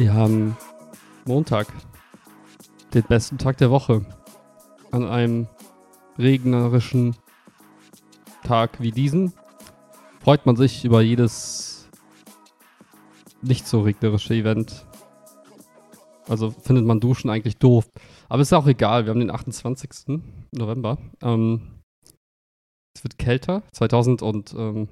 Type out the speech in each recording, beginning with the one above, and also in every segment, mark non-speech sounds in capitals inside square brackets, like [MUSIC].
Wir haben Montag, den besten Tag der Woche. An einem regnerischen Tag wie diesen freut man sich über jedes nicht so regnerische Event. Also findet man Duschen eigentlich doof. Aber ist auch egal, wir haben den 28. November. Ähm, es wird kälter. 2000 und ähm,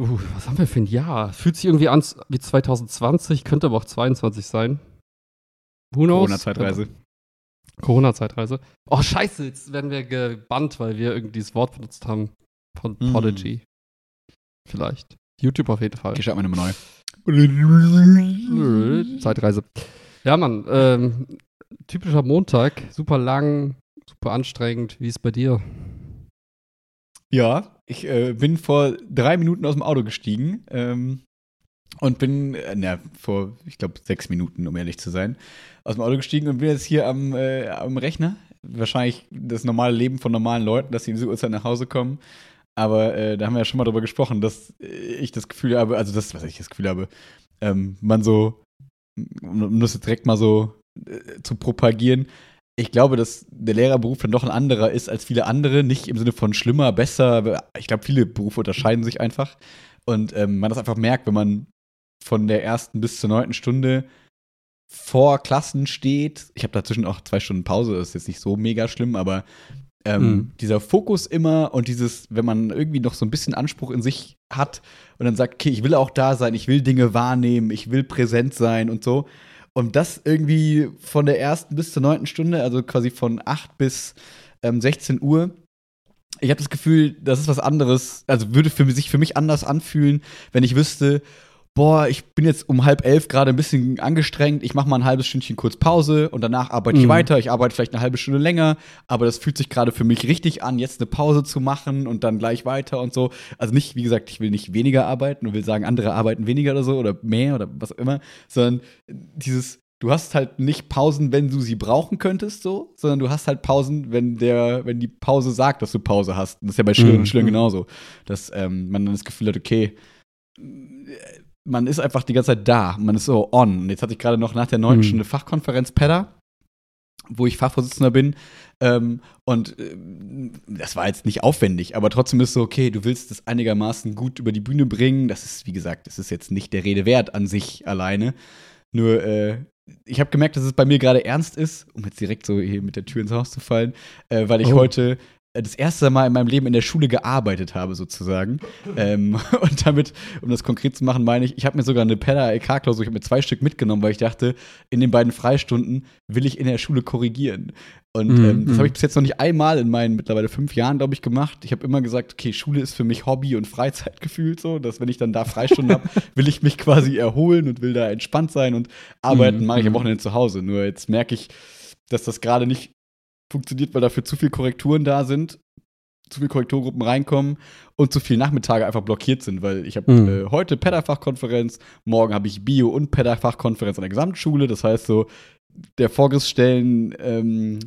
uh, was haben wir für ein Jahr? Fühlt sich irgendwie an wie 2020, könnte aber auch 22 sein. Who knows? Corona-Zeitreise. Corona-Zeitreise. Oh, scheiße, jetzt werden wir gebannt, weil wir irgendwie das Wort benutzt haben von mm. Vielleicht. YouTube auf jeden Fall. Ich schau mal nochmal neu. Zeitreise. Ja, Mann. Ähm, typischer Montag. Super lang, super anstrengend. Wie ist bei dir? Ja, ich äh, bin vor drei Minuten aus dem Auto gestiegen ähm, und bin, äh, na, vor, ich glaube, sechs Minuten, um ehrlich zu sein, aus dem Auto gestiegen und bin jetzt hier am, äh, am Rechner. Wahrscheinlich das normale Leben von normalen Leuten, dass sie in dieser Uhrzeit nach Hause kommen. Aber äh, da haben wir ja schon mal drüber gesprochen, dass ich das Gefühl habe, also das, was ich das Gefühl habe, ähm, man so, um das jetzt direkt mal so äh, zu propagieren, ich glaube, dass der Lehrerberuf dann doch ein anderer ist als viele andere. Nicht im Sinne von schlimmer, besser. Ich glaube, viele Berufe unterscheiden sich einfach. Und ähm, man das einfach merkt, wenn man von der ersten bis zur neunten Stunde vor Klassen steht. Ich habe dazwischen auch zwei Stunden Pause, das ist jetzt nicht so mega schlimm, aber ähm, mhm. dieser Fokus immer und dieses, wenn man irgendwie noch so ein bisschen Anspruch in sich hat und dann sagt, okay, ich will auch da sein, ich will Dinge wahrnehmen, ich will präsent sein und so. Und das irgendwie von der ersten bis zur neunten Stunde, also quasi von 8 bis ähm, 16 Uhr. Ich habe das Gefühl, das ist was anderes, also würde für sich für mich anders anfühlen, wenn ich wüsste, boah, ich bin jetzt um halb elf gerade ein bisschen angestrengt, ich mache mal ein halbes Stündchen kurz Pause und danach arbeite ich mhm. weiter. Ich arbeite vielleicht eine halbe Stunde länger, aber das fühlt sich gerade für mich richtig an, jetzt eine Pause zu machen und dann gleich weiter und so. Also nicht, wie gesagt, ich will nicht weniger arbeiten und will sagen, andere arbeiten weniger oder so oder mehr oder was auch immer, sondern dieses du hast halt nicht Pausen, wenn du sie brauchen könntest, so, sondern du hast halt Pausen, wenn der, wenn die Pause sagt, dass du Pause hast. Und das ist ja bei Schülern mhm. und Schülern genauso, dass ähm, man dann das Gefühl hat, okay, man ist einfach die ganze Zeit da, man ist so on. Und jetzt hatte ich gerade noch nach der neunten mhm. Stunde Fachkonferenz Pedda, wo ich Fachvorsitzender bin. Ähm, und äh, das war jetzt nicht aufwendig, aber trotzdem ist so, okay, du willst das einigermaßen gut über die Bühne bringen. Das ist, wie gesagt, das ist jetzt nicht der Rede wert an sich alleine. Nur, äh, ich habe gemerkt, dass es bei mir gerade ernst ist, um jetzt direkt so hier mit der Tür ins Haus zu fallen, äh, weil ich oh. heute das erste Mal in meinem Leben in der Schule gearbeitet habe, sozusagen. ähm, [LAUGHS] und damit, um das konkret zu machen, meine ich, ich habe mir sogar eine PEDA-LK-Klausur, ich habe mir zwei Stück mitgenommen, weil ich dachte, in den beiden Freistunden will ich in der Schule korrigieren. Und mhm. ähm, das habe ich bis jetzt noch nicht einmal in meinen mittlerweile fünf Jahren, glaube ich, gemacht. Ich habe immer gesagt, okay, Schule ist für mich Hobby und Freizeit gefühlt so, dass wenn ich dann da Freistunden habe, [LAUGHS] will ich mich quasi erholen und will da entspannt sein und arbeiten mhm. mache ich am mhm. Wochenende zu Hause. Nur jetzt merke ich, dass das gerade nicht funktioniert, weil dafür zu viele Korrekturen da sind, zu viele Korrekturgruppen reinkommen und zu viele Nachmittage einfach blockiert sind, weil ich habe mhm. äh, heute PEDA-Fachkonferenz, morgen habe ich Bio- und PEDA-Fachkonferenz an der Gesamtschule. Das heißt so, der Vorgriffsstellen ähm,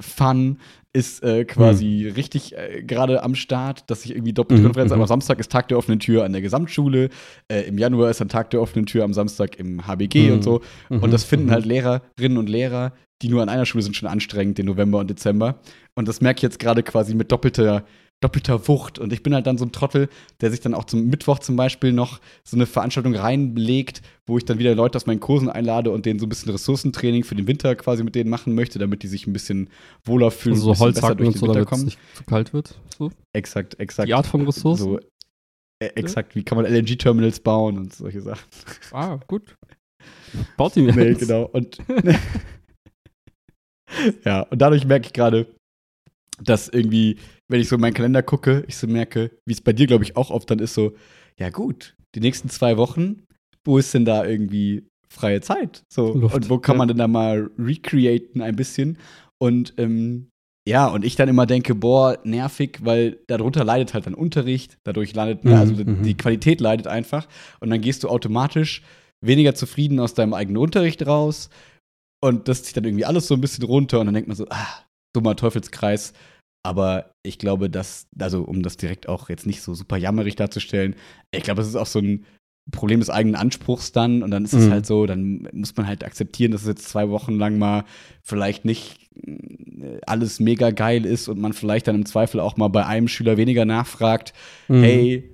Fun ist äh, quasi mhm. richtig äh, gerade am Start, dass ich irgendwie doppelte mhm. Konferenz, aber am Samstag ist Tag der offenen Tür an der Gesamtschule, äh, im Januar ist dann Tag der offenen Tür am Samstag im HBG mhm. und so. Und das finden mhm. halt Lehrerinnen und Lehrer die nur an einer Schule sind, schon anstrengend, den November und Dezember. Und das merke ich jetzt gerade quasi mit doppelter, doppelter Wucht. Und ich bin halt dann so ein Trottel, der sich dann auch zum Mittwoch zum Beispiel noch so eine Veranstaltung reinlegt, wo ich dann wieder Leute aus meinen Kursen einlade und denen so ein bisschen Ressourcentraining für den Winter quasi mit denen machen möchte, damit die sich ein bisschen wohler fühlen. Also so Holzhacken und so, damit es nicht zu kalt wird. So. Exakt, exakt. Die Art von Ressourcen? So, äh, exakt, wie kann man LNG-Terminals bauen und solche Sachen. Ah, gut. Baut die mir [LAUGHS] Nee, genau. Und [LAUGHS] ja, und dadurch merke ich gerade, dass irgendwie, wenn ich so in meinen Kalender gucke, ich so merke, wie es bei dir, glaube ich, auch oft dann ist, so, ja gut, die nächsten zwei Wochen, wo ist denn da irgendwie freie Zeit? So, Luft, und wo kann ja. man denn da mal recreaten ein bisschen? Und ähm, ja, und ich dann immer denke, boah, nervig, weil darunter leidet halt dein Unterricht, dadurch landet, mhm, also mhm. die Qualität leidet einfach. Und dann gehst du automatisch weniger zufrieden aus deinem eigenen Unterricht raus, und das zieht dann irgendwie alles so ein bisschen runter und dann denkt man so, ah, dummer Teufelskreis. Aber ich glaube, dass, also um das direkt auch jetzt nicht so super jammerig darzustellen, ich glaube, es ist auch so ein Problem des eigenen Anspruchs dann und dann ist es Mhm. halt so, dann muss man halt akzeptieren, dass es jetzt zwei Wochen lang mal vielleicht nicht äh, alles mega geil ist und man vielleicht dann im Zweifel auch mal bei einem Schüler weniger nachfragt, Mhm. hey,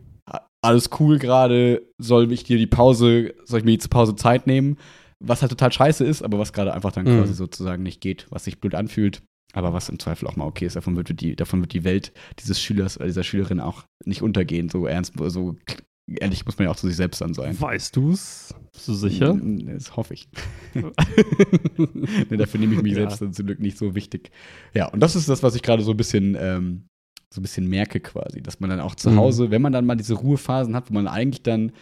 alles cool gerade, soll ich dir die Pause, soll ich mir die Pause Zeit nehmen? Was halt total scheiße ist, aber was gerade einfach dann Mhm. quasi sozusagen nicht geht, was sich blöd anfühlt, aber was im Zweifel auch mal okay ist. Davon wird die, davon wird die Welt dieses Schülers oder dieser Schülerin auch nicht untergehen. So ernst, so ehrlich muss man ja auch zu sich selbst dann sein. Weißt du's? Bist du sicher? Das hoffe ich. [LAUGHS] nee, dafür nehme ich mich Ja. selbst dann zum Glück nicht so wichtig. Ja, und das ist das, was ich gerade so ein bisschen, ähm, so ein bisschen merke quasi, dass man dann auch zu Mhm. Hause, wenn man dann mal diese Ruhephasen hat, wo man eigentlich dann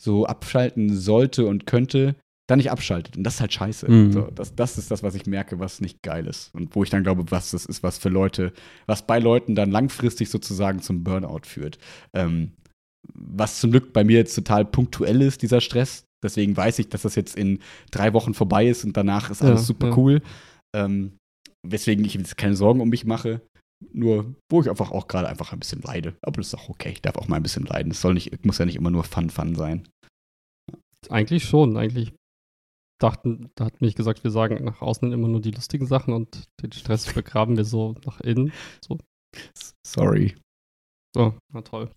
so abschalten sollte und könnte, dann nicht abschaltet. Und das ist halt scheiße. Mhm. So, das, das ist das, was ich merke, was nicht geil ist. Und wo ich dann glaube, was das ist, was für Leute, was bei Leuten dann langfristig sozusagen zum Burnout führt. Ähm, was zum Glück bei mir jetzt total punktuell ist, dieser Stress. Deswegen weiß ich, dass das jetzt in drei Wochen vorbei ist und danach ist alles Ja, super ja. cool. Ähm, weswegen ich jetzt keine Sorgen um mich mache. Nur, wo ich einfach auch gerade einfach ein bisschen leide. Aber das ist auch okay. Ich darf auch mal ein bisschen leiden. Es soll nicht, muss ja nicht immer nur Fun, Fun sein. Eigentlich schon. Eigentlich dachten, da hat mich gesagt, wir sagen nach außen immer nur die lustigen Sachen und den Stress [LAUGHS] begraben wir so nach innen. Sorry. So, na toll.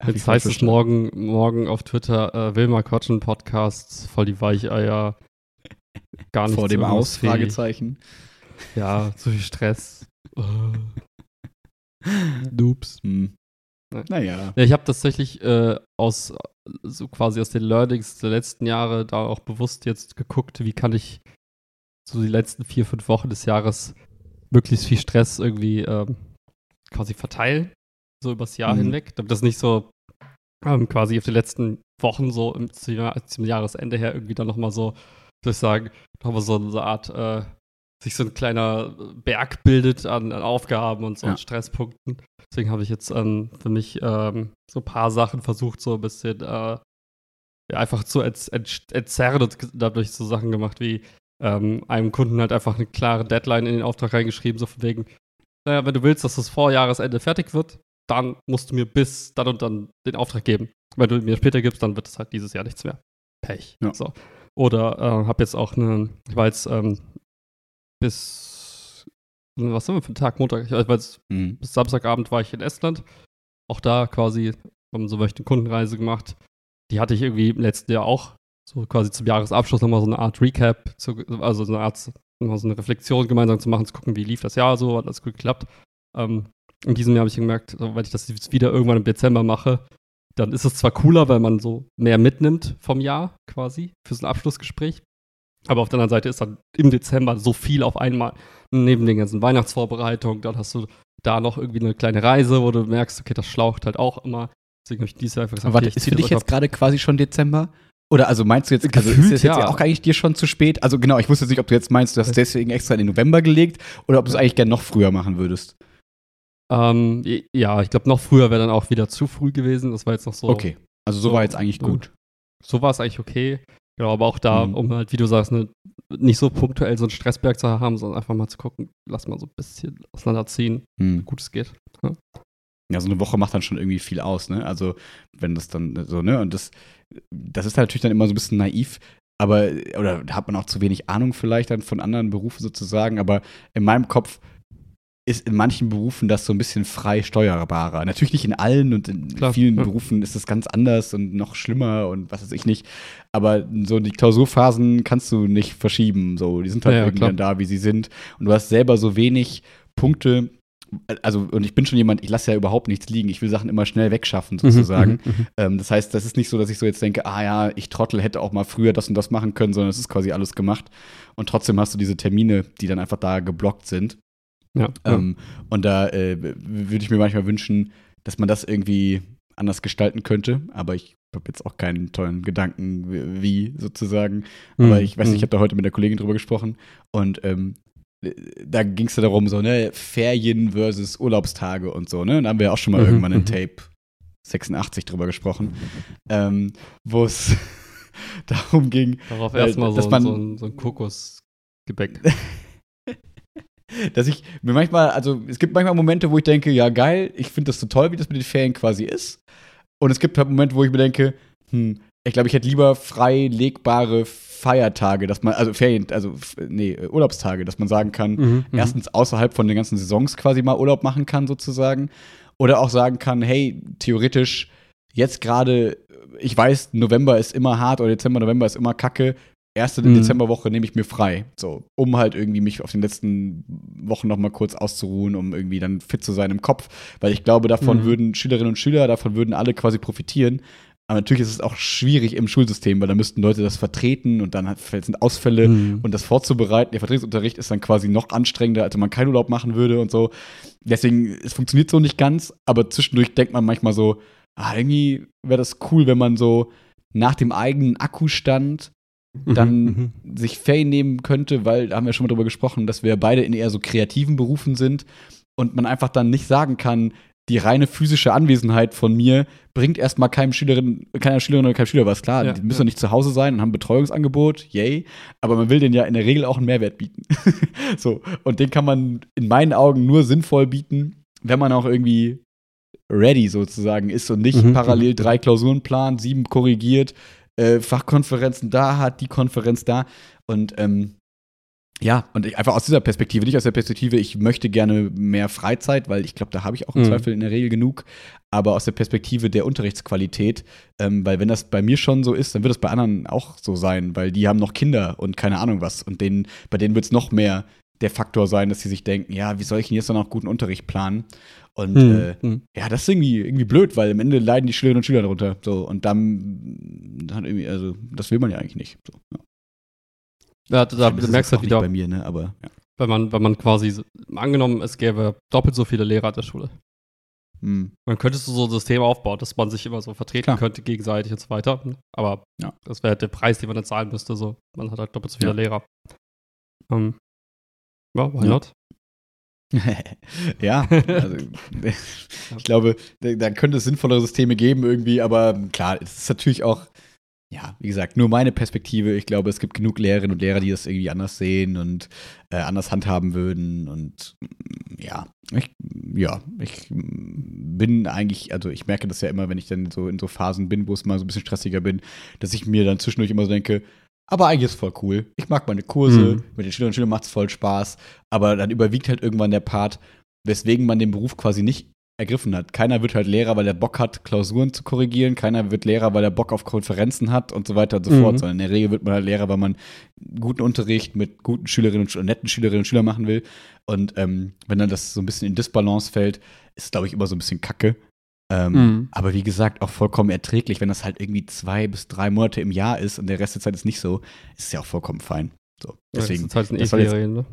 Hab Jetzt heißt es morgen, morgen auf Twitter, äh, Wilma Quatschen Podcasts, voll die Weicheier. Gar nicht Vor dem Aus. Fragezeichen. Ja, zu viel Stress. [LAUGHS] Doops. Hm. Ja. Naja. Ja, ich habe tatsächlich äh, aus so quasi aus den Learnings der letzten Jahre da auch bewusst jetzt geguckt, wie kann ich so die letzten vier, fünf Wochen des Jahres möglichst viel Stress irgendwie ähm, quasi verteilen, so übers Jahr Mhm. hinweg, damit das nicht so ähm, quasi auf die letzten Wochen so im, zum, Jahr, zum Jahresende her irgendwie dann nochmal so, soll ich sagen, nochmal so, so eine Art, äh, sich so ein kleiner Berg bildet an, an Aufgaben und so Ja. an Stresspunkten. Deswegen habe ich jetzt ähm, für mich ähm, so ein paar Sachen versucht, so ein bisschen äh, ja, einfach zu ent ent entzerren und dadurch so Sachen gemacht wie ähm, einem Kunden halt einfach eine klare Deadline in den Auftrag reingeschrieben, so von wegen, naja, wenn du willst, dass das vor Jahresende fertig wird, dann musst du mir bis dann und dann den Auftrag geben. Wenn du mir später gibst, dann wird es halt dieses Jahr nichts mehr. Pech. Ja. So. Oder äh, habe jetzt auch eine, ich war jetzt ähm, bis, was haben wir für einen Tag, Montag? Ich war jetzt Hm. bis Samstagabend war ich in Estland. Auch da quasi, haben so eine Kundenreise gemacht. Die hatte ich irgendwie im letzten Jahr auch. So quasi zum Jahresabschluss nochmal so eine Art Recap, zu, also so eine Art, nochmal so eine Reflexion gemeinsam zu machen, zu gucken, wie lief das Jahr so, hat alles gut geklappt. Ähm, in diesem Jahr habe ich gemerkt, wenn ich das jetzt wieder irgendwann im Dezember mache, dann ist es zwar cooler, weil man so mehr mitnimmt vom Jahr quasi für so ein Abschlussgespräch. Aber auf der anderen Seite ist dann im Dezember so viel auf einmal. Neben den ganzen Weihnachtsvorbereitungen, dann hast du da noch irgendwie eine kleine Reise, wo du merkst, okay, das schlaucht halt auch immer. Deswegen habe ich dieses Jahr einfach gesagt, warte, okay, ist für dich jetzt gerade quasi schon Dezember? Oder also meinst du jetzt, also ist Gefühlt, das jetzt ja. auch eigentlich dir schon zu spät? Also genau, ich wusste jetzt nicht, ob du jetzt meinst, du hast deswegen extra in den November gelegt oder ob du es eigentlich gerne noch früher machen würdest. Ähm, ja, ich glaube, noch früher wäre dann auch wieder zu früh gewesen. Das war jetzt noch so. Okay, also so So, war jetzt eigentlich so. gut. So war es eigentlich okay. Genau, aber auch da, Mhm. um halt, wie du sagst, ne, nicht so punktuell so einen Stressberg zu haben, sondern einfach mal zu gucken, lass mal so ein bisschen auseinanderziehen, Hm. wie gut es geht. Ja, so eine Woche macht dann schon irgendwie viel aus, ne? Also, wenn das dann so, ne? Und das, das ist halt natürlich dann immer so ein bisschen naiv, aber, oder da hat man auch zu wenig Ahnung vielleicht dann von anderen Berufen sozusagen, aber in meinem Kopf ist in manchen Berufen das so ein bisschen frei steuerbarer. Natürlich nicht in allen und in Klar, vielen ja. Berufen ist das ganz anders und noch schlimmer und was weiß ich nicht. Aber so die Klausurphasen kannst du nicht verschieben. So, die sind halt Ja, irgendwie klar. dann da, wie sie sind. Und du hast selber so wenig Punkte. Also, und ich bin schon jemand, ich lasse ja überhaupt nichts liegen. Ich will Sachen immer schnell wegschaffen, sozusagen. Mhm, mhm, Ähm, das heißt, das ist nicht so, dass ich so jetzt denke, ah ja, ich Trottel hätte auch mal früher das und das machen können, sondern es ist quasi alles gemacht. Und trotzdem hast du diese Termine, die dann einfach da geblockt sind. Ja, Ähm, und da äh, würde ich mir manchmal wünschen, dass man das irgendwie anders gestalten könnte. Aber ich habe jetzt auch keinen tollen Gedanken, wie, sozusagen. ja. Aber Mhm, ich weiß nicht, ich mhm. habe da heute mit der Kollegin drüber gesprochen. Und ähm, äh, da ging es ja darum, so, ne, Ferien versus Urlaubstage und so, ne? Und da haben wir auch schon mal Mhm, irgendwann in mhm. Tape 86 drüber gesprochen, ähm, wo es [LAUGHS] darum ging, Darauf äh, erstmal so, dass man- so, ein, so ein Kokosgebäck. [LAUGHS] dass ich mir manchmal, also es gibt manchmal Momente, wo ich denke, ja geil, ich finde das so toll, wie das mit den Ferien quasi ist. Und es gibt halt Momente, wo ich mir denke, hm, ich glaube, ich hätte lieber frei legbare Feiertage, dass man, also Ferien, also nee, Urlaubstage, dass man sagen kann, Mhm, mhm. erstens außerhalb von den ganzen Saisons quasi mal Urlaub machen kann, sozusagen. Oder auch sagen kann, hey, theoretisch, jetzt gerade, ich weiß, November ist immer hart oder Dezember, November ist immer kacke. Erste Mhm. Dezemberwoche nehme ich mir frei. So, um halt irgendwie mich auf den letzten Wochen noch mal kurz auszuruhen, um irgendwie dann fit zu sein im Kopf. Weil ich glaube, davon Mhm. würden Schülerinnen und Schüler, davon würden alle quasi profitieren. Aber natürlich ist es auch schwierig im Schulsystem, weil da müssten Leute das vertreten und dann sind Ausfälle Mhm. und das vorzubereiten. Der Vertretungsunterricht ist dann quasi noch anstrengender, als wenn man keinen Urlaub machen würde und so. Deswegen, es funktioniert so nicht ganz, aber zwischendurch denkt man manchmal so, ah, irgendwie wäre das cool, wenn man so nach dem eigenen Akkustand dann Mhm, sich Ferien nehmen könnte, weil da haben wir schon mal drüber gesprochen, dass wir beide in eher so kreativen Berufen sind und man einfach dann nicht sagen kann, die reine physische Anwesenheit von mir bringt erstmal keinem Schülerin, keiner Schülerin oder keinem Schüler was. Klar, Ja, die müssen ja. nicht zu Hause sein und haben ein Betreuungsangebot, yay, aber man will denen ja in der Regel auch einen Mehrwert bieten. [LAUGHS] so, und den kann man in meinen Augen nur sinnvoll bieten, wenn man auch irgendwie ready sozusagen ist und nicht Mhm, parallel mhm. drei Klausuren plant, sieben korrigiert, äh, Fachkonferenzen da hat, die Konferenz da. Und ähm, ja, und ich, einfach aus dieser Perspektive, nicht aus der Perspektive, ich möchte gerne mehr Freizeit, weil ich glaube, da habe ich auch im Mhm. Zweifel in der Regel genug, aber aus der Perspektive der Unterrichtsqualität, ähm, weil wenn das bei mir schon so ist, dann wird es bei anderen auch so sein, weil die haben noch Kinder und keine Ahnung was und denen, bei denen wird es noch mehr der Faktor sein, dass sie sich denken, ja, wie soll ich denn jetzt noch guten Unterricht planen? Und Mhm, äh, mhm. ja, das ist irgendwie, irgendwie blöd, weil am Ende leiden die Schülerinnen und Schüler darunter. So, und dann, dann irgendwie, also, das will man ja eigentlich nicht. So, ja. Ja, da, Das da merkst du auch halt wieder, bei mir, ne, aber ja. wenn man, wenn man quasi, angenommen, es gäbe doppelt so viele Lehrer an der Schule. Hm. Dann könntest du so ein System aufbauen, dass man sich immer so vertreten Klar. könnte gegenseitig und so weiter. Aber Ja. das wäre halt der Preis, den man dann zahlen müsste. So. Man hat halt doppelt so viele Ja. Lehrer. Ähm, ja, why Ja. not? [LAUGHS] ja, also, [LAUGHS] ich glaube, da, könnte es sinnvollere Systeme geben irgendwie, aber klar, es ist natürlich auch, ja, wie gesagt, nur meine Perspektive. Ich glaube, es gibt genug Lehrerinnen und Lehrer, die das irgendwie anders sehen und äh, anders handhaben würden und ja, ich, ja, ich bin eigentlich, also ich merke das ja immer, wenn ich dann so in so Phasen bin, wo es mal so ein bisschen stressiger bin, dass ich mir dann zwischendurch immer so denke, aber eigentlich ist es voll cool. Ich mag meine Kurse, Mhm. mit den Schülerinnen und Schülern macht es voll Spaß, aber dann überwiegt halt irgendwann der Part, weswegen man den Beruf quasi nicht ergriffen hat. Keiner wird halt Lehrer, weil er Bock hat, Klausuren zu korrigieren. Keiner wird Lehrer, weil er Bock auf Konferenzen hat und so weiter und so Mhm. fort. Sondern in der Regel wird man halt Lehrer, weil man guten Unterricht mit guten Schülerinnen und netten Schülerinnen und Schülern machen will. Und ähm, wenn dann das so ein bisschen in Disbalance fällt, ist, glaube ich, immer so ein bisschen kacke. Ähm, Mhm. Aber wie gesagt, auch vollkommen erträglich, wenn das halt irgendwie zwei bis drei Monate im Jahr ist und der Rest der Zeit ist nicht so, ist es ja auch vollkommen fein. So, deswegen. Ja, das sind das halt jetzt- E-Ferien, ne?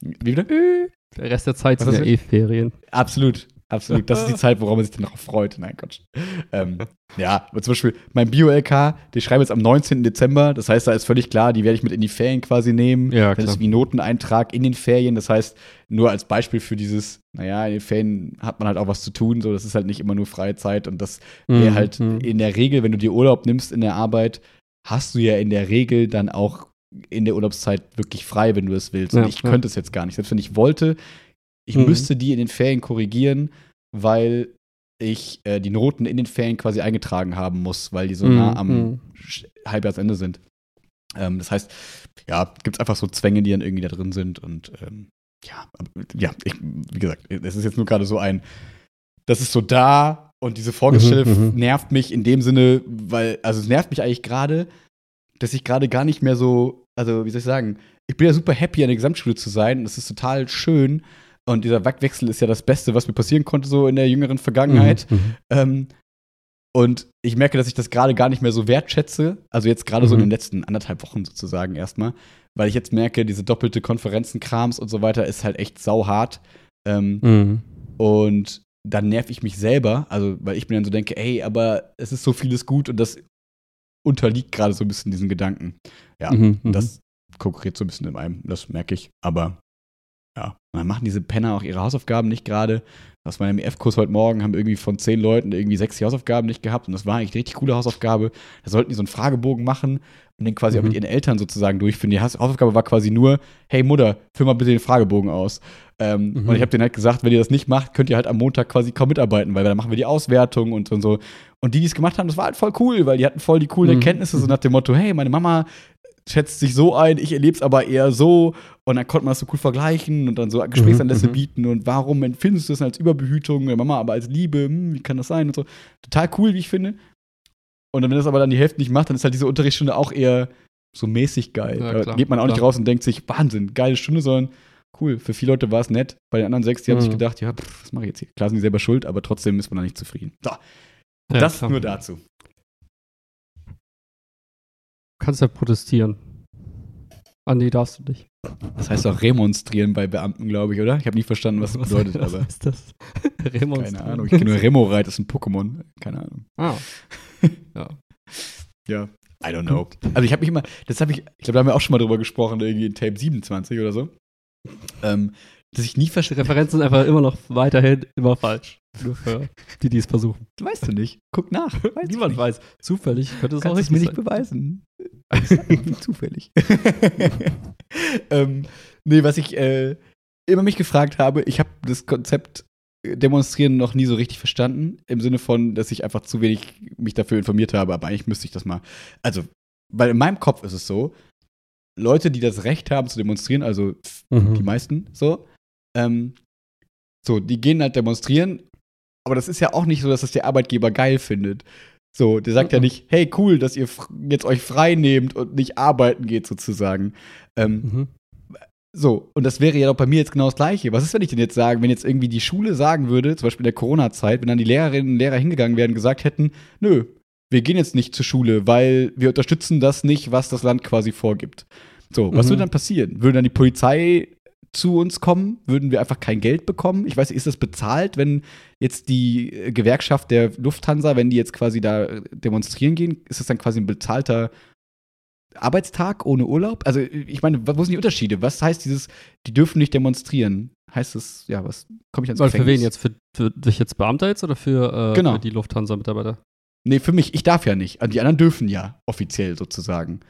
Wie bitte? Der Rest der Zeit Was sind ja? E-Ferien. Absolut, absolut. Das ist die [LAUGHS] Zeit, worauf man sich dann darauf freut. Nein, Quatsch. Ähm, ja, aber zum Beispiel mein Bio-LK, die schreiben jetzt am 19. Dezember. Das heißt, da ist völlig klar, die werde ich mit in die Ferien quasi nehmen. Ja, Das klar. ist wie Noteneintrag in den Ferien. Das heißt, nur als Beispiel für dieses, naja, in den Ferien hat man halt auch was zu tun. So, das ist halt nicht immer nur freie Zeit. Und das wäre Mhm, halt mhm. in der Regel, wenn du dir Urlaub nimmst in der Arbeit, hast du ja in der Regel dann auch in der Urlaubszeit wirklich frei, wenn du es willst. Ja, und ich ja. könnte es jetzt gar nicht. Selbst wenn ich wollte, ich Mhm. müsste die in den Ferien korrigieren, weil ich äh, die Noten in den Ferien quasi eingetragen haben muss, weil die so Mhm, nah am mhm. Halbjahresende sind. Ähm, das heißt, ja, gibt es einfach so Zwänge, die dann irgendwie da drin sind und ähm, ja, ja, ich, wie gesagt, es ist jetzt nur gerade so ein, das ist so da und diese Vorgestellte Mhm, mhm. nervt mich in dem Sinne, weil, also es nervt mich eigentlich gerade, dass ich gerade gar nicht mehr so, also wie soll ich sagen, ich bin ja super happy, an der Gesamtschule zu sein das ist total schön und dieser Wegwechsel ist ja das Beste, was mir passieren konnte, so in der jüngeren Vergangenheit. Mhm, mhm. Ähm, und ich merke, dass ich das gerade gar nicht mehr so wertschätze. Also jetzt gerade so in Mhm. den letzten anderthalb Wochen sozusagen erstmal. Weil ich jetzt merke, diese doppelte Konferenzenkrams und so weiter ist halt echt sauhart. Ähm, Mhm. Und dann nerv ich mich selber. Also, weil ich mir dann so denke, ey, aber es ist so vieles gut und das unterliegt gerade so ein bisschen diesen Gedanken. Ja, Mhm, mhm. das konkurriert so ein bisschen in einem. Das merke ich. Aber ja, dann machen diese Penner auch ihre Hausaufgaben nicht gerade. Aus meinem EF-Kurs heute Morgen haben irgendwie von zehn Leuten irgendwie sechs die Hausaufgaben nicht gehabt und das war eigentlich eine richtig coole Hausaufgabe. Da sollten die so einen Fragebogen machen und den quasi mhm. auch mit ihren Eltern sozusagen durchführen. Die Hausaufgabe war quasi nur, hey Mutter, füll mal bitte den Fragebogen aus. Ähm, mhm. Und ich habe denen halt gesagt, wenn ihr das nicht macht, könnt ihr halt am Montag quasi kaum mitarbeiten, weil dann machen wir die Auswertung und, und so. Und die, die es gemacht haben, das war halt voll cool, weil die hatten voll die coolen mhm. Erkenntnisse, so nach dem Motto, hey, meine Mama schätzt sich so ein, ich erlebe es aber eher so. Und dann konnte man das so cool vergleichen und dann so Gesprächsanlässe mhm, bieten und warum empfindest du das als Überbehütung, Mama aber als Liebe, hm, wie kann das sein und so. Total cool, wie ich finde. Und wenn das aber dann die Hälfte nicht macht, dann ist halt diese Unterrichtsstunde auch eher so mäßig geil. Ja, da geht man auch klar. nicht raus und denkt sich, Wahnsinn, geile Stunde, sondern cool. Für viele Leute war es nett. Bei den anderen sechs, die mhm. haben sich gedacht, ja, pff, was mache ich jetzt hier? Klar sind die selber schuld, aber trotzdem ist man da nicht zufrieden. So. Ja, das klar. nur dazu. Du kannst ja protestieren. Ah, nee, darfst du nicht. Das heißt auch remonstrieren bei Beamten, glaube ich, oder? Ich habe nicht verstanden, was das bedeutet. Was aber ist das? [LAUGHS] remonstrieren. Keine Ahnung. Ich kenne nur Remorite, das ist ein Pokémon. Keine Ahnung. Ah. [LAUGHS] ja. ja. I don't know. Also ich habe mich immer, das habe ich, ich glaube, da haben wir auch schon mal drüber gesprochen, irgendwie in Tape 27 oder so. Ähm, dass ich nie verstehe. Referenzen sind einfach immer noch weiterhin immer falsch. Nur für die, die es versuchen. Weißt du nicht. Guck nach. Weiß [LAUGHS] Niemand weiß. Zufällig könnte es auch nicht mir nicht beweisen. [LAUGHS] Zufällig. [LAUGHS] ähm, nee, was ich äh, immer mich gefragt habe, ich habe das Konzept Demonstrieren noch nie so richtig verstanden. Im Sinne von, dass ich einfach zu wenig mich dafür informiert habe, aber eigentlich müsste ich das mal. Also, weil in meinem Kopf ist es so, Leute, die das Recht haben zu demonstrieren, also mhm. die meisten so, ähm, so, die gehen halt demonstrieren, aber das ist ja auch nicht so, dass das der Arbeitgeber geil findet. So, der sagt mhm. ja nicht, hey, cool, dass ihr jetzt euch frei nehmt und nicht arbeiten geht, sozusagen. Ähm, mhm. So, und das wäre ja doch bei mir jetzt genau das Gleiche. Was ist, wenn ich denn jetzt sage, wenn jetzt irgendwie die Schule sagen würde, zum Beispiel in der Corona-Zeit, wenn dann die Lehrerinnen und Lehrer hingegangen wären und gesagt hätten, nö, wir gehen jetzt nicht zur Schule, weil wir unterstützen das nicht, was das Land quasi vorgibt. So, was mhm. würde dann passieren? Würde dann die Polizei zu uns kommen? Würden wir einfach kein Geld bekommen? Ich weiß nicht, ist das bezahlt, wenn jetzt die Gewerkschaft der Lufthansa, wenn die jetzt quasi da demonstrieren gehen, ist das dann quasi ein bezahlter Arbeitstag ohne Urlaub? Also, ich meine, wo sind die Unterschiede? Was heißt dieses, die dürfen nicht demonstrieren? Heißt das, ja, was komme ich ans Weil Für wen jetzt? Für, für dich jetzt Beamter jetzt oder für, äh, genau. für die Lufthansa-Mitarbeiter? Nee, für mich. Ich darf ja nicht. Die anderen dürfen ja offiziell sozusagen.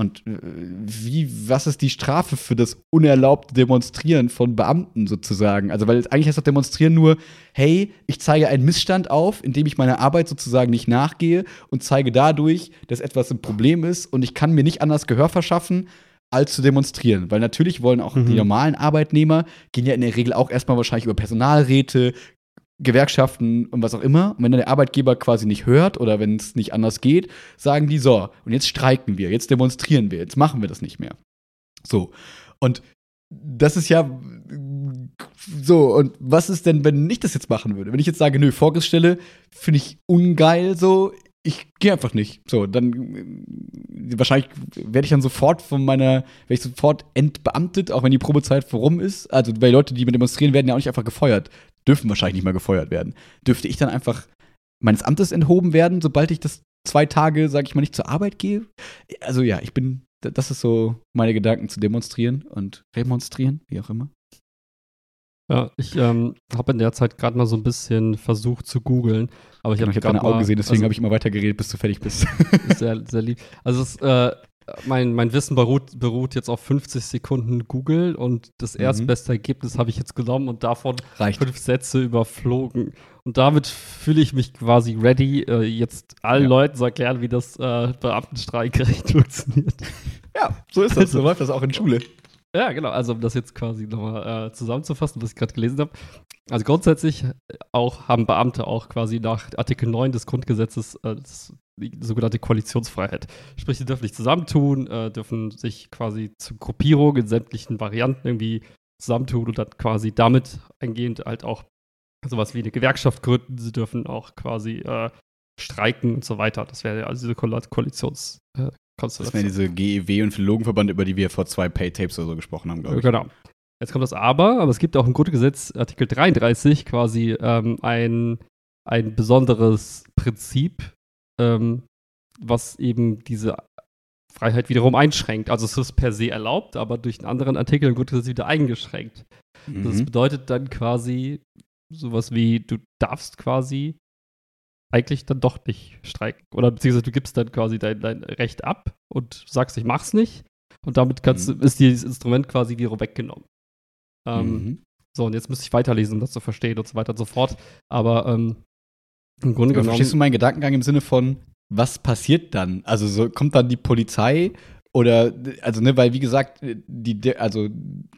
Und äh, wie, was ist die Strafe für das unerlaubte Demonstrieren von Beamten sozusagen? Also, weil eigentlich heißt das Demonstrieren nur, hey, ich zeige einen Missstand auf, indem ich meiner Arbeit sozusagen nicht nachgehe und zeige dadurch, dass etwas ein Problem ist und ich kann mir nicht anders Gehör verschaffen, als zu demonstrieren. Weil natürlich wollen auch mhm. die normalen Arbeitnehmer, gehen ja in der Regel auch erstmal wahrscheinlich über Personalräte, Gewerkschaften und was auch immer. Und wenn dann der Arbeitgeber quasi nicht hört oder wenn es nicht anders geht, sagen die so, und jetzt streiken wir, jetzt demonstrieren wir, jetzt machen wir das nicht mehr. So. Und das ist ja so, und was ist denn, wenn ich das jetzt machen würde? Wenn ich jetzt sage, nö, Vorgriffsstelle finde ich ungeil so, ich gehe einfach nicht. So, dann wahrscheinlich werde ich dann sofort von meiner, werde ich sofort entbeamtet, auch wenn die Probezeit vorum ist. Also, weil Leute, die demonstrieren, werden ja auch nicht einfach gefeuert dürfen wahrscheinlich nicht mehr gefeuert werden. Dürfte ich dann einfach meines Amtes enthoben werden, sobald ich das zwei Tage, sage ich mal, nicht zur Arbeit gehe? Also ja, ich bin, das ist so meine Gedanken zu demonstrieren und remonstrieren, wie auch immer. Ja, ich ähm, habe in der Zeit gerade mal so ein bisschen versucht zu googeln, aber ich habe hab deine Augen gesehen, deswegen also, habe ich immer weiter geredet, bis du fertig bist. [LAUGHS] sehr, sehr lieb. Also es, äh, mein, mein Wissen beruht, beruht jetzt auf 50 Sekunden Google und das mhm. erstbeste Ergebnis habe ich jetzt genommen und davon Reicht. fünf Sätze überflogen. Und damit fühle ich mich quasi ready, äh, jetzt allen ja. Leuten zu erklären, wie das äh, Beamtenstreikrecht [LAUGHS] funktioniert. Ja, so ist das. Also, so läuft das auch in Schule. Ja, genau. Also, um das jetzt quasi nochmal äh, zusammenzufassen, was ich gerade gelesen habe. Also, grundsätzlich auch haben Beamte auch quasi nach Artikel 9 des Grundgesetzes äh, die sogenannte Koalitionsfreiheit. Sprich, sie dürfen sich zusammentun, äh, dürfen sich quasi zu Gruppierungen in sämtlichen Varianten irgendwie zusammentun und dann quasi damit eingehend halt auch sowas wie eine Gewerkschaft gründen. Sie dürfen auch quasi äh, streiken und so weiter. Das wäre also diese Koalitions. Äh, das wäre diese GEW und Philologenverband, über die wir vor zwei Pay-Tapes oder so gesprochen haben, glaube ich. Genau. Jetzt kommt das Aber, aber es gibt auch im Grundgesetz, Artikel 33, quasi ähm, ein, ein besonderes Prinzip, ähm, was eben diese Freiheit wiederum einschränkt. Also es ist per se erlaubt, aber durch einen anderen Artikel wird es wieder eingeschränkt. Mhm. Das bedeutet dann quasi sowas wie, du darfst quasi eigentlich dann doch nicht streiken. Oder beziehungsweise du gibst dann quasi dein, dein Recht ab und sagst, ich mach's nicht. Und damit kannst, Mhm. ist dieses Instrument quasi wieder weggenommen. Ähm, Mhm. So, und jetzt müsste ich weiterlesen, um das zu verstehen und so weiter und so fort. Aber ähm, im Grunde Aber genommen. verstehst du meinen Gedankengang im Sinne von, was passiert dann? Also so, kommt dann die Polizei oder, also ne, weil wie gesagt, die, also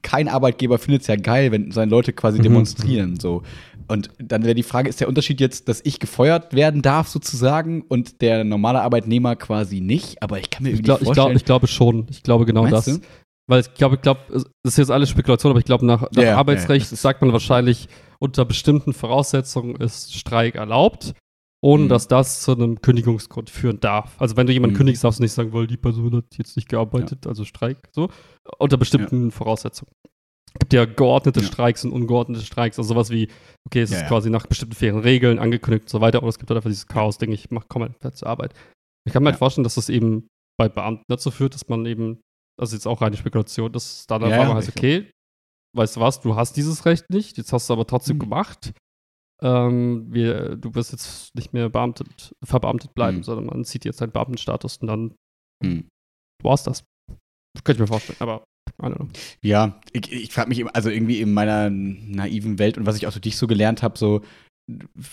kein Arbeitgeber findet es ja geil, wenn seine Leute quasi Mhm. demonstrieren, so. Und dann wäre die Frage, ist der Unterschied jetzt, dass ich gefeuert werden darf sozusagen und der normale Arbeitnehmer quasi nicht? Aber ich kann mir ich, glaub, ich, vorstellen. glaub, ich glaube schon. Ich glaube genau Meinst das. du? Weil ich glaube, ich glaube, es ist jetzt alles Spekulation, aber ich glaube, nach, nach ja, Arbeitsrecht das ist- sagt man wahrscheinlich, unter bestimmten Voraussetzungen ist Streik erlaubt, ohne Mhm. dass das zu einem Kündigungsgrund führen darf. Also wenn du jemanden Mhm. kündigst, darfst du nicht sagen, weil die Person hat jetzt nicht gearbeitet, also Streik, so. Unter bestimmten Voraussetzungen. Es gibt ja geordnete Ja. Streiks und ungeordnete Streiks, also sowas wie, okay, es Ja, ist ja. quasi nach bestimmten fairen Regeln angekündigt und so weiter, oder es gibt halt einfach dieses Chaos-Ding, ich mach, komme halt zur Arbeit. Ich kann mir Ja. halt vorstellen, dass das eben bei Beamten dazu führt, dass man eben, ist jetzt auch reine Spekulation, dass dann Ja, ja, einmal heißt, okay, weißt du was, du hast dieses Recht nicht, jetzt hast du aber trotzdem Mhm. gemacht. Ähm, wir, du wirst jetzt nicht mehr beamtet, verbeamtet bleiben, Mhm. sondern man zieht jetzt deinen Beamtenstatus und dann Hm. war's das. Könnte ich mir vorstellen, aber. Ja, ich, ich frage mich immer, also irgendwie in meiner naiven Welt und was ich auch durch dich so gelernt habe, so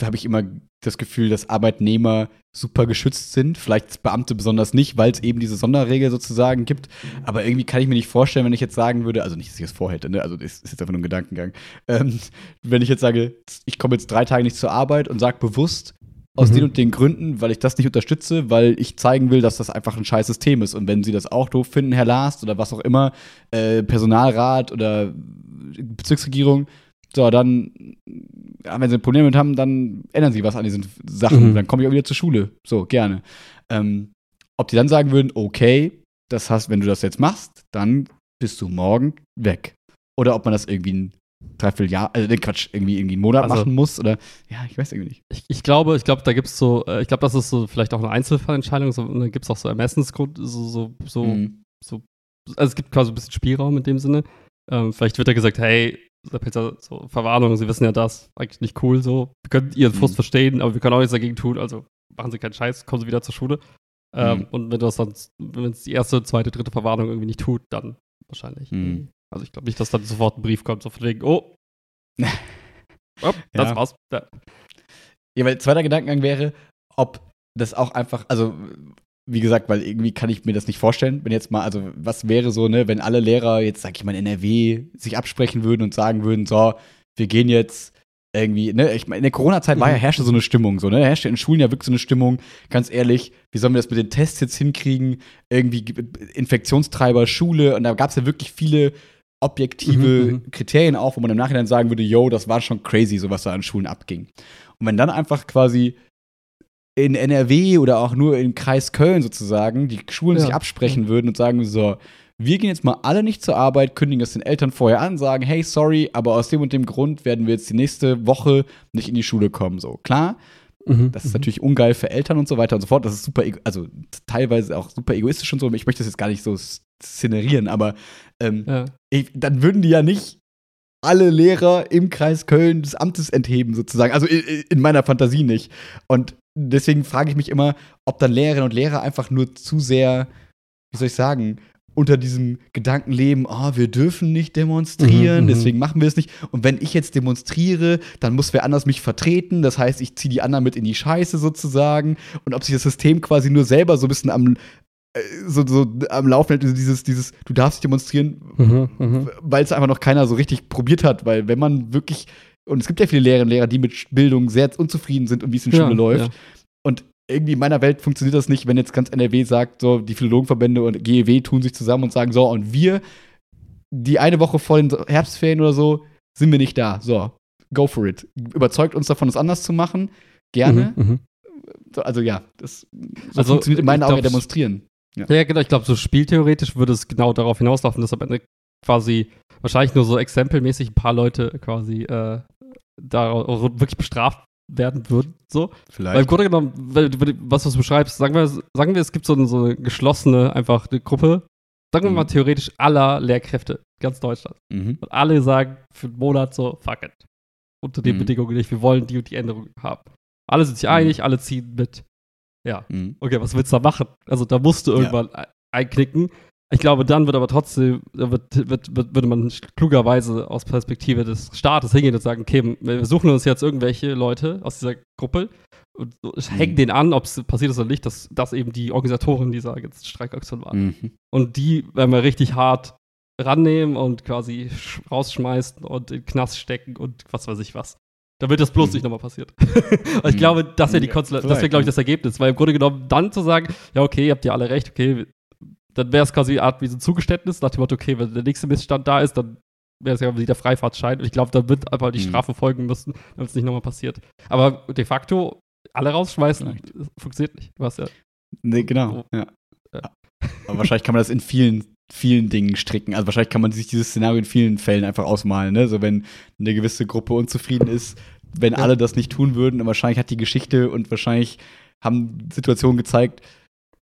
habe ich immer das Gefühl, dass Arbeitnehmer super geschützt sind. Vielleicht Beamte besonders nicht, weil es eben diese Sonderregel sozusagen gibt. Aber irgendwie kann ich mir nicht vorstellen, wenn ich jetzt sagen würde, also nicht, dass ich das vorhätte, ne? also das ist jetzt einfach nur ein Gedankengang. Ähm, wenn ich jetzt sage, ich komme jetzt drei Tage nicht zur Arbeit und sage bewusst, aus Mhm. den und den Gründen, weil ich das nicht unterstütze, weil ich zeigen will, dass das einfach ein scheiß System ist. Und wenn Sie das auch doof finden, Herr Last oder was auch immer, äh, Personalrat oder Bezirksregierung, so, dann, ja, wenn Sie ein Problem mit haben, dann ändern Sie was an diesen Sachen. Mhm. Dann komme ich auch wieder zur Schule. So, gerne. Ähm, ob die dann sagen würden, okay, das heißt, wenn du das jetzt machst, dann bist du morgen weg. Oder ob man das irgendwie ein Dreivierteljahr, also den Quatsch, irgendwie, irgendwie einen Monat Also- machen muss oder, ja, ich weiß irgendwie nicht. Ich, ich glaube, ich glaube, da gibt es so, äh, ich glaube, das ist so vielleicht auch eine Einzelfallentscheidung, so, und dann gibt es auch so Ermessensgrund, so, so, so, Mhm. also es gibt quasi ein bisschen Spielraum in dem Sinne. Ähm, vielleicht wird da gesagt, hey, so Verwarnung, Sie wissen ja das, eigentlich nicht cool so. Wir können Ihren Frust Mhm. verstehen, aber wir können auch nichts dagegen tun, also machen Sie keinen Scheiß, kommen Sie wieder zur Schule. Ähm, Mhm. Und wenn das sonst, wenn es die erste, zweite, dritte Verwarnung irgendwie nicht tut, dann wahrscheinlich. Mhm. Also ich glaube nicht, dass dann sofort ein Brief kommt, so von wegen, oh, [LAUGHS] oh das Ja. war's. Ja. Ja, weil zweiter Gedankengang wäre, ob das auch einfach, also wie gesagt, weil irgendwie kann ich mir das nicht vorstellen, wenn jetzt mal, also was wäre so, ne, wenn alle Lehrer jetzt, sag ich mal, in NRW sich absprechen würden und sagen würden, so, wir gehen jetzt irgendwie, ne, ich meine, in der Corona-Zeit war ja, Mhm. herrschte so eine Stimmung, so, ne, herrschte in Schulen ja wirklich so eine Stimmung, ganz ehrlich, wie sollen wir das mit den Tests jetzt hinkriegen, irgendwie Infektionstreiber, Schule, und da gab es ja wirklich viele objektive Mhm, mhm. Kriterien auch, wo man im Nachhinein sagen würde, yo, das war schon crazy, so was da an Schulen abging. Und wenn dann einfach quasi in NRW oder auch nur im Kreis Köln sozusagen die Schulen Ja. sich absprechen würden und sagen so, wir gehen jetzt mal alle nicht zur Arbeit, kündigen es den Eltern vorher an, sagen, hey, sorry, aber aus dem und dem Grund werden wir jetzt die nächste Woche nicht in die Schule kommen. So, klar, Mhm. das ist natürlich ungeil für Eltern und so weiter und so fort. Das ist super, also teilweise auch super egoistisch und so. Ich möchte das jetzt gar nicht so szenerieren, aber ähm, Ja. ich, dann würden die ja nicht alle Lehrer im Kreis Köln des Amtes entheben, sozusagen. Also in, in meiner Fantasie nicht. Und deswegen frage ich mich immer, ob dann Lehrerinnen und Lehrer einfach nur zu sehr, wie soll ich sagen, unter diesem Gedanken leben, ah, wir dürfen nicht demonstrieren, Mhm, mhm. deswegen machen wir es nicht. Und wenn ich jetzt demonstriere, dann muss wer anders mich vertreten. Das heißt, ich ziehe die anderen mit in die Scheiße sozusagen. Und ob sich das System quasi nur selber so ein bisschen am, äh, so, so am Laufen hält, also dieses, dieses, du darfst demonstrieren, Mhm, mhm. weil es einfach noch keiner so richtig probiert hat, weil wenn man wirklich, und es gibt ja viele Lehrerinnen und Lehrer, die mit Bildung sehr unzufrieden sind und wie es in Ja, Schule läuft. ja. Und irgendwie in meiner Welt funktioniert das nicht, wenn jetzt ganz NRW sagt, so die Philologenverbände und GEW tun sich zusammen und sagen, so, und wir, die eine Woche vor den Herbstferien oder so, sind wir nicht da. So, go for it. Überzeugt uns davon, es anders zu machen. Gerne. Mhm, mhm. So, also ja, das so Also, funktioniert in meinen Augen demonstrieren. Ja, genau. Ich glaube, so spieltheoretisch würde es genau darauf hinauslaufen, dass am Ende quasi wahrscheinlich nur so exempelmäßig ein paar Leute quasi äh, da wirklich bestraft werden würden. So. Weil im Vielleicht. Grunde genommen, was du beschreibst, sagen wir, sagen wir, es gibt so eine, so eine geschlossene, einfach eine Gruppe, sagen wir Mhm. mal theoretisch aller Lehrkräfte, ganz Deutschland. Mhm. Und alle sagen für einen Monat so, fuck it. Unter den Mhm. Bedingungen nicht, wir wollen die und die Änderung haben. Alle sind sich Mhm. einig, alle ziehen mit. Ja, Mhm. okay, was willst du da machen? Also da musst du Ja. irgendwann ein- einknicken. Ich glaube, dann wird aber trotzdem, da wird, wird, wird, würde man klugerweise aus Perspektive des Staates hingehen und sagen, okay, wir suchen uns jetzt irgendwelche Leute aus dieser Gruppe und hängen Mhm. denen an, ob es passiert ist oder nicht, dass das eben die Organisatoren dieser Streikaktion waren. Mhm. Und die werden wir richtig hart rannehmen und quasi sch- rausschmeißen und in den Knast stecken und was weiß ich was. Damit das bloß Mhm. nicht nochmal passiert. [LAUGHS] Ich Mhm. glaube, das wäre die Ja, Konstellation, das wäre, vielleicht, glaube ich, das Ergebnis. Weil im Grunde genommen dann zu sagen, ja, okay, ihr habt ja alle recht, okay, dann wäre es quasi eine Art wie so ein Zugeständnis, nach dem Motto, okay, wenn der nächste Missstand da ist, dann wäre es ja wieder Freifahrtschein. Und ich glaube, dann wird einfach die Mhm. Strafe folgen müssen, damit es nicht nochmal passiert. Aber de facto, alle rausschmeißen, Vielleicht. funktioniert nicht. Du hast ja Nee, genau. Oh. Ja. Ja. Aber wahrscheinlich kann man das in vielen, vielen Dingen stricken. Also wahrscheinlich kann man sich dieses Szenario in vielen Fällen einfach ausmalen. Ne? So wenn eine gewisse Gruppe unzufrieden ist, wenn Ja. alle das nicht tun würden, dann wahrscheinlich hat die Geschichte und wahrscheinlich haben Situationen gezeigt,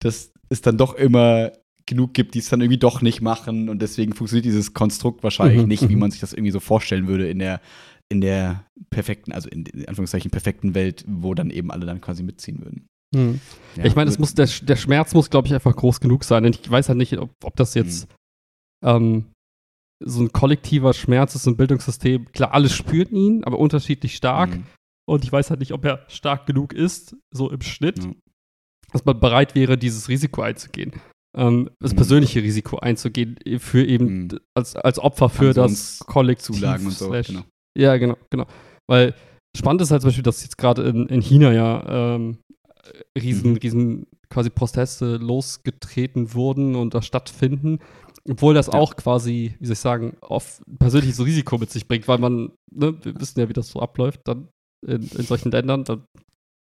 dass es dann doch immer genug gibt, die es dann irgendwie doch nicht machen und deswegen funktioniert dieses Konstrukt wahrscheinlich Mhm, nicht, wie mhm. man sich das irgendwie so vorstellen würde in der in der perfekten, also in, in Anführungszeichen perfekten Welt, wo dann eben alle dann quasi mitziehen würden. Hm. Ja, ich meine, es muss, der, der Schmerz muss, glaube ich, einfach groß genug sein. Und ich weiß halt nicht, ob, ob das jetzt ähm, so ein kollektiver Schmerz ist im Bildungssystem. Klar, alle spüren ihn, aber unterschiedlich stark. Mhm. Und ich weiß halt nicht, ob er stark genug ist, so im Schnitt, dass man bereit wäre, dieses Risiko einzugehen. Ähm, das Mhm. persönliche Risiko einzugehen, äh, für eben Mhm. als, als Opfer für das Pensions- Kollektiv. Zulagen und so. slash- Genau. Ja, genau, genau. Weil spannend ist halt zum Beispiel, dass jetzt gerade in, in China ja ähm, riesen, Mhm. riesen quasi Proteste losgetreten wurden und da stattfinden. Obwohl das Ja. auch quasi, wie soll ich sagen, auf persönliches Risiko mit sich bringt, weil man, ne, wir wissen ja, wie das so abläuft, dann in, in solchen Ländern, dann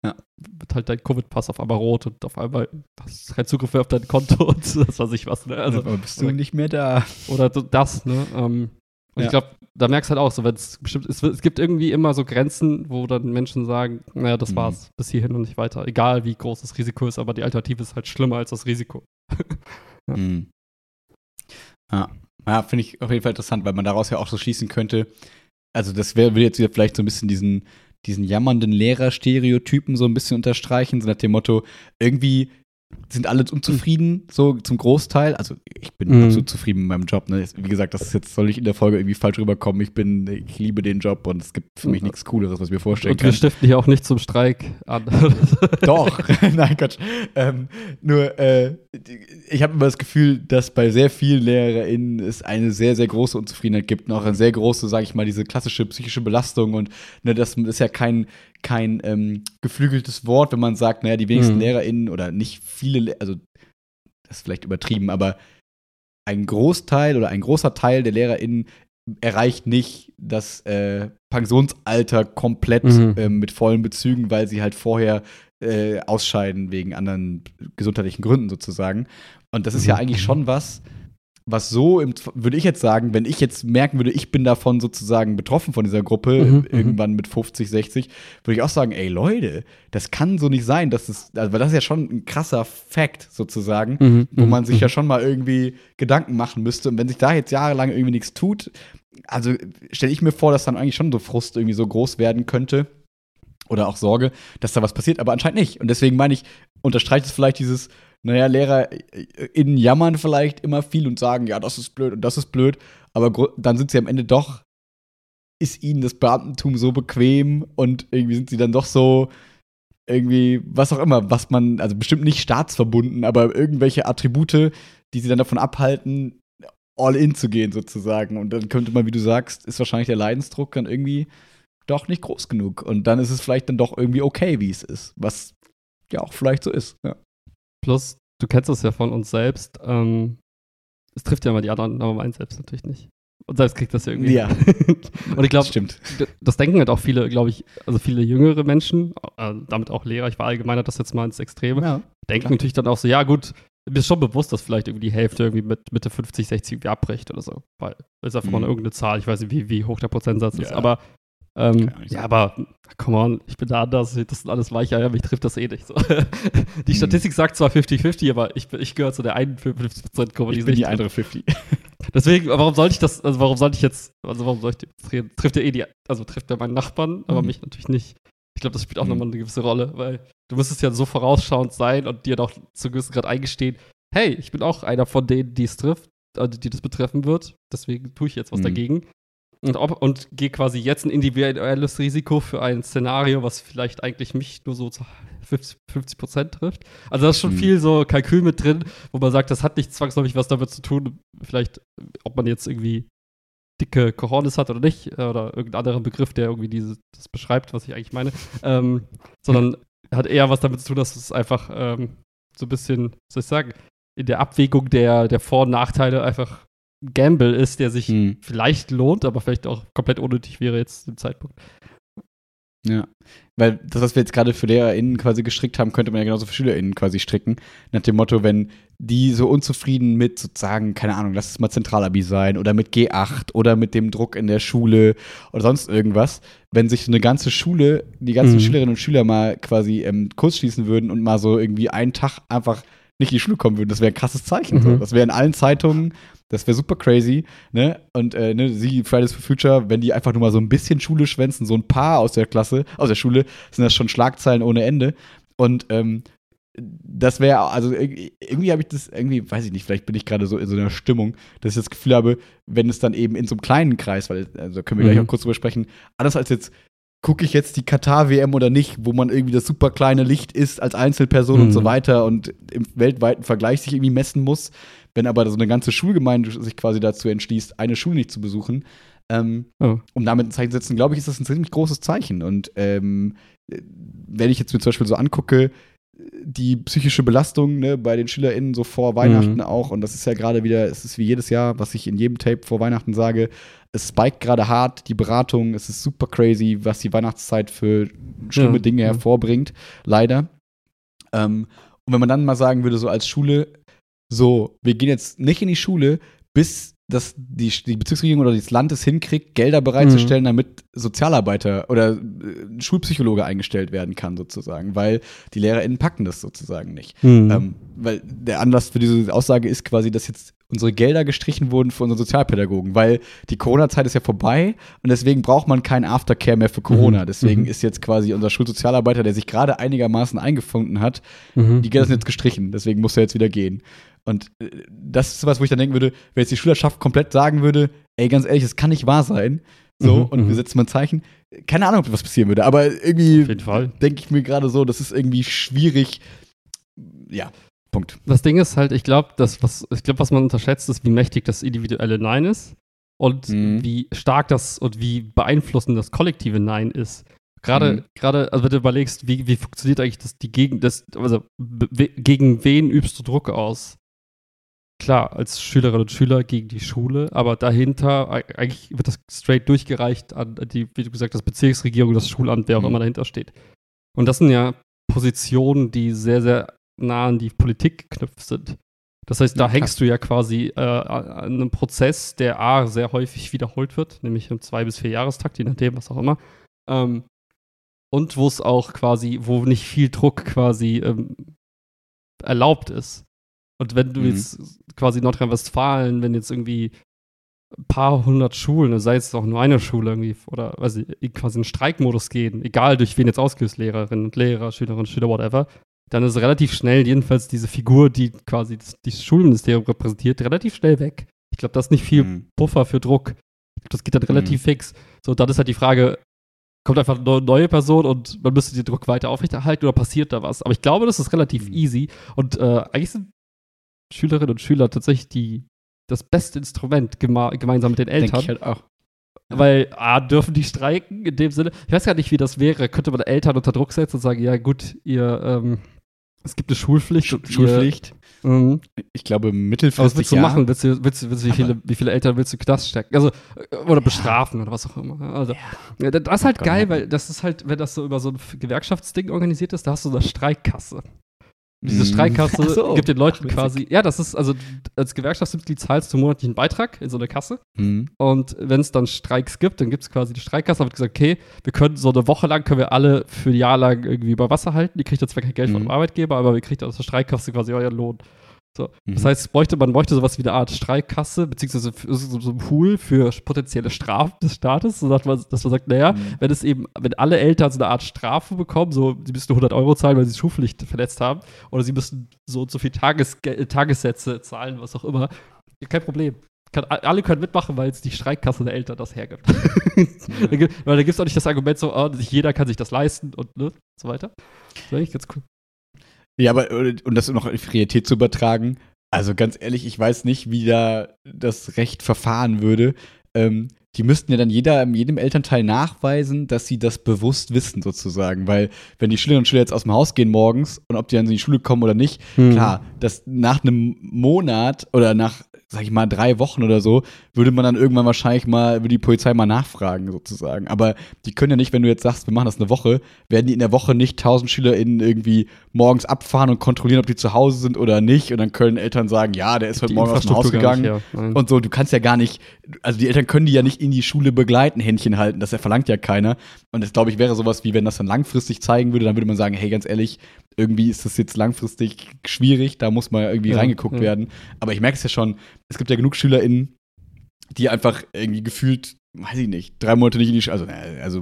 Ja. wird halt dein Covid-Pass auf einmal rot und auf einmal hast du keinen Zugriff mehr auf dein Konto und das weiß ich was, ne? Also, aber bist du nicht mehr da? oder das, ne? Ähm, und Ja. ich glaube, da merkst du halt auch so, wenn es bestimmt, es, gibt irgendwie immer so Grenzen, wo dann Menschen sagen, naja, das Mhm. war's, bis hierhin und nicht weiter. Egal wie groß das Risiko ist, aber die Alternative ist halt schlimmer als das Risiko. [LAUGHS] Ja. Mhm. Ja, ja finde ich auf jeden Fall interessant, weil man daraus ja auch so schließen könnte. Also, das wär, würde jetzt wieder vielleicht so ein bisschen diesen, diesen jammernden Lehrer-Stereotypen so ein bisschen unterstreichen, so nach dem Motto, irgendwie sind alle unzufrieden, so zum Großteil. Also ich bin Mhm. absolut zufrieden mit meinem Job. Ne? Wie gesagt, das ist jetzt soll ich in der Folge irgendwie falsch rüberkommen. Ich bin, ich liebe den Job und es gibt für mich nichts Cooleres, was ich mir vorstellen Und wir kann. stiften hier auch nicht zum Streik an. [LAUGHS] Doch, [LAUGHS] nein, Gott. Ähm, nur, äh, ich habe immer das Gefühl, dass bei sehr vielen LehrerInnen es eine sehr, sehr große Unzufriedenheit gibt und auch eine sehr große, sage ich mal, diese klassische psychische Belastung. Und ne, das ist ja kein, kein ähm, geflügeltes Wort, wenn man sagt, naja, die wenigsten Mhm. LehrerInnen oder nicht viele, Le- also das ist vielleicht übertrieben, aber ein Großteil oder ein großer Teil der LehrerInnen erreicht nicht das äh, Pensionsalter komplett Mhm. ähm, mit vollen Bezügen, weil sie halt vorher äh, ausscheiden wegen anderen gesundheitlichen Gründen sozusagen. Und das ist ja Mhm. eigentlich schon was, was so, im, würde ich jetzt sagen, wenn ich jetzt merken würde, ich bin davon sozusagen betroffen von dieser Gruppe, Mhm, mhm. irgendwann mit 50, 60, würde ich auch sagen, ey Leute, das kann so nicht sein, dass es, also, das ist ja schon ein krasser Fact sozusagen, Mhm, wo mhm, man sich mhm. ja schon mal irgendwie Gedanken machen müsste. Und wenn sich da jetzt jahrelang irgendwie nichts tut, also stelle ich mir vor, dass dann eigentlich schon so Frust irgendwie so groß werden könnte. Oder auch Sorge, dass da was passiert, aber anscheinend nicht. Und deswegen meine ich, unterstreicht es vielleicht dieses, naja, LehrerInnen jammern vielleicht immer viel und sagen, ja, das ist blöd und das ist blöd, aber dann sind sie am Ende doch, ist ihnen das Beamtentum so bequem und irgendwie sind sie dann doch so, irgendwie, was auch immer, was man, also bestimmt nicht staatsverbunden, aber irgendwelche Attribute, die sie dann davon abhalten, all in zu gehen sozusagen. Und dann könnte man, wie du sagst, ist wahrscheinlich der Leidensdruck dann irgendwie doch nicht groß genug. Und dann ist es vielleicht dann doch irgendwie okay, wie es ist. Was ja auch vielleicht so ist. Ja. Plus, du kennst das ja von uns selbst. Ähm, es trifft ja immer die anderen, aber mein selbst natürlich nicht. Und selbst kriegt das ja irgendwie. Ja. [LAUGHS] Und ich glaube, Stimmt. Das denken halt auch viele, glaube ich, also viele jüngere Menschen, äh, damit auch Lehrer, ich verallgemeinere das jetzt mal ins Extreme, Ja. denken klar. natürlich dann auch so, ja gut, mir ist schon bewusst, dass vielleicht irgendwie die Hälfte irgendwie mit Mitte 50, 60 irgendwie abbricht oder so. Weil ist einfach mal Mhm. irgendeine Zahl, ich weiß nicht, wie, wie hoch der Prozentsatz ist, Ja. aber Ähm, ja, aber come on, ich bin da anders, das sind alles Weicheier, mich trifft das eh nicht so. [LAUGHS] die hm. Statistik sagt zwar 50-50, aber ich, ich gehöre zu der 51%-Gruppe, die Ich bin die andere [LAUGHS] 50. Deswegen, warum sollte ich das, also warum sollte ich jetzt, also warum soll ich reden? Trifft ja eh die, also trifft ja meinen Nachbarn, aber mhm. mich natürlich nicht. Ich glaube, das spielt auch mhm. nochmal eine gewisse Rolle, weil du müsstest ja so vorausschauend sein und dir doch zu gewissen Grad eingestehen, hey, ich bin auch einer von denen, die es trifft, also die das betreffen wird, deswegen tue ich jetzt was mhm. dagegen. Und, und gehe quasi jetzt ein individuelles Risiko für ein Szenario, was vielleicht eigentlich mich nur so 50 Prozent trifft. Also da ist schon mhm. viel so Kalkül mit drin, wo man sagt, das hat nicht zwangsläufig was damit zu tun, vielleicht, ob man jetzt irgendwie dicke Cojones hat oder nicht, äh, oder irgendein anderer Begriff, der irgendwie dieses, das beschreibt, was ich eigentlich meine, ähm, sondern hat eher was damit zu tun, dass es einfach ähm, so ein bisschen, soll ich sagen, in der Abwägung der, der Vor- und Nachteile einfach Gamble ist, der sich hm. vielleicht lohnt, aber vielleicht auch komplett unnötig wäre jetzt zum Zeitpunkt. Ja, weil das, was wir jetzt gerade für LehrerInnen quasi gestrickt haben, könnte man ja genauso für SchülerInnen quasi stricken. Nach dem Motto, wenn die so unzufrieden mit sozusagen, keine Ahnung, lass es mal Zentralabi sein oder mit G8 oder mit dem Druck in der Schule oder sonst irgendwas, wenn sich so eine ganze Schule, die ganzen mhm. Schülerinnen und Schüler mal quasi ähm, kurz schließen würden und mal so irgendwie einen Tag einfach nicht in die Schule kommen würden, das wäre ein krasses Zeichen. Mhm. So. Das wäre in allen Zeitungen, das wäre super crazy. Ne? Und äh, ne, sie, Fridays for Future, wenn die einfach nur mal so ein bisschen Schule schwänzen, so ein paar aus der Klasse, aus der Schule, sind das schon Schlagzeilen ohne Ende. Und ähm, das wäre, also irgendwie habe ich das, irgendwie, weiß ich nicht, vielleicht bin ich gerade so in so einer Stimmung, dass ich das Gefühl habe, wenn es dann eben in so einem kleinen Kreis, weil, also können wir mhm. gleich auch kurz drüber sprechen, anders als jetzt gucke ich jetzt die Katar-WM oder nicht, wo man irgendwie das super kleine Licht ist als Einzelperson mhm. und so mhm. weiter und im weltweiten Vergleich sich irgendwie messen muss. Wenn aber so eine ganze Schulgemeinde sich quasi dazu entschließt, eine Schule nicht zu besuchen, ähm, oh. um damit ein Zeichen zu setzen, glaube ich, ist das ein ziemlich großes Zeichen. Und ähm, wenn ich jetzt mir zum Beispiel so angucke, die psychische Belastung ne, bei den SchülerInnen so vor Weihnachten mhm. auch, und das ist ja gerade wieder, es ist wie jedes Jahr, was ich in jedem Tape vor Weihnachten sage, es spiked gerade hart, die Beratung, es ist super crazy, was die Weihnachtszeit für schlimme ja. Dinge hervorbringt, leider. Ähm, und wenn man dann mal sagen würde, so als Schule, so, wir gehen jetzt nicht in die Schule, bis dass die, die Bezirksregierung oder das Land es hinkriegt, Gelder bereitzustellen, mhm. damit Sozialarbeiter oder äh, Schulpsychologe eingestellt werden kann, sozusagen, weil die LehrerInnen packen das sozusagen nicht. Mhm. Ähm, weil der Anlass für diese Aussage ist quasi, dass jetzt unsere Gelder gestrichen wurden für unsere Sozialpädagogen, weil die Corona-Zeit ist ja vorbei und deswegen braucht man keinen Aftercare mehr für Corona. Mhm. Deswegen mhm. ist jetzt quasi unser Schulsozialarbeiter, der sich gerade einigermaßen eingefunden hat, mhm. die Gelder sind jetzt gestrichen, deswegen muss er jetzt wieder gehen. Und äh, das ist was, wo ich dann denken würde, wenn jetzt die Schülerschaft komplett sagen würde, ey, ganz ehrlich, das kann nicht wahr sein. So, mhm, und wir mhm. setzen mal ein Zeichen. Keine Ahnung, was passieren würde, aber irgendwie denke ich mir gerade so, das ist irgendwie schwierig. Ja, Punkt. Das Ding ist halt, ich glaube, das, was, ich glaube, was man unterschätzt, ist, wie mächtig das individuelle Nein ist und mhm. wie stark das und wie beeinflussend das kollektive Nein ist. Gerade, mhm. gerade, also wenn du überlegst, wie, wie funktioniert eigentlich das, die Gegen, das, also gegen wen übst du Druck aus? Klar, als Schülerinnen und Schüler gegen die Schule, aber dahinter, eigentlich wird das straight durchgereicht an die, wie du gesagt hast, Bezirksregierung, das Schulamt, wer auch mhm. immer dahinter steht. Und das sind ja Positionen, die sehr, sehr nah an die Politik geknüpft sind. Das heißt, da ja, hängst du ja quasi äh, an einem Prozess, der A, sehr häufig wiederholt wird, nämlich im zwei- bis vier Jahrestakt, je nachdem, was auch immer. Ähm, und wo es auch quasi, wo nicht viel Druck quasi ähm, erlaubt ist. Und wenn du mhm. jetzt quasi Nordrhein-Westfalen, wenn jetzt irgendwie ein paar hundert Schulen, sei es auch nur eine Schule irgendwie, oder weiß ich, quasi in Streikmodus gehen, egal durch wen jetzt ausgelöst, Lehrerinnen und Lehrer, Schülerinnen und Schüler, whatever, dann ist relativ schnell jedenfalls diese Figur, die quasi das, das Schulministerium repräsentiert, relativ schnell weg. Ich glaube, das ist nicht viel mhm. Puffer für Druck. Das geht dann relativ mhm. fix. So, dann ist halt die Frage, kommt einfach eine neue Person und man müsste den Druck weiter aufrechterhalten oder passiert da was? Aber ich glaube, das ist relativ mhm. easy und äh, eigentlich sind Schülerinnen und Schüler tatsächlich die, das beste Instrument gemeinsam mit den Eltern. Denke ich halt auch. Weil, A, dürfen die streiken in dem Sinne. Ich weiß gar nicht, wie das wäre. Könnte man Eltern unter Druck setzen und sagen, ja gut, ihr, ähm, es gibt eine Schulpflicht. Sch Schulpflicht. Ihr, mhm. Ich glaube, mittelfristig. Was willst du ja. machen? Willst du, willst, willst wie, viele, wie viele Eltern willst du Knast stecken? Also, äh, oder ja. bestrafen oder was auch immer. Also, ja. Das ist halt geil, weil das ist halt, wenn das so über so ein Gewerkschaftsding organisiert ist, da hast du eine Streikkasse. Diese Mhm. Streikkasse so. gibt den Leuten Ach, quasi, ja, das ist, also als Gewerkschaftsmitglied zahlst du monatlichen Beitrag in so eine Kasse. Mhm. Und wenn es dann Streiks gibt, dann gibt es quasi die Streikkasse, da wird gesagt, okay, wir können so eine Woche lang, können wir alle für ein Jahr lang irgendwie über Wasser halten. Die kriegt dann zwar kein Geld von Mhm. dem Arbeitgeber, aber wir kriegt aus der Streikkasse quasi euren Lohn. So. Das Mhm. heißt, es bräuchte, man bräuchte sowas wie eine Art Streikkasse, beziehungsweise so, so ein Pool für potenzielle Strafen des Staates, so dass man, dass man sagt, naja, Mhm. wenn es eben, wenn alle Eltern so eine Art Strafe bekommen, so, sie müssen 100 Euro zahlen, weil sie Schulpflicht verletzt haben, oder sie müssen so und so viel Tages Tagessätze zahlen, was auch immer, kein Problem. Kann, alle können mitmachen, weil es die Streikkasse der Eltern das hergibt. [LAUGHS] Weil da gibt es auch nicht das Argument so, oh, jeder kann sich das leisten und ne, so weiter. Das ist eigentlich ganz cool. Ja, aber äh, und das noch in Realität zu übertragen, also ganz ehrlich, ich weiß nicht, wie da das Recht verfahren würde. Ähm, die müssten ja dann jeder, jedem Elternteil nachweisen, dass sie das bewusst wissen, sozusagen. Weil, wenn die Schülerinnen und Schüler jetzt aus dem Haus gehen morgens und ob die dann in die Schule kommen oder nicht, Hm. klar, dass nach einem Monat oder nach, sag ich mal, drei Wochen oder so, würde man dann irgendwann wahrscheinlich mal, würde die Polizei mal nachfragen, sozusagen. Aber die können ja nicht, wenn du jetzt sagst, wir machen das eine Woche, werden die in der Woche nicht tausend SchülerInnen irgendwie morgens abfahren und kontrollieren, ob die zu Hause sind oder nicht. Und dann können Eltern sagen, ja, der ist heute Die Morgen aus dem Haus gegangen. nicht her. Nein. Und so, du kannst ja gar nicht, also die Eltern können die ja nicht in die Schule begleiten, Händchen halten, das verlangt ja keiner. Und das, glaube ich, wäre sowas wie, wenn das dann langfristig zeigen würde, dann würde man sagen, hey, ganz ehrlich, irgendwie ist das jetzt langfristig schwierig, da muss mal irgendwie Ja, reingeguckt ja. werden. Aber ich merke es ja schon, es gibt ja genug SchülerInnen, die einfach irgendwie gefühlt, weiß ich nicht, drei Monate nicht in die Schule, also, äh, also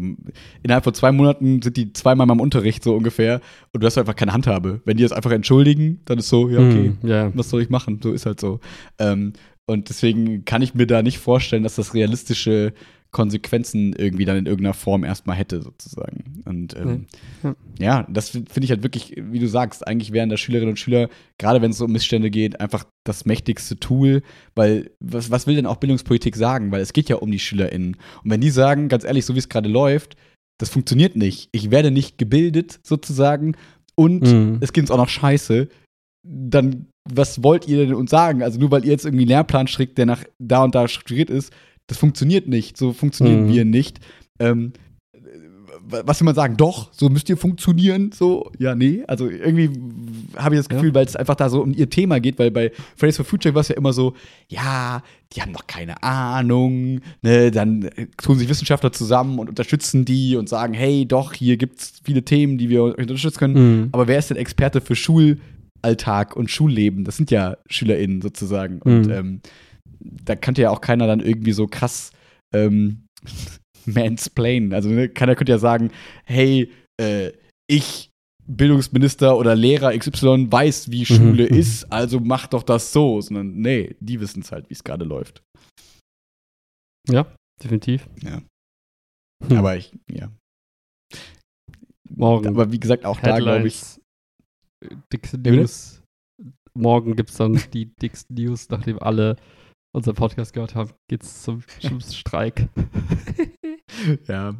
innerhalb von zwei Monaten sind die zweimal mal im Unterricht so ungefähr und du hast einfach keine Handhabe. Wenn die das einfach entschuldigen, dann ist so, ja, okay, Hm, ja. was soll ich machen? So ist halt so. Ähm, und deswegen kann ich mir da nicht vorstellen, dass das realistische Konsequenzen irgendwie dann in irgendeiner Form erstmal hätte, sozusagen. Und ähm, Ja. ja, das finde ich halt wirklich, wie du sagst, eigentlich wären da Schülerinnen und Schüler, gerade wenn es um Missstände geht, einfach das mächtigste Tool, weil was, was will denn auch Bildungspolitik sagen? Weil es geht ja um die SchülerInnen. Und wenn die sagen, ganz ehrlich, so wie es gerade läuft, das funktioniert nicht. Ich werde nicht gebildet, sozusagen, und Mhm. es geht uns auch noch scheiße, dann was wollt ihr denn uns sagen? Also nur weil ihr jetzt irgendwie einen Lehrplan strickt, der nach da und da strukturiert ist, das funktioniert nicht. So funktionieren Mhm. wir nicht. Ähm, was will man sagen? Doch, so müsst ihr funktionieren. So, ja, nee. Also irgendwie habe ich das Ja. Gefühl, weil es einfach da so um ihr Thema geht, weil bei Fridays for Future war es ja immer so, ja, die haben doch keine Ahnung, ne, dann äh, tun sich Wissenschaftler zusammen und unterstützen die und sagen, hey, doch, hier gibt es viele Themen, die wir unterstützen können. Mhm. Aber wer ist denn Experte für Schulalltag und Schulleben? Das sind ja SchülerInnen sozusagen. Und Mhm. ähm, da kannte ja auch keiner dann irgendwie so krass ähm, [LAUGHS] mansplainen. Also ne, keiner könnte ja sagen, hey, äh, ich Bildungsminister oder Lehrer XY weiß, wie Schule Mhm. ist, also mach doch das so. Sondern nee, die wissen es halt, wie es gerade läuft. Ja, definitiv. Ja. Hm. Aber ich, ja. Morgen. Aber wie gesagt, auch da glaube ich. Headlines, bitte? News. Morgen gibt es dann die [LAUGHS] dicksten News, nachdem alle unseren Podcast gehört haben, geht's zum, [LAUGHS] zum Streik. [LAUGHS] Ja,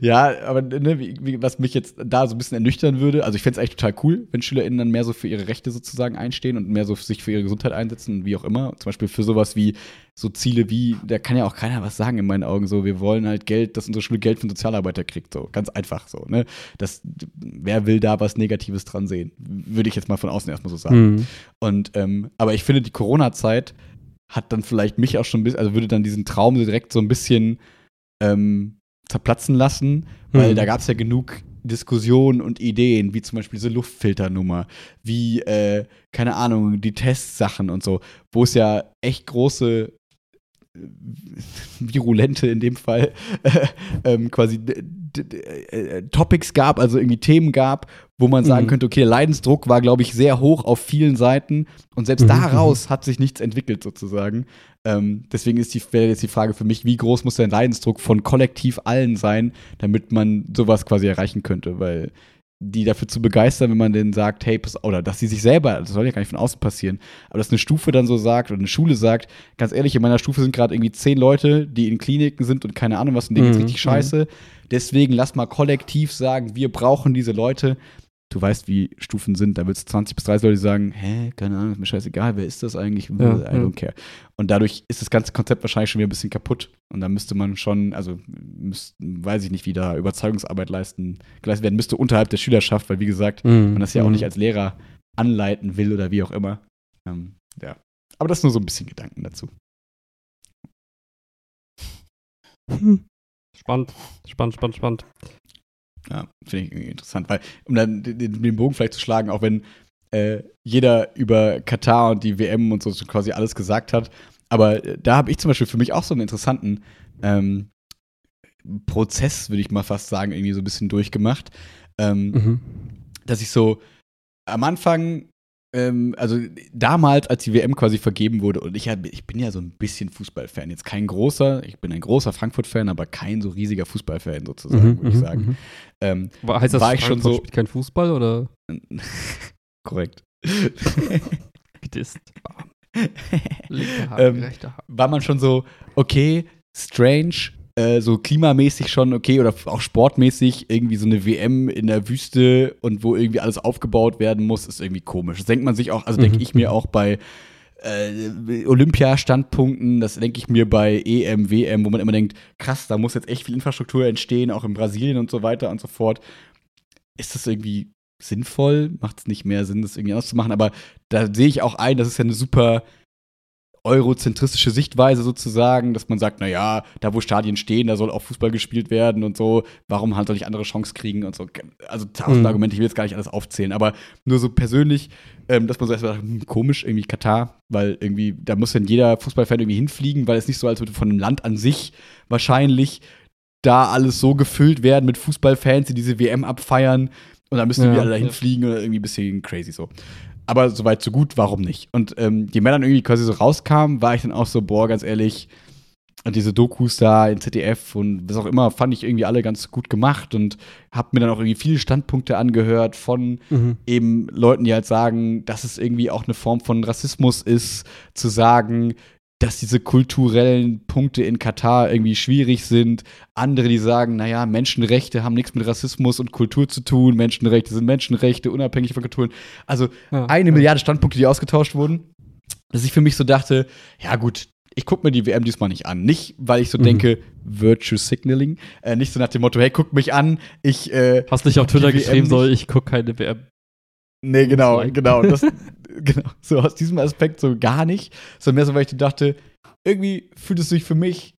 ja, aber ne, wie, wie, was mich jetzt da so ein bisschen ernüchtern würde, also ich fände es eigentlich total cool, wenn SchülerInnen dann mehr so für ihre Rechte sozusagen einstehen und mehr so sich für ihre Gesundheit einsetzen, wie auch immer. Zum Beispiel für sowas wie so Ziele wie, da kann ja auch keiner was sagen in meinen Augen, so, wir wollen halt Geld, dass unsere Schule Geld von Sozialarbeiter kriegt, so, ganz einfach so, ne. Das, wer will da was Negatives dran sehen? Würde ich jetzt mal von außen erstmal so sagen. Mhm. Und, ähm, aber ich finde, die Corona-Zeit hat dann vielleicht mich auch schon ein bisschen, also würde dann diesen Traum direkt so ein bisschen ähm, zerplatzen lassen, weil Mhm. da gab es ja genug Diskussionen und Ideen, wie zum Beispiel diese Luftfilternummer, wie, äh, keine Ahnung, die Testsachen und so, wo es ja echt große äh, [LAUGHS] virulente in dem Fall äh, [LAUGHS] ähm, quasi Topics gab, also irgendwie Themen gab, wo man sagen Mhm. könnte, okay, Leidensdruck war, glaube ich, sehr hoch auf vielen Seiten und selbst Mhm, daraus hat sich nichts entwickelt sozusagen. Ähm, deswegen ist die, wäre jetzt die Frage für mich, wie groß muss der Leidensdruck von kollektiv allen sein, damit man sowas quasi erreichen könnte, weil die dafür zu begeistern, wenn man denen sagt, hey, pass, oder dass sie sich selber, das soll ja gar nicht von außen passieren, aber dass eine Stufe dann so sagt oder eine Schule sagt, ganz ehrlich, in meiner Stufe sind gerade irgendwie zehn Leute, die in Kliniken sind und keine Ahnung was, und denen geht's Mhm, richtig scheiße. Deswegen lass mal kollektiv sagen, wir brauchen diese Leute. Du weißt, wie Stufen sind, da wird es 20 bis 30 Leute, die sagen, hä, keine Ahnung, ist mir scheißegal, wer ist das eigentlich? Ja, I ja. don't care. Und dadurch ist das ganze Konzept wahrscheinlich schon wieder ein bisschen kaputt. Und da müsste man schon, also müsst, weiß ich nicht, wie da Überzeugungsarbeit leisten, geleistet werden müsste unterhalb der Schülerschaft, weil wie gesagt, Mhm. man das ja auch Mhm. nicht als Lehrer anleiten will oder wie auch immer. Ähm, ja. Aber das nur so ein bisschen Gedanken dazu. Spannend, spannend, spannend, spannend. Ja, finde ich irgendwie interessant, weil, um dann den, den Bogen vielleicht zu schlagen, auch wenn äh, jeder über Katar und die WM und so quasi alles gesagt hat, aber äh, da habe ich zum Beispiel für mich auch so einen interessanten ähm, Prozess, würde ich mal fast sagen, irgendwie so ein bisschen durchgemacht. Ähm, mhm. Dass ich so am Anfang ähm, also damals, als die WM quasi vergeben wurde, und ich, ich bin ja so ein bisschen Fußballfan. Jetzt kein großer, ich bin ein großer Frankfurt-Fan, aber kein so riesiger Fußballfan sozusagen, mhm, würde ich mhm, sagen. Mhm. Ähm, heißt das, war ich schon so spielt kein Fußball oder? [LAUGHS] Korrekt. [LAUGHS] Gedisst. [LAUGHS] ähm, war man schon so, okay, strange, äh, so klimamäßig schon okay oder auch sportmäßig irgendwie so eine WM in der Wüste und wo irgendwie alles aufgebaut werden muss, ist irgendwie komisch. Das denkt man sich auch, also denke mhm. ich mir auch bei äh, Olympia-Standpunkten, das denke ich mir bei EM, WM, wo man immer denkt, krass, da muss jetzt echt viel Infrastruktur entstehen, auch in Brasilien und so weiter und so fort. Ist das irgendwie sinnvoll? Macht es nicht mehr Sinn, das irgendwie anders zu machen? Aber da sehe ich auch ein, das ist ja eine super eurozentristische Sichtweise sozusagen, dass man sagt, naja, da wo Stadien stehen, da soll auch Fußball gespielt werden und so, warum halt soll ich andere Chance kriegen und so. Also tausend mhm. Argumente, ich will jetzt gar nicht alles aufzählen, aber nur so persönlich, ähm, dass man so erstmal sagt, hm, komisch, irgendwie Katar, weil irgendwie, da muss dann jeder Fußballfan irgendwie hinfliegen, weil es nicht so, als würde von dem Land an sich wahrscheinlich da alles so gefüllt werden mit Fußballfans, die diese WM abfeiern und dann müssen ja, wir alle dahin ja. fliegen oder irgendwie ein bisschen crazy so. Aber soweit so gut, warum nicht? Und ähm, je mehr dann irgendwie quasi so rauskam, war ich dann auch so, boah, ganz ehrlich, diese Dokus da in ZDF und was auch immer, fand ich irgendwie alle ganz gut gemacht und hab mir dann auch irgendwie viele Standpunkte angehört von mhm. eben Leuten, die halt sagen, dass es irgendwie auch eine Form von Rassismus ist, zu sagen, dass diese kulturellen Punkte in Katar irgendwie schwierig sind. Andere, die sagen, naja, Menschenrechte haben nichts mit Rassismus und Kultur zu tun. Menschenrechte sind Menschenrechte, unabhängig von Kulturen. Also ja, eine ja. Milliarde Standpunkte, die ausgetauscht wurden. Dass ich für mich so dachte, ja gut, ich gucke mir die WM diesmal nicht an. Nicht, weil ich so mhm. denke, Virtue Signaling. Äh, nicht so nach dem Motto, hey, guck mich an. Ich, äh, Hast nicht auf Twitter geschrieben, soll ich gucke keine WM. Nee, genau, genau. Das, [LAUGHS] genau. So aus diesem Aspekt so gar nicht. Sondern mehr so, weil ich dachte, irgendwie fühlt es sich für mich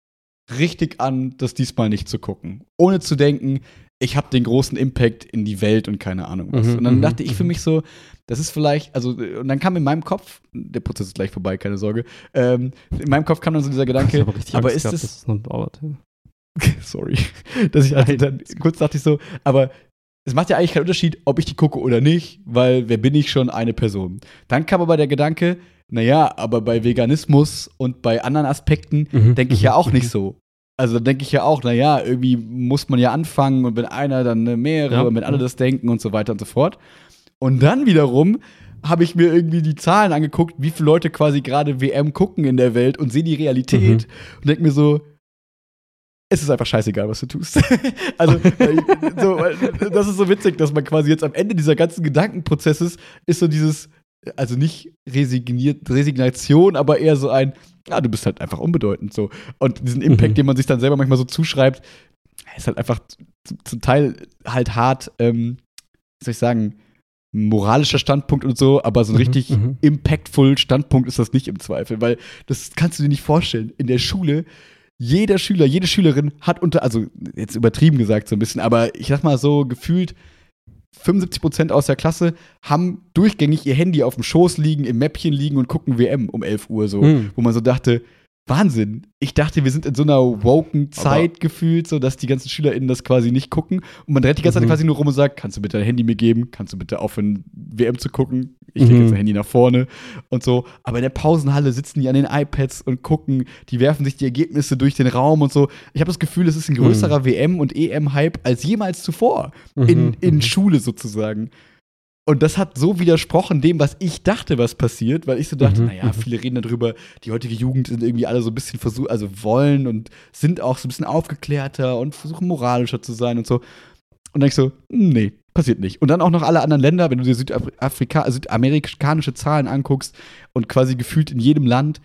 richtig an, das diesmal nicht zu gucken. Ohne zu denken, ich habe den großen Impact in die Welt und keine Ahnung was. Mhm, und dann mhm, dachte ich für mhm. mich so, das ist vielleicht, also, und dann kam in meinem Kopf, der Prozess ist gleich vorbei, keine Sorge, ähm, in meinem Kopf kam dann so dieser Gedanke, aber, aber ist es. Das dauert, ja. [LAUGHS] Sorry. [LAUGHS] Dass ich also dann kurz dachte ich so, aber es macht ja eigentlich keinen Unterschied, ob ich die gucke oder nicht, weil wer bin ich schon eine Person. Dann kam aber der Gedanke, naja, aber bei Veganismus und bei anderen Aspekten mhm. denke ich ja auch nicht [LAUGHS] so. Also da denke ich ja auch, naja, irgendwie muss man ja anfangen und wenn einer, dann mehrere ja. und wenn alle das denken und so weiter und so fort. Und dann wiederum habe ich mir irgendwie die Zahlen angeguckt, wie viele Leute quasi gerade WM gucken in der Welt und sehe die Realität mhm. und denke mir so, es ist einfach scheißegal, was du tust. [LAUGHS] also, äh, so, das ist so witzig, dass man quasi jetzt am Ende dieser ganzen Gedankenprozesses ist so dieses, also nicht resigniert, Resignation, aber eher so ein, ja, du bist halt einfach unbedeutend so. Und diesen Impact, mhm. den man sich dann selber manchmal so zuschreibt, ist halt einfach zum Teil halt hart, ähm, soll ich sagen, moralischer Standpunkt und so, aber so ein mhm, richtig mhm. impactful Standpunkt ist das nicht im Zweifel, weil das kannst du dir nicht vorstellen. In der Schule jeder Schüler, jede Schülerin hat unter, also jetzt übertrieben gesagt so ein bisschen, aber ich sag mal so gefühlt 75 Prozent aus der Klasse haben durchgängig ihr Handy auf dem Schoß liegen, im Mäppchen liegen und gucken WM um 11 Uhr so, mhm. wo man so dachte, Wahnsinn. Ich dachte, wir sind in so einer woken Zeit Aber gefühlt, so dass die ganzen SchülerInnen das quasi nicht gucken. Und man dreht die ganze mhm. Zeit quasi nur rum und sagt, kannst du bitte dein Handy mir geben? Kannst du bitte aufhören, WM zu gucken? Ich lege mhm. jetzt dein Handy nach vorne und so. Aber in der Pausenhalle sitzen die an den iPads und gucken, die werfen sich die Ergebnisse durch den Raum und so. Ich habe das Gefühl, es ist ein größerer mhm. WM- und EM-Hype als jemals zuvor in, mhm. in mhm. Schule sozusagen. Und das hat so widersprochen dem, was ich dachte, was passiert, weil ich so dachte, mhm, naja, mhm. viele reden darüber, die heutige Jugend sind irgendwie alle so ein bisschen versucht, also wollen und sind auch so ein bisschen aufgeklärter und versuchen moralischer zu sein und so. Und dann ich so, nee, passiert nicht. Und dann auch noch alle anderen Länder, wenn du dir Südafrika, südamerikanische Zahlen anguckst und quasi gefühlt in jedem Land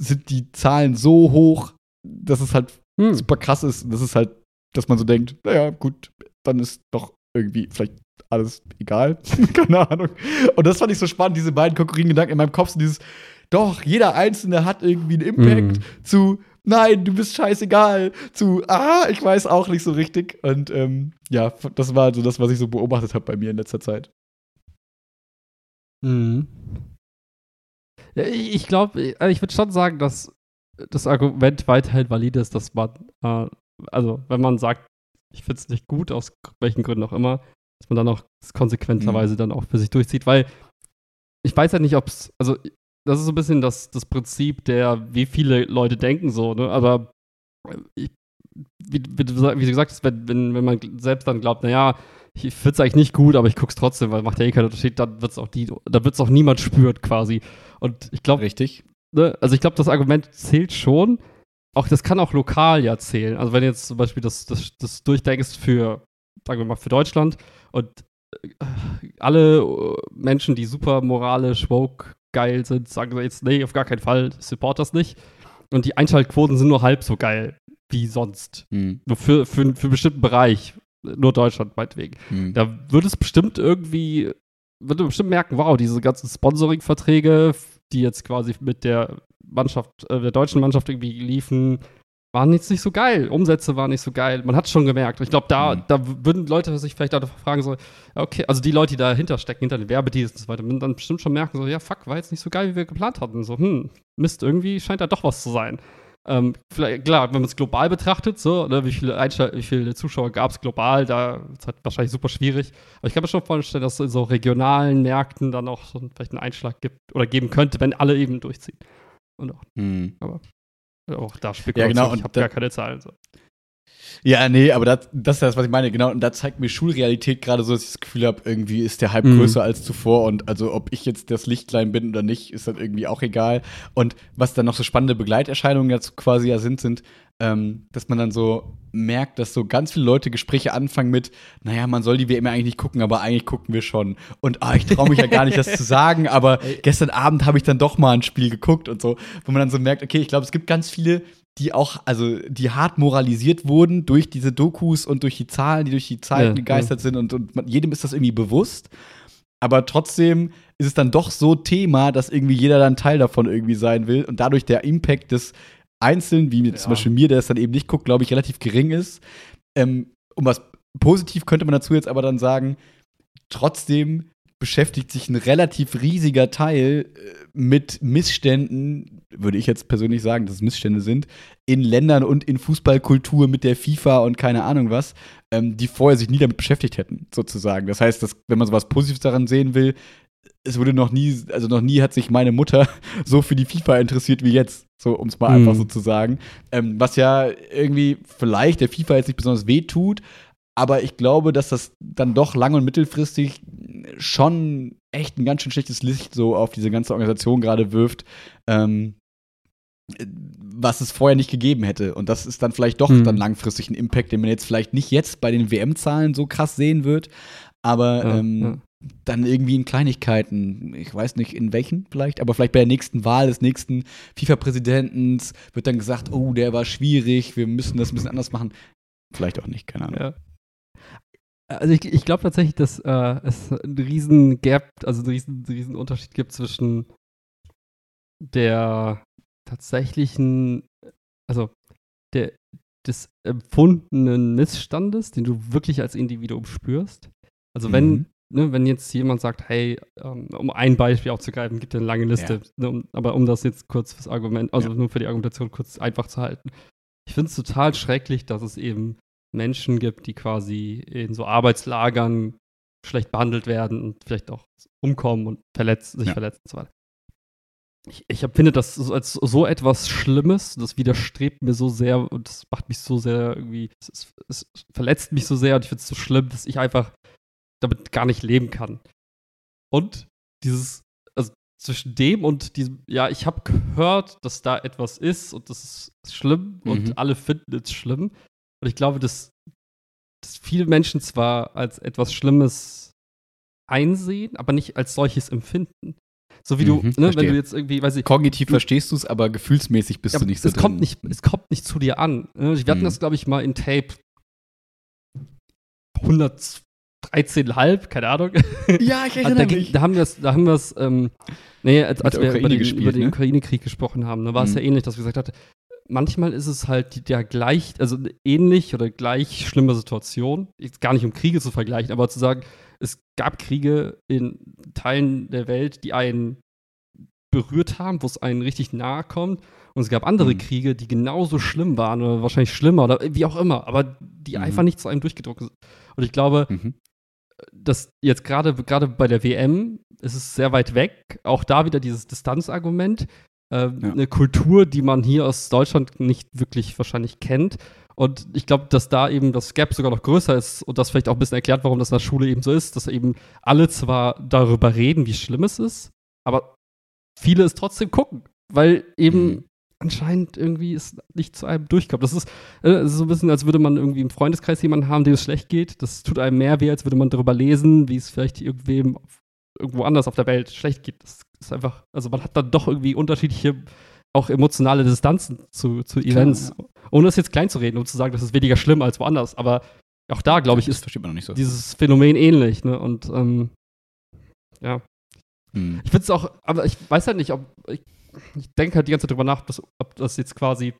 sind die Zahlen so hoch, dass es halt hm. super krass ist. Das ist halt, dass man so denkt, naja, gut, dann ist doch irgendwie vielleicht alles egal. [LAUGHS] Keine Ahnung. Und das fand ich so spannend, diese beiden konkurrierenden Gedanken in meinem Kopf sind dieses, doch, jeder Einzelne hat irgendwie einen Impact Mhm. zu, nein, du bist scheißegal, zu, ah, ich weiß auch nicht so richtig. Und ähm, ja, das war so das, was ich so beobachtet habe bei mir in letzter Zeit. Mhm. Ja, ich ich glaube, ich würde schon sagen, dass das Argument weiterhin valide ist, dass man, äh, also wenn man sagt, ich finde es nicht gut, aus welchen Gründen auch immer, dass man dann auch konsequenterweise dann auch für sich durchzieht, weil ich weiß ja nicht, ob es, also das ist so ein bisschen das, das Prinzip der, wie viele Leute denken so, ne, aber äh, ich, wie, wie, wie gesagt hast, wenn, wenn, man selbst dann glaubt, naja, ich finde es eigentlich nicht gut, aber ich gucke es trotzdem, weil macht ja eh keinen Unterschied, dann wird es auch die, dann wird es auch niemand spürt quasi. Und ich glaube, Richtig. ne, also ich glaube, das Argument zählt schon. Auch das kann auch lokal ja zählen. Also wenn du jetzt zum Beispiel das, das, das durchdenkst für, sagen wir mal, für Deutschland und äh, alle äh, Menschen, die super moralisch, woke, geil sind, sagen jetzt, nee, auf gar keinen Fall, support das nicht. Und die Einschaltquoten sind nur halb so geil wie sonst. Mhm. Nur für, für, für einen bestimmten Bereich. Nur Deutschland meinetwegen. Mhm. Da würde es bestimmt irgendwie, würde man bestimmt merken, wow, diese ganzen Sponsoring-Verträge, die jetzt quasi mit der Mannschaft, äh, der deutschen Mannschaft irgendwie liefen, waren jetzt nicht so geil. Umsätze waren nicht so geil. Man hat es schon gemerkt. Ich glaube, da, Mhm. da würden Leute sich vielleicht auch fragen, so, okay, also die Leute, die dahinter stecken, hinter den Werbediensten und so weiter, würden dann bestimmt schon merken, so, ja, fuck, war jetzt nicht so geil, wie wir geplant hatten. So, hm, Mist, irgendwie scheint da doch was zu sein. Ähm, vielleicht, klar, wenn man es global betrachtet, so, ne, wie viele, Einschal wie viele Zuschauer gab es global, da ist halt wahrscheinlich super schwierig. Aber ich kann mir schon vorstellen, dass es in so regionalen Märkten dann auch so vielleicht einen Einschlag gibt oder geben könnte, wenn alle eben durchziehen. Und auch, Mhm. Auch da Spekulation, genau, und ich habe gar keine Zahlen. So. Ja, nee, aber das, das ist das, was ich meine. Genau, und da zeigt mir Schulrealität gerade so, dass ich das Gefühl habe, irgendwie ist der Hype Mhm. größer als zuvor. Und also, ob ich jetzt das Lichtlein bin oder nicht, ist dann irgendwie auch egal. Und was dann noch so spannende Begleiterscheinungen dazu quasi ja sind, sind, ähm, dass man dann so merkt, dass so ganz viele Leute Gespräche anfangen mit, naja, man soll die WM eigentlich nicht gucken, aber eigentlich gucken wir schon. Und ah, ich traue mich ja gar nicht, das zu sagen, aber [LAUGHS] gestern Abend habe ich dann doch mal ein Spiel geguckt und so, wo man dann so merkt, okay, ich glaube, es gibt ganz viele, die auch, also die hart moralisiert wurden durch diese Dokus und durch die Zahlen, die durch die Zeiten Ja, gegeistert sind und, und man, jedem ist das irgendwie bewusst. Aber trotzdem ist es dann doch so Thema, dass irgendwie jeder dann Teil davon irgendwie sein will und dadurch der Impact des Einzelnen, wie Ja. zum Beispiel mir, der es dann eben nicht guckt, glaube ich, relativ gering ist. Ähm, um was positiv könnte man dazu jetzt aber dann sagen, trotzdem beschäftigt sich ein relativ riesiger Teil äh, mit Missständen, würde ich jetzt persönlich sagen, dass es Missstände sind, in Ländern und in Fußballkultur mit der FIFA und keine Ahnung was, ähm, die vorher sich nie damit beschäftigt hätten, sozusagen. Das heißt, dass, wenn man sowas Positives daran sehen will, es wurde noch nie, also noch nie hat sich meine Mutter [LAUGHS] so für die FIFA interessiert wie jetzt, so um es mal Mhm. einfach so zu sagen. Ähm, was ja irgendwie vielleicht der FIFA jetzt nicht besonders weh tut, aber ich glaube, dass das dann doch lang- und mittelfristig schon echt ein ganz schön schlechtes Licht so auf diese ganze Organisation gerade wirft, ähm, was es vorher nicht gegeben hätte. Und das ist dann vielleicht doch Mhm. dann langfristig ein Impact, den man jetzt vielleicht nicht jetzt bei den WM-Zahlen so krass sehen wird, aber Ja, ähm, ja. dann irgendwie in Kleinigkeiten, ich weiß nicht in welchen vielleicht, aber vielleicht bei der nächsten Wahl des nächsten FIFA-Präsidenten wird dann gesagt, oh, der war schwierig, wir müssen das ein bisschen anders machen. Vielleicht auch nicht, keine Ahnung. Ja. Also ich, ich glaube tatsächlich, dass äh, es einen riesen Gap, also einen riesen, riesen Unterschied gibt zwischen der tatsächlichen, also der des empfundenen Missstandes, den du wirklich als Individuum spürst. Also wenn, Mhm. ne, wenn jetzt jemand sagt, hey, ähm, um ein Beispiel aufzugreifen, gibt ja eine lange Liste, ne, um, aber um das jetzt kurz fürs Argument, also Ja. nur für die Argumentation kurz einfach zu halten. Ich finde es total schrecklich, dass es eben Menschen gibt, die quasi in so Arbeitslagern schlecht behandelt werden und vielleicht auch umkommen und verletzt, sich Ja. verletzen und so weiter. Ich, ich empfinde das so als so etwas Schlimmes, das widerstrebt mir so sehr und das macht mich so sehr irgendwie, es, es, es verletzt mich so sehr und ich finde es so schlimm, dass ich einfach damit gar nicht leben kann. Und dieses, also zwischen dem und diesem, ja, ich habe gehört, dass da etwas ist und das ist schlimm Mhm. und alle finden es schlimm. Und ich glaube, dass, dass viele Menschen zwar als etwas Schlimmes einsehen, aber nicht als solches empfinden. So wie du, Mhm, ne, wenn du jetzt irgendwie, weiß ich, Kognitiv verstehst du es, aber gefühlsmäßig bist ja, du nicht so es kommt drin. nicht, es kommt nicht zu dir an. ne? Wir hatten Mhm. das, glaube ich, mal in Tape 13,5, keine Ahnung. Ja, ich Also [LAUGHS] da, ging, da haben wir es, da haben wir es, ähm, nee, als, als wir über den, gespielt, über den ne? Ukraine-Krieg gesprochen haben, da war es Mhm. ja ähnlich, dass wir gesagt hatten, manchmal ist es halt ja gleich, also ähnlich oder gleich schlimme Situation, jetzt gar nicht um Kriege zu vergleichen, aber zu sagen, es gab Kriege in Teilen der Welt, die einen berührt haben, wo es einen richtig nahe kommt. Und es gab andere Mhm. Kriege, die genauso schlimm waren oder wahrscheinlich schlimmer oder wie auch immer, aber die Mhm. einfach nicht zu einem durchgedrungen sind. Und ich glaube, Mhm. dass jetzt gerade gerade bei der WM ist es sehr weit weg. Auch da wieder dieses Distanzargument. Ähm, Ja. Eine Kultur, die man hier aus Deutschland nicht wirklich wahrscheinlich kennt. Und ich glaube, dass da eben das Gap sogar noch größer ist und das vielleicht auch ein bisschen erklärt, warum das in der Schule eben so ist, dass eben alle zwar darüber reden, wie schlimm es ist, aber viele es trotzdem gucken, weil eben Mhm. anscheinend irgendwie es nicht zu einem durchkommt. Das ist, äh, so ein bisschen, als würde man irgendwie im Freundeskreis jemanden haben, dem es schlecht geht. Das tut einem mehr weh, als würde man darüber lesen, wie es vielleicht irgendwem irgendwo anders auf der Welt schlecht geht. Das ist einfach, also man hat dann doch irgendwie unterschiedliche, auch emotionale Distanzen zu, zu Events. Ohne das jetzt klein zu reden und zu sagen, das ist weniger schlimm als woanders. Aber auch da, glaube ich, ist so. dieses Phänomen ähnlich. Ne? Und ähm, ja, Mhm. ich finde es auch, aber ich weiß halt nicht, ob. Ich, ich denke halt die ganze Zeit drüber nach, ob das, ob das jetzt quasi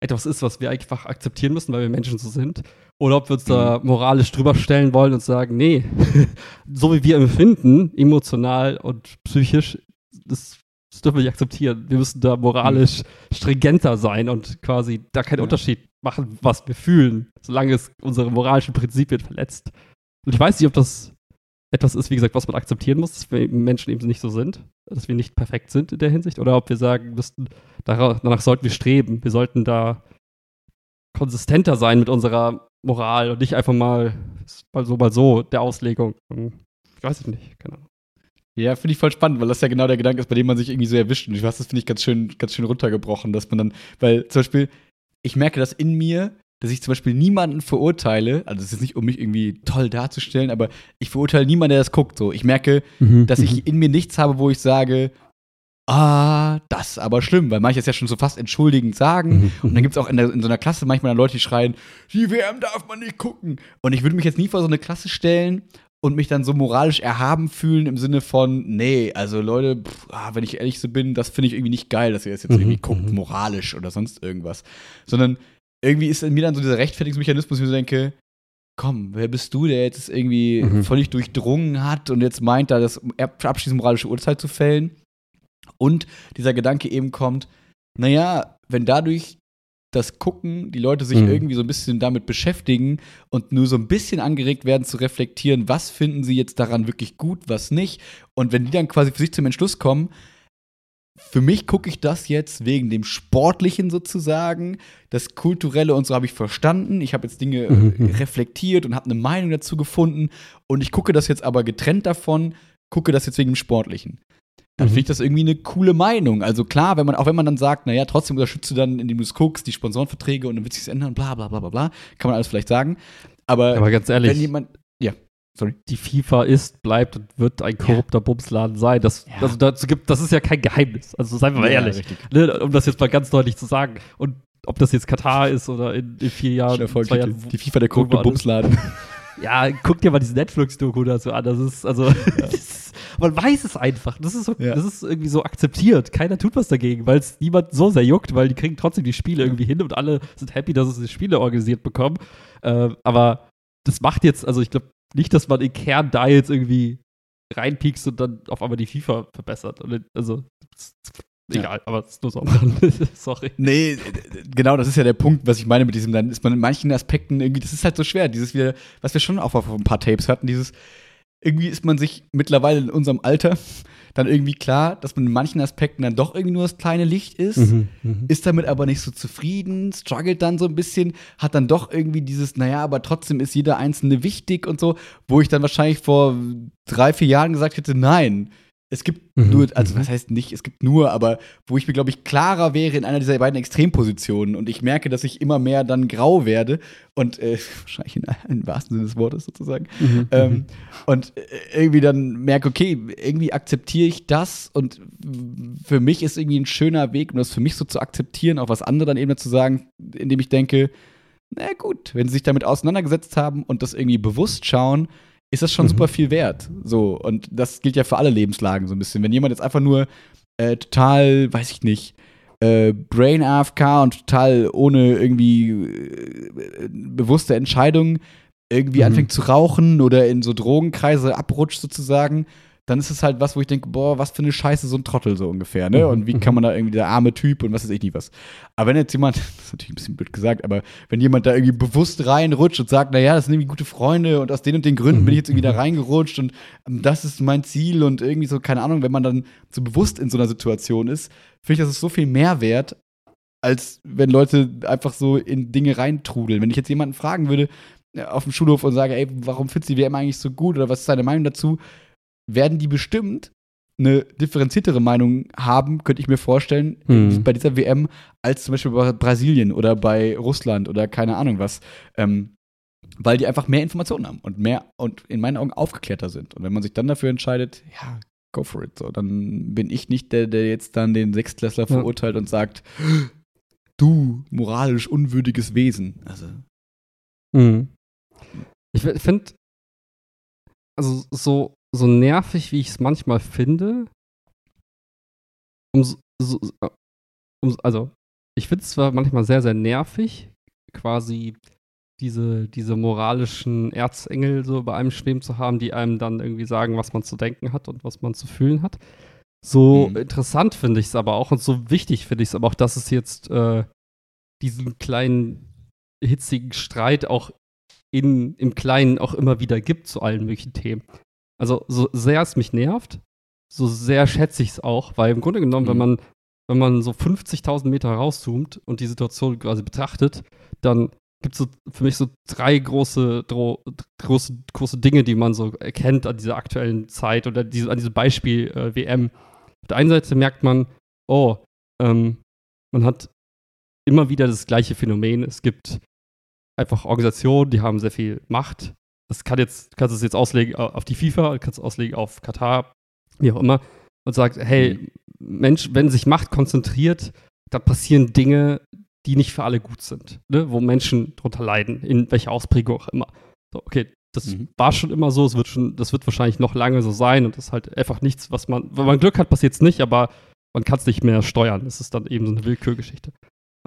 etwas ist, was wir einfach akzeptieren müssen, weil wir Menschen so sind. Oder ob wir uns da moralisch drüber stellen wollen und sagen, nee, [LAUGHS] so wie wir empfinden, emotional und psychisch, das, das dürfen wir nicht akzeptieren. Wir müssen da moralisch stringenter sein und quasi da keinen Ja. Unterschied machen, was wir fühlen, solange es unsere moralischen Prinzipien verletzt. Und ich weiß nicht, ob das etwas ist, wie gesagt, was man akzeptieren muss, dass wir eben Menschen eben nicht so sind, dass wir nicht perfekt sind in der Hinsicht, oder ob wir sagen müssten, dara- danach sollten wir streben. Wir sollten da konsistenter sein mit unserer Moral und nicht einfach mal, mal so, mal so der Auslegung. Hm, Ich weiß es nicht, keine Ahnung. Ja, finde ich voll spannend, weil das ja genau der Gedanke ist, bei dem man sich irgendwie so erwischt. Und ich weiß, das finde ich ganz schön, ganz schön runtergebrochen, dass man dann, weil zum Beispiel, ich merke das in mir, dass ich zum Beispiel niemanden verurteile, also es ist nicht, um mich irgendwie toll darzustellen, aber ich verurteile niemanden, der das guckt. So, ich merke, dass ich in mir nichts habe, wo ich sage, ah, das ist aber schlimm, weil manche es ja schon so fast entschuldigend sagen. Und dann gibt es auch in, der, in so einer Klasse manchmal dann Leute, die schreien, die WM darf man nicht gucken. Und ich würde mich jetzt nie vor so eine Klasse stellen und mich dann so moralisch erhaben fühlen im Sinne von, nee, also Leute, pff, ah, wenn ich ehrlich so bin, das finde ich irgendwie nicht geil, dass ihr das jetzt Mhm, irgendwie guckt, mhm. moralisch oder sonst irgendwas. Sondern irgendwie ist in mir dann so dieser Rechtfertigungsmechanismus, wo ich so denke, komm, wer bist du, der jetzt irgendwie Mhm. völlig durchdrungen hat und jetzt meint, da das abschließend moralische Urteil zu fällen? Und dieser Gedanke eben kommt, naja, wenn dadurch das Gucken, die Leute sich Mhm. irgendwie so ein bisschen damit beschäftigen und nur so ein bisschen angeregt werden zu reflektieren, was finden sie jetzt daran wirklich gut, was nicht. Und wenn die dann quasi für sich zum Entschluss kommen, für mich gucke ich das jetzt wegen dem Sportlichen sozusagen, das Kulturelle und so habe ich verstanden. Ich habe jetzt Dinge äh, Mhm, mhm. reflektiert und habe eine Meinung dazu gefunden und ich gucke das jetzt aber getrennt davon, gucke das jetzt wegen dem Sportlichen. Dann Mhm. finde ich das irgendwie eine coole Meinung. Also klar, wenn man, auch wenn man dann sagt, naja, trotzdem unterstützt du dann, indem du es guckst, die Sponsorenverträge und dann wird sich ändern, bla bla bla bla bla, kann man alles vielleicht sagen. Aber, Aber ganz ehrlich, wenn jemand, ja, sorry. die FIFA ist, bleibt und wird ein korrupter Bumsladen sein. Das, Ja. also dazu gibt, das ist ja kein Geheimnis. Also seien wir mal Ja, ehrlich. Ne, um das jetzt mal ganz deutlich zu sagen. Und ob das jetzt Katar ist oder in, in vier Jahren, Schöner zwei. Jahren, Die FIFA der korrupte Bumsladen. [LAUGHS] Ja, guck dir mal diese Netflix-Doku dazu an. Das ist, also, [LAUGHS] das ist, man weiß es einfach. Das ist, so, Ja. das ist irgendwie so akzeptiert. Keiner tut was dagegen, weil es niemand so sehr juckt, weil die kriegen trotzdem die Spiele irgendwie hin und alle sind happy, dass sie die Spiele organisiert bekommen. Äh, aber das macht jetzt, also ich glaube nicht, dass man im Kern da jetzt irgendwie reinpiekst und dann auf einmal die FIFA verbessert. Also, ist Ja. egal, aber es ist nur so. [LAUGHS] Sorry. Nee, genau, das ist ja der Punkt, was ich meine mit diesem, dann ist man in manchen Aspekten irgendwie, das ist halt so schwer, dieses wieder, was wir schon auch auf ein paar Tapes hatten, dieses, irgendwie ist man sich mittlerweile in unserem Alter dann irgendwie klar, dass man in manchen Aspekten dann doch irgendwie nur das kleine Licht ist, Mhm, mhm. ist damit aber nicht so zufrieden, struggelt dann so ein bisschen, hat dann doch irgendwie dieses, naja, aber trotzdem ist jeder Einzelne wichtig und so, wo ich dann wahrscheinlich vor drei, vier Jahren gesagt hätte, nein, es gibt Mhm, nur, also mhm. was heißt nicht, es gibt nur, aber wo ich mir, glaube ich, klarer wäre in einer dieser beiden Extrempositionen und ich merke, dass ich immer mehr dann grau werde und äh, [LAUGHS] wahrscheinlich in, im wahrsten Sinne des Wortes sozusagen. Mhm, Ähm, und äh, irgendwie dann merke, okay, irgendwie akzeptiere ich das und für mich ist irgendwie ein schöner Weg, um das für mich so zu akzeptieren, auch was andere dann eben dazu sagen, indem ich denke, na gut, wenn sie sich damit auseinandergesetzt haben und das irgendwie bewusst schauen, ist das schon Mhm. super viel wert. So, und das gilt ja für alle Lebenslagen so ein bisschen. Wenn jemand jetzt einfach nur äh, total, weiß ich nicht, äh, Brain AFK und total ohne irgendwie äh, bewusste Entscheidung irgendwie Mhm. anfängt zu rauchen oder in so Drogenkreise abrutscht sozusagen, dann ist es halt was, wo ich denke, boah, was für eine Scheiße, so ein Trottel so ungefähr, ne? Mhm, Und wie mhm. kann man da irgendwie der arme Typ und was weiß ich nicht was. Aber wenn jetzt jemand, [LAUGHS] das ist natürlich ein bisschen blöd gesagt, aber wenn jemand da irgendwie bewusst reinrutscht und sagt, naja, das sind irgendwie gute Freunde und aus den und den Gründen Mhm, bin ich jetzt irgendwie da mhm. reingerutscht und ähm, das ist mein Ziel und irgendwie so, keine Ahnung, wenn man dann so bewusst in so einer Situation ist, finde ich, das ist so viel mehr wert, als wenn Leute einfach so in Dinge reintrudeln. Wenn ich jetzt jemanden fragen würde äh, auf dem Schulhof und sage, ey, warum findest du die WM eigentlich so gut oder was ist deine Meinung dazu, werden die bestimmt eine differenziertere Meinung haben, könnte ich mir vorstellen, Hm. bei dieser WM, als zum Beispiel bei Brasilien oder bei Russland oder keine Ahnung was. Ähm, weil die einfach mehr Informationen haben und mehr und in meinen Augen aufgeklärter sind. Und wenn man sich dann dafür entscheidet, ja, go for it. So, dann bin ich nicht der, der jetzt dann den Sechstklässler Ja. verurteilt und sagt, du moralisch unwürdiges Wesen. Also, Mhm. Ich finde, also so, so nervig, wie ich es manchmal finde, um, so, so, um, also ich finde es zwar manchmal sehr, sehr nervig, quasi diese, diese moralischen Erzengel so bei einem schweben zu haben, die einem dann irgendwie sagen, was man zu denken hat und was man zu fühlen hat. So Mhm. interessant finde ich es aber auch und so wichtig finde ich es aber auch, dass es jetzt äh, diesen kleinen hitzigen Streit auch in, im Kleinen auch immer wieder gibt zu allen möglichen Themen. Also so sehr es mich nervt, so sehr schätze ich es auch, weil im Grunde genommen, wenn Mhm. man wenn man so 50.000 Meter rauszoomt und die Situation quasi betrachtet, dann gibt es so für mich so drei große, dro, große, große Dinge, die man so erkennt an dieser aktuellen Zeit oder diese, an diesem Beispiel äh, WM. Auf der einen Seite merkt man, oh, ähm, man hat immer wieder das gleiche Phänomen. Es gibt einfach Organisationen, die haben sehr viel Macht. Das kann jetzt, kannst du es jetzt auslegen auf die FIFA, kannst du auslegen auf Katar, wie auch immer, und sagt, hey, Mensch, wenn sich Macht konzentriert, dann passieren Dinge, die nicht für alle gut sind, ne? wo Menschen drunter leiden, in welcher Ausprägung auch immer. So, okay, das Mhm. war schon immer so, es wird schon, das wird wahrscheinlich noch lange so sein und das ist halt einfach nichts, was man, wenn man Glück hat, passiert es nicht, aber man kann es nicht mehr steuern. Das ist dann eben so eine Willkürgeschichte.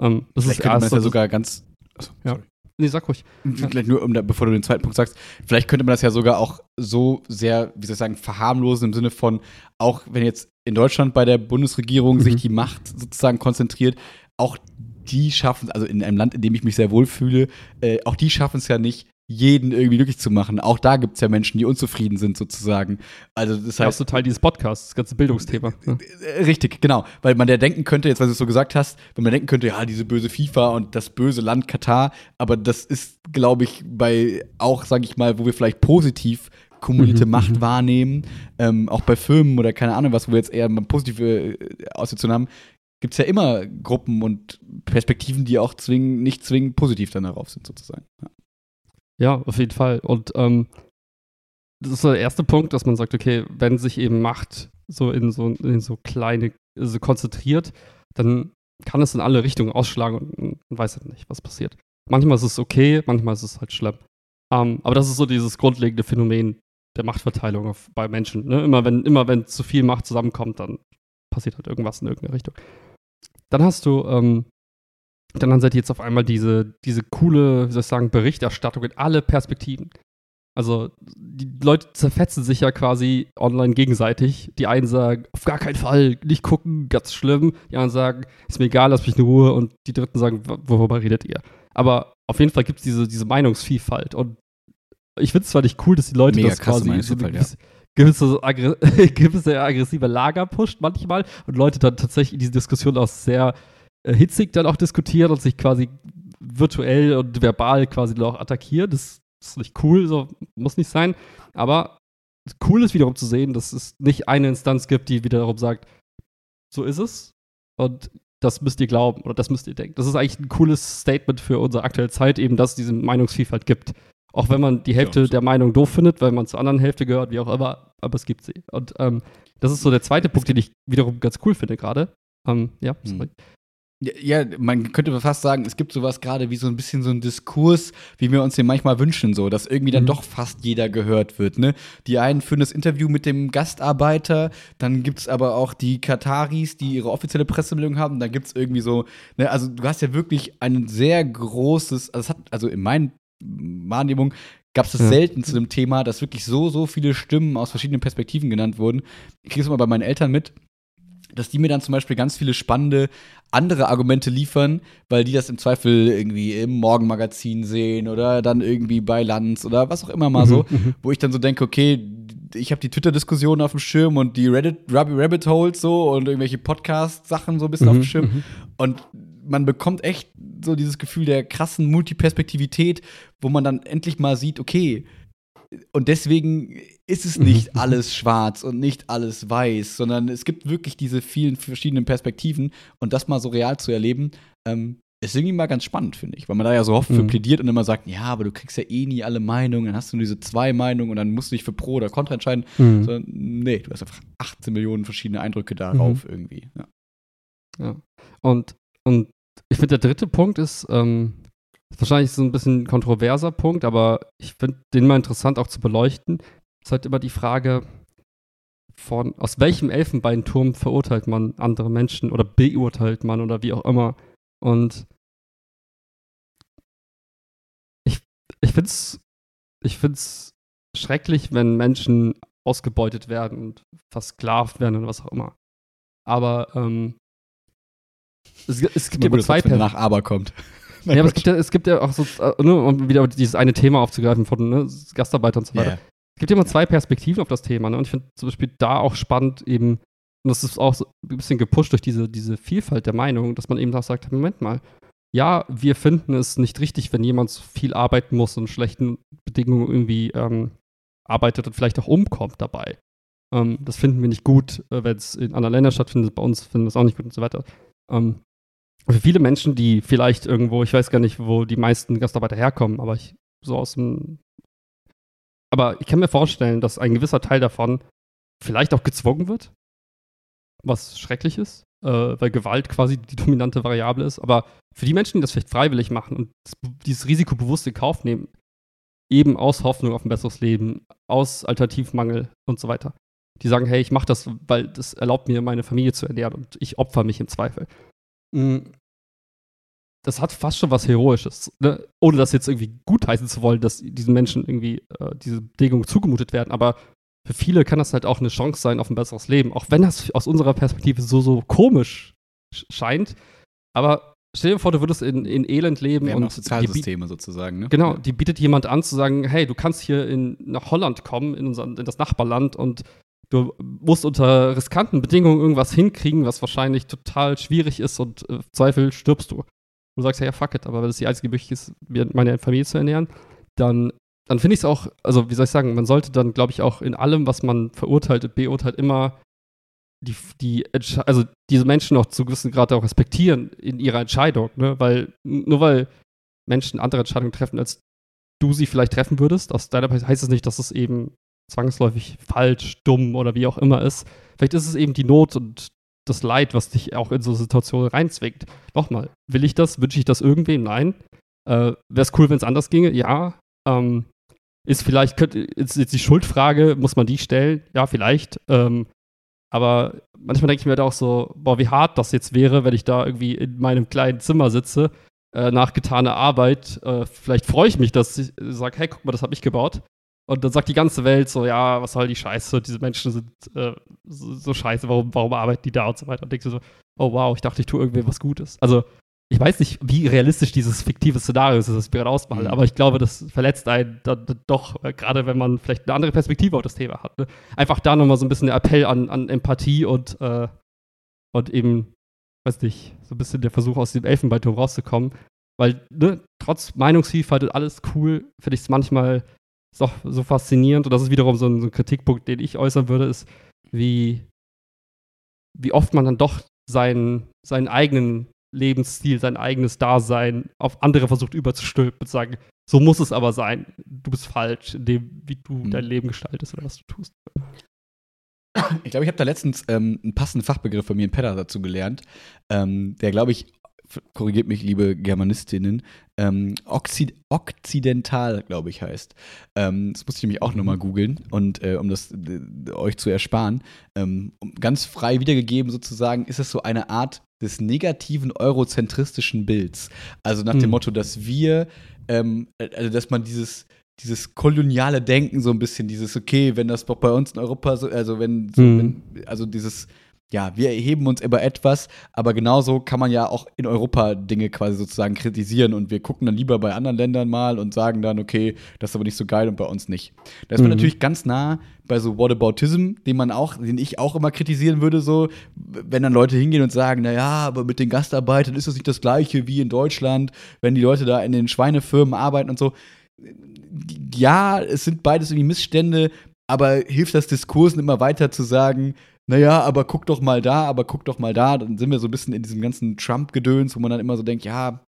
Ähm, das vielleicht ist könnte man das ja so- sogar ganz. Achso, Ja. sorry. Nee, sag ruhig. Vielleicht nur, um da, bevor du den zweiten Punkt sagst, vielleicht könnte man das ja sogar auch so sehr, wie soll ich sagen, verharmlosen im Sinne von, auch wenn jetzt in Deutschland bei der Bundesregierung Mhm. sich die Macht sozusagen konzentriert, auch die schaffen es, also in einem Land, in dem ich mich sehr wohl fühle, äh, auch die schaffen es ja nicht, jeden irgendwie glücklich zu machen. Auch da gibt es ja Menschen, die unzufrieden sind sozusagen. Also das Das heißt, ist Teil dieses Podcasts, das ganze Bildungsthema. Ja. äh, Richtig, genau. Weil man ja denken könnte, jetzt, weil du es so gesagt hast, wenn man denken könnte, ja, diese böse FIFA und das böse Land Katar, aber das ist, glaube ich, bei auch, sage ich mal, wo wir vielleicht positiv kumulierte Mhm, Macht mhm. wahrnehmen, ähm, auch bei Firmen oder keine Ahnung was, wo wir jetzt eher positive äh, Aussetzungen haben, gibt es ja immer Gruppen und Perspektiven, die auch zwingen, nicht zwingend positiv dann darauf sind, sozusagen. Ja. Ja, auf jeden Fall. Und ähm, das ist der erste Punkt, dass man sagt, okay, wenn sich eben Macht so in so, in so kleine, so konzentriert, dann kann es in alle Richtungen ausschlagen und man weiß halt nicht, was passiert. Manchmal ist es okay, manchmal ist es halt schlimm. Ähm, aber das ist so dieses grundlegende Phänomen der Machtverteilung auf, bei Menschen. Ne? Immer, wenn, immer wenn zu viel Macht zusammenkommt, dann passiert halt irgendwas in irgendeine Richtung. Dann hast du ähm, dann haben sie jetzt auf einmal diese, diese coole, wie soll ich sagen, Berichterstattung in alle Perspektiven. Also die Leute zerfetzen sich ja quasi online gegenseitig. Die einen sagen, auf gar keinen Fall, nicht gucken, ganz schlimm. Die anderen sagen, ist mir egal, lass mich in Ruhe. Und die Dritten sagen, "Wo- worüber redet ihr? Aber auf jeden Fall gibt es diese, diese Meinungsvielfalt. Und ich finde es zwar nicht cool, dass die Leute Mega das quasi so eine Meinungsvielfalt, gewisse, gewisse, aggre [LAUGHS] gewisse aggressive Lager pusht manchmal und Leute dann tatsächlich in diese Diskussion auch sehr hitzig dann auch diskutieren und sich quasi virtuell und verbal quasi auch attackieren. Das ist nicht cool, so muss nicht sein. Aber cool ist wiederum zu sehen, dass es nicht eine Instanz gibt, die wiederum sagt, so ist es und das müsst ihr glauben oder das müsst ihr denken. Das ist eigentlich ein cooles Statement für unsere aktuelle Zeit, eben, dass es diese Meinungsvielfalt gibt. Auch wenn man die Hälfte Ja, so. der Meinung doof findet, weil man zur anderen Hälfte gehört, wie auch immer, aber es gibt sie. Und ähm, das ist so der zweite Punkt, den ich wiederum ganz cool finde gerade. Ähm, ja, Hm. Ja, man könnte fast sagen, es gibt sowas gerade wie so ein bisschen so ein Diskurs, wie wir uns den manchmal wünschen, so, dass irgendwie dann mhm. doch fast jeder gehört wird, ne? Die einen führen das Interview mit dem Gastarbeiter, dann gibt es aber auch die Kataris, die ihre offizielle Pressemeldung haben, dann gibt es irgendwie so, ne, also du hast ja wirklich ein sehr großes, also es hat, also in meinen Wahrnehmung gab es das ja. selten zu dem Thema, dass wirklich so, so viele Stimmen aus verschiedenen Perspektiven genannt wurden. Ich kriege es immer bei meinen Eltern mit, dass die mir dann zum Beispiel ganz viele spannende andere Argumente liefern, weil die das im Zweifel irgendwie im Morgenmagazin sehen oder dann irgendwie bei Lanz oder was auch immer mal mhm, so, mhm. wo ich dann so denke, okay, ich habe die Twitter-Diskussion auf dem Schirm und die Reddit Rabbit Holes so und irgendwelche Podcast-Sachen so ein bisschen mhm, auf dem Schirm mhm. und man bekommt echt so dieses Gefühl der krassen Multiperspektivität, wo man dann endlich mal sieht, okay, und deswegen ist es nicht alles schwarz und nicht alles weiß, sondern es gibt wirklich diese vielen verschiedenen Perspektiven und das mal so real zu erleben, ähm, ist irgendwie mal ganz spannend, finde ich, weil man da ja so oft für mhm. plädiert und immer sagt, ja, aber du kriegst ja eh nie alle Meinungen, dann hast du nur diese zwei Meinungen und dann musst du dich für Pro oder Contra entscheiden. Mhm. Sondern, nee, du hast einfach 18 Millionen verschiedene Eindrücke darauf mhm. irgendwie. Ja. ja. Und, und ich finde, der dritte Punkt ist, ähm, wahrscheinlich so ein bisschen kontroverser Punkt, aber ich finde den mal interessant auch zu beleuchten. Es ist halt immer die Frage, von aus welchem Elfenbeinturm verurteilt man andere Menschen oder beurteilt man oder wie auch immer. Und ich, ich finde es ich find's schrecklich, wenn Menschen ausgebeutet werden und versklavt werden oder was auch immer. Aber ähm, es, es gibt immer zwei Personen. Nach aber kommt. Ja, aber es gibt ja, es gibt ja auch so, äh, ne, um wieder dieses eine Thema aufzugreifen von ne, Gastarbeiter und so weiter. Yeah. Es gibt ja immer zwei Perspektiven auf das Thema. Ne? Und ich finde zum Beispiel da auch spannend eben, und das ist auch so ein bisschen gepusht durch diese, diese Vielfalt der Meinung, dass man eben auch sagt, Moment mal, ja, wir finden es nicht richtig, wenn jemand so viel arbeiten muss und schlechten Bedingungen irgendwie ähm, arbeitet und vielleicht auch umkommt dabei. Ähm, das finden wir nicht gut, äh, wenn es in anderen Ländern stattfindet. Bei uns finden wir es auch nicht gut und so weiter. Ähm, für viele Menschen, die vielleicht irgendwo, ich weiß gar nicht, wo die meisten Gastarbeiter herkommen, aber ich so aus dem. Aber ich kann mir vorstellen, dass ein gewisser Teil davon vielleicht auch gezwungen wird, was schrecklich ist, äh, weil Gewalt quasi die dominante Variable ist. Aber für die Menschen, die das vielleicht freiwillig machen und dieses Risiko bewusst in Kauf nehmen, eben aus Hoffnung auf ein besseres Leben, aus Alternativmangel und so weiter, die sagen, hey, ich mache das, weil das erlaubt mir, meine Familie zu ernähren und ich opfer mich im Zweifel. Mm, das hat fast schon was Heroisches, ne? ohne das jetzt irgendwie gutheißen zu wollen, dass diesen Menschen irgendwie äh, diese Bedingungen zugemutet werden. Aber für viele kann das halt auch eine Chance sein auf ein besseres Leben, auch wenn das aus unserer Perspektive so, so komisch scheint. Aber stell dir vor, du würdest in, in Elend leben. Wir und Sozialsysteme sozusagen, ne? Genau, die bietet jemand an zu sagen, hey, du kannst hier in, nach Holland kommen, in, unser, in das Nachbarland und du musst unter riskanten Bedingungen irgendwas hinkriegen, was wahrscheinlich total schwierig ist und äh, Zweifel stirbst du. Du sagst ja, ja, fuck it, aber wenn es die einzige Möglichkeit ist, meine Familie zu ernähren, dann, dann finde ich es auch, also wie soll ich sagen, man sollte dann, glaube ich, auch in allem, was man verurteilt und beurteilt, immer die, die, also diese Menschen auch zu gewissen Grad auch respektieren in ihrer Entscheidung, ne? Weil, nur weil Menschen andere Entscheidungen treffen, als du sie vielleicht treffen würdest, aus deiner Perspektive heißt es nicht, dass es eben zwangsläufig falsch, dumm oder wie auch immer ist. Vielleicht ist es eben die Not und das Leid, was dich auch in so Situationen reinzwingt. Nochmal, will ich das? Wünsche ich das irgendwem? Nein. Äh, Wäre es cool, wenn es anders ginge? Ja. Ähm, ist vielleicht, könnte, ist jetzt die Schuldfrage, muss man die stellen? Ja, vielleicht. Ähm, aber manchmal denke ich mir da auch so, boah, wie hart das jetzt wäre, wenn ich da irgendwie in meinem kleinen Zimmer sitze, äh, nach getaner Arbeit. Äh, vielleicht freue ich mich, dass ich sage, hey, guck mal, das habe ich gebaut. Und dann sagt die ganze Welt so, ja, was soll die Scheiße? Diese Menschen sind äh, so, so, scheiße, warum, warum arbeiten die da und so weiter? Und denkst du so, oh wow, ich dachte, ich tue irgendwem was Gutes. Also, ich weiß nicht, wie realistisch dieses fiktive Szenario ist, das wir gerade ausmalen, mhm. aber ich glaube, das verletzt einen dann, dann doch, äh, gerade wenn man vielleicht eine andere Perspektive auf das Thema hat. Ne? Einfach da nochmal so ein bisschen der Appell an, an Empathie und, äh, und eben, weiß nicht, so ein bisschen der Versuch, aus dem Elfenbeinturm rauszukommen. Weil, ne, trotz Meinungsvielfalt und alles cool, finde ich es manchmal ist auch so faszinierend, und das ist wiederum so ein, so ein Kritikpunkt, den ich äußern würde, ist, wie, wie oft man dann doch seinen, seinen eigenen Lebensstil, sein eigenes Dasein auf andere versucht überzustülpen und sagen, so muss es aber sein. Du bist falsch in dem, wie du mhm. dein Leben gestaltest oder was du tust. Ich glaube, ich habe da letztens ähm, einen passenden Fachbegriff von mir in Pedder dazu gelernt, ähm, der, glaube ich, korrigiert mich, liebe Germanistinnen, ähm, Oxid Okzidental, glaube ich, heißt. Ähm, das muss ich nämlich auch nochmal googeln und äh, um das äh, euch zu ersparen. Ähm, ganz frei wiedergegeben sozusagen ist es so eine Art des negativen eurozentristischen Bilds. Also nach dem Hm. Motto, dass wir, ähm, also dass man dieses dieses koloniale Denken so ein bisschen, dieses, okay, wenn das doch bei uns in Europa so, also wenn, so, Mhm. wenn also dieses, ja, wir erheben uns über etwas, aber genauso kann man ja auch in Europa Dinge quasi sozusagen kritisieren und wir gucken dann lieber bei anderen Ländern mal und sagen dann, okay, das ist aber nicht so geil und bei uns nicht. Da ist man Mhm. natürlich ganz nah bei so Whataboutism, den man auch, den ich auch immer kritisieren würde, so, wenn dann Leute hingehen und sagen, naja, aber mit den Gastarbeitern ist das nicht das gleiche wie in Deutschland, wenn die Leute da in den Schweinefirmen arbeiten und so. Ja, es sind beides irgendwie Missstände, aber hilft das Diskursen immer weiter zu sagen, naja, aber guck doch mal da, aber guck doch mal da. Dann sind wir so ein bisschen in diesem ganzen Trump-Gedöns, wo man dann immer so denkt, ja,